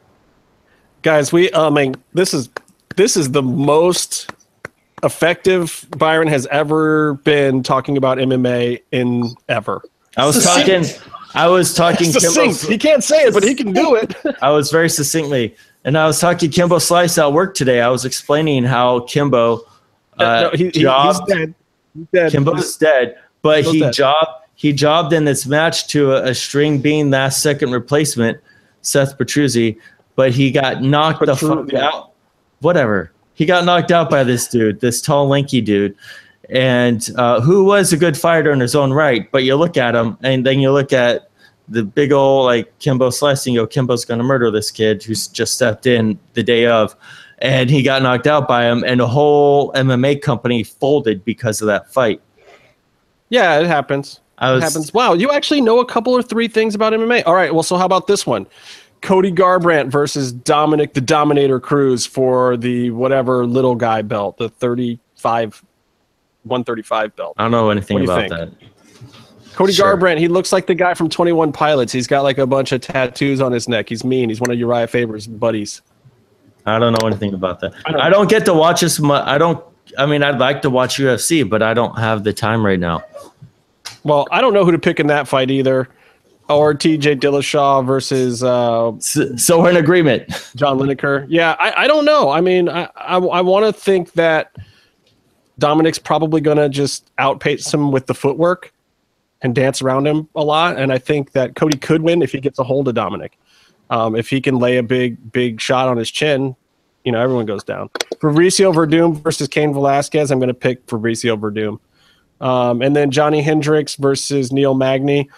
Guys, we I mean, this is this is the most effective Byron has ever been talking about MMA in ever. I was Succinct. talking. I was talking. Succinct. Kimbo, He can't say it, but he can do it. I was very succinctly, and I was talking Kimbo Slice at work today. I was explaining how Kimbo uh, No, he- he- he's dead. He's dead. Kimbo's dead, but Kimbo's he dead. jobbed. He jobbed in this match to a, a string being last second replacement, Seth Petruzelli, but he got knocked the fuck out. Whatever. He got knocked out by this dude, this tall, lanky dude, and uh, who was a good fighter in his own right. But you look at him, and then you look at the big old like Kimbo Slice, and you go, Kimbo's gonna murder this kid who's just stepped in the day of, and he got knocked out by him, and the whole MMA company folded because of that fight. Yeah, it happens. I It was happens. Wow, you actually know a couple or three things about MMA. All right, well, so how about this one? Cody Garbrandt versus Dominic the Dominator Cruz for the whatever little guy belt, the 35 135 belt. I don't know anything do about that. Cody Sure. Garbrandt, he looks like the guy from 21 Pilots. He's got like a bunch of tattoos on his neck. He's mean. He's one of Urijah Faber's buddies. I don't know anything about that. I don't- I don't get to watch as much. I don't. I mean, I'd like to watch UFC, but I don't have the time right now. Well, I don't know who to pick in that fight either. or TJ Dillashaw versus uh, So, so we're in agreement. John Lineker. Yeah, I, I don't know. I mean, I I, I want to think that Dominic's probably going to just outpace him with the footwork and dance around him a lot. And I think that Cody could win if he gets a hold of Dominic. Um, if he can lay a big big shot on his chin, you know, everyone goes down. Fabricio Werdum versus Cain Velasquez. I'm going to pick Fabricio Werdum. Um, and then Johnny Hendricks versus Neil Magny.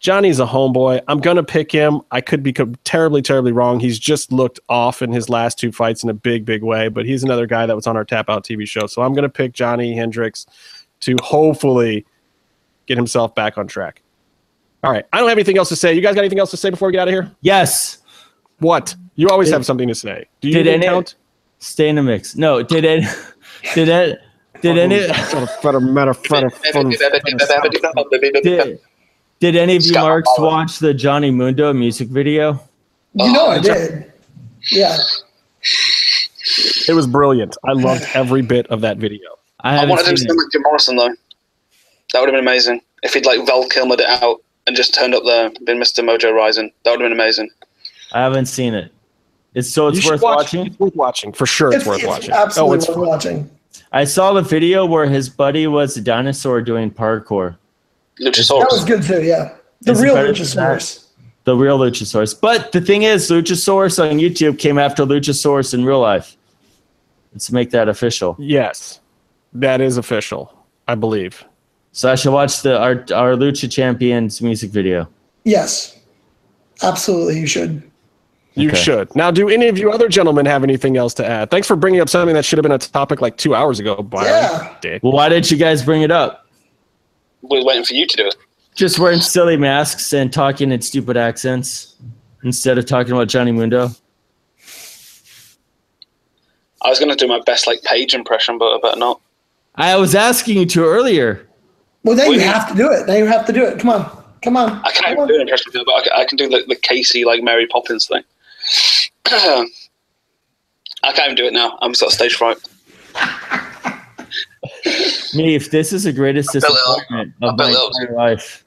Johnny's a homeboy. I'm going to pick him. I could be terribly, terribly wrong. He's just looked off in his last two fights in a big, big way, but he's another guy that was on our Tap Out TV show. So I'm going to pick Johnny Hendricks to hopefully get himself back on track. All right. I don't have anything else to say. You guys got anything else to say before we get out of here? Yes. What? You always Did- have something to say. Do you Did even any count? stay in the mix? No. Did it? Did it? Did any? Did, did any of you marks Howard. watch the Johnny Mundo music video? You know I Oh, did. Yeah. It was brilliant. I loved every bit of that video. I I wanted him to seen sound like Jim Morrison though. That would have been amazing. If he'd like Val Kilmered it out and just turned up there, been Mr. Mojo Rising. That would have been amazing. I haven't seen it. It's so it's should worth watch- watching. It's worth watching for sure. It's, worth watching. Absolutely oh, it's worth watching. I saw the video where his buddy was a dinosaur doing parkour. Luchasaurus. That was good too. Yeah. The Is real better Luchasaurus. The real Luchasaurus. But the thing is, Luchasaurus on YouTube came after Luchasaurus in real life. Let's make that official. yes, that is official. I believe. So I should watch the our our Lucha Champions music video. Yes. Absolutely, you should. You Okay. should. Now, do any of you other gentlemen have anything else to add? Thanks for bringing up something that should have been a topic like two hours ago, Byron. Yeah. Dick. Well, why didn't you guys bring it up? We're waiting for you to do it. Just wearing silly masks and talking in stupid accents instead of talking about Johnny Mundo. I was going to do my best like page impression, but I better not. I was asking you to earlier. Well, then Wait. you have to do it. Now you have to do it. Come on. Come on. I can't on. do an impression of it, but I can, I can do the, the Casey like Mary Poppins thing. I can't even do it now. I'm sort of stage fright. Me, if this is the greatest I disappointment of my entire life.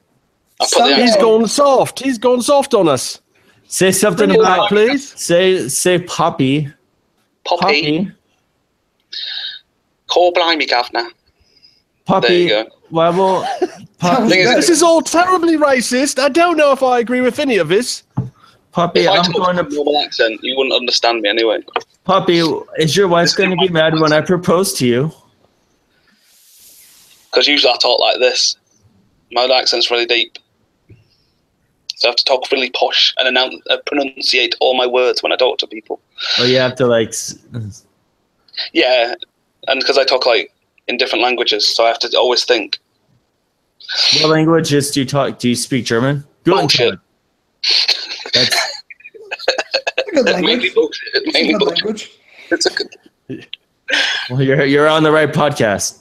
He's gone soft. He's gone soft. He's going soft on us. Say something Bring it about back, please. say say Poppy. Poppy. Poppy. Call blimey, governor. Poppy. There you go. Why will Poppy, Thing is, This is all terribly racist. I don't know if I agree with any of this. Poppy, If I I'm talked going a to normal accent, you wouldn't understand me anyway. Poppy. Is your wife going to be mad when I propose to you? Because usually I talk like this. My accent's really deep. So I have to talk really posh and announce, uh, pronunciate all my words when I talk to people. Or you have to like Yeah, and because I talk like in different languages, so I have to always think. what languages do you talk? Do you speak German? Bullshit. That's good Mainly language. bullshit. It's Mainly good bullshit. language. It's a good. well, you're you're on the right podcast.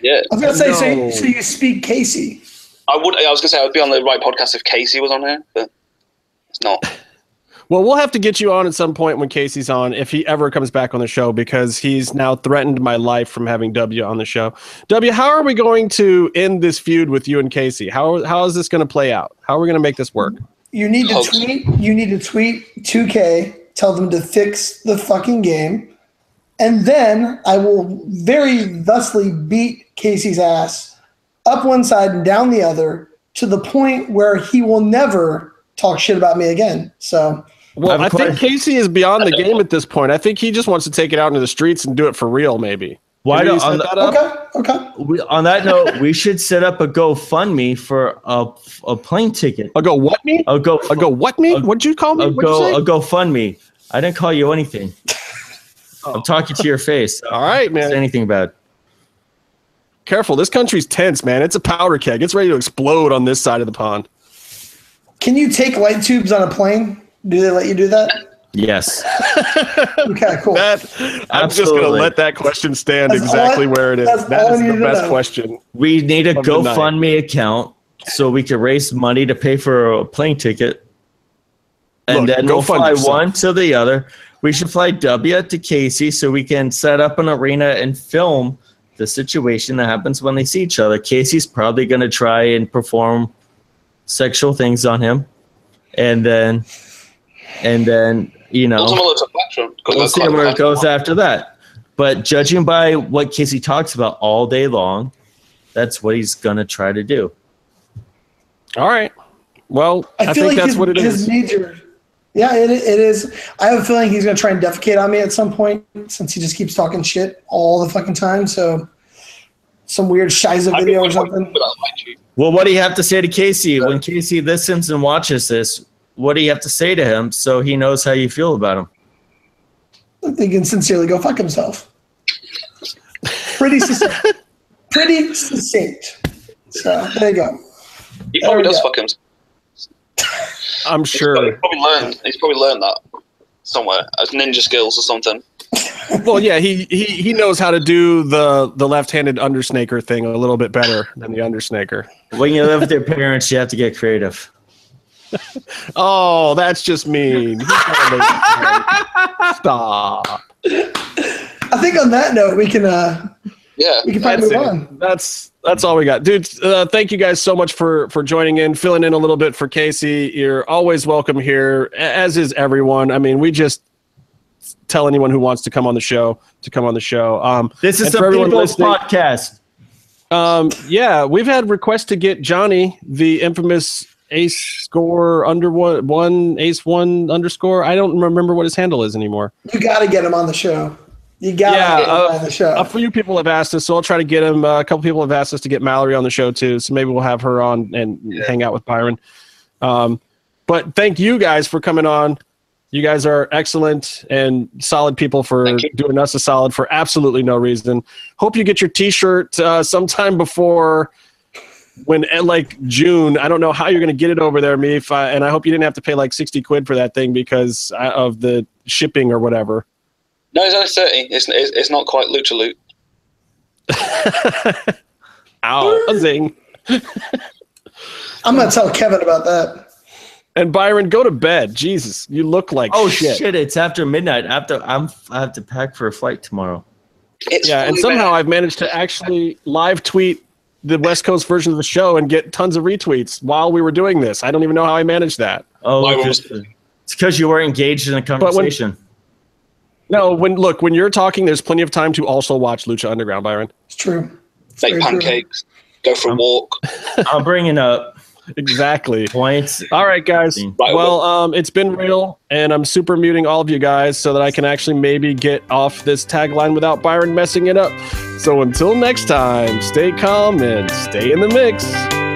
Yeah, I was gonna say, so, No. you- so you speak Casey. I would. I was gonna say I would be on the right podcast if Casey was on here, but it's not. Well, we'll have to get you on at some point when Casey's on, if he ever comes back on the show, because he's now threatened my life from having W on the show. W, how are we going to end this feud with you and Casey? How how is this going to play out? How are we going to make this work? You need to tweet. You need to tweet 2K. Tell them to fix the fucking game, and then I will very thusly beat Casey's ass up one side and down the other to the point where he will never talk shit about me again. So Well, I'm I think Casey is beyond the game at this point. I think he just wants to take it out into the streets and do it for real, maybe. Why don't on, that the, up? okay, okay. we, on that note, we should set up a GoFundMe for a a plane ticket. I'll go, what me? A go I'll go, what me? a- What'd you call me? a What'd go say? a GoFundMe. I didn't call you anything. Oh. I'm talking to your face. All right, Say man. anything bad. Careful. This country's tense, man. It's a powder keg. It's ready to explode on this side of the pond. Can you take light tubes on a plane? Do they let you do that? Yes. Okay, cool. That I'm just gonna let that question stand That's exactly all I- where it is. that's That all I is the best know. question. We need a Of the night. GoFundMe account so we can raise money to pay for a plane ticket. And Look, then go we'll fly yourself. one to the other. We should fly W to Casey so we can set up an arena and film the situation that happens when they see each other. Casey's probably going to try and perform sexual things on him, and then, and then you know, Ultimate looks like Spectrum. we'll see where it goes after that. But judging by what Casey talks about all day long, that's what he's gonna try to do. All right. Well, I, I, feel think like that's his, what it his is. major. Yeah, it, it is. I have a feeling he's going to try and defecate on me at some point since he just keeps talking shit all the fucking time. So, some weird Shiza video or something. but I like you. Well, what do you have to say to Casey when Casey listens and watches this? What do you have to say to him so he knows how you feel about him? I think he can sincerely go fuck himself. Pretty succinct. Pretty succinct. So, there you go. He probably does go. fuck him. I'm sure. He's sure. probably learned. He's probably learned that somewhere as ninja skills or something. Well, yeah, he, he he knows how to do the the left-handed undersnaker thing a little bit better than the undersnaker. When you live with your parents, you have to get creative. Oh, that's just mean. He's not a- Stop. I think on that note, we can uh, Yeah. we can probably That's move it. on. That's that's all we got, dude. Uh, thank you guys so much for for joining in, filling in a little bit for Casey. You're always welcome here, as is everyone. I mean, we just tell anyone who wants to come on the show to come on the show. Um, This is And the for everyone People's listening- Podcast. Um, yeah, we've had requests to get Johnny, the infamous ace score under one, one ace one underscore. I don't remember what his handle is anymore. You got to get him on the show. You got to Yeah, get him uh, on the show. A few people have asked us, so I'll try to get him. Uh, a couple people have asked us to get Mallory on the show too, so maybe we'll have her on and hang out with Byron. Um, but thank you guys for coming on. You guys are excellent and solid people for doing us a solid for absolutely no reason. Hope you get your T-shirt uh, sometime before when like June. I don't know how you're going to get it over there, me. If I, and I hope you didn't have to pay like sixty quid for that thing because uh, of the shipping or whatever. No, it's only thirty. It's it's, it's not quite loot to loot. Ow, a zing. I'm going to tell Kevin about that. And Byron, go to bed. Jesus, you look like Oh shit. shit. It's after midnight. After I'm I have to pack for a flight tomorrow. It's Yeah, and somehow made. I've managed to actually live tweet the West Coast version of the show and get tons of retweets while we were doing this. I don't even know how I managed that. Oh, Why just- it's because you were engaged in a when- conversation. No, when look when you're talking, there's plenty of time to also watch Lucha Underground, Byron. It's true. It's make very true. pancakes, go for a walk. I'm bringing up Exactly. points. All right, guys. Well, um, it's been real, and I'm super muting all of you guys so that I can actually maybe get off this tagline without Byron messing it up. So until next time, stay calm and stay in the mix.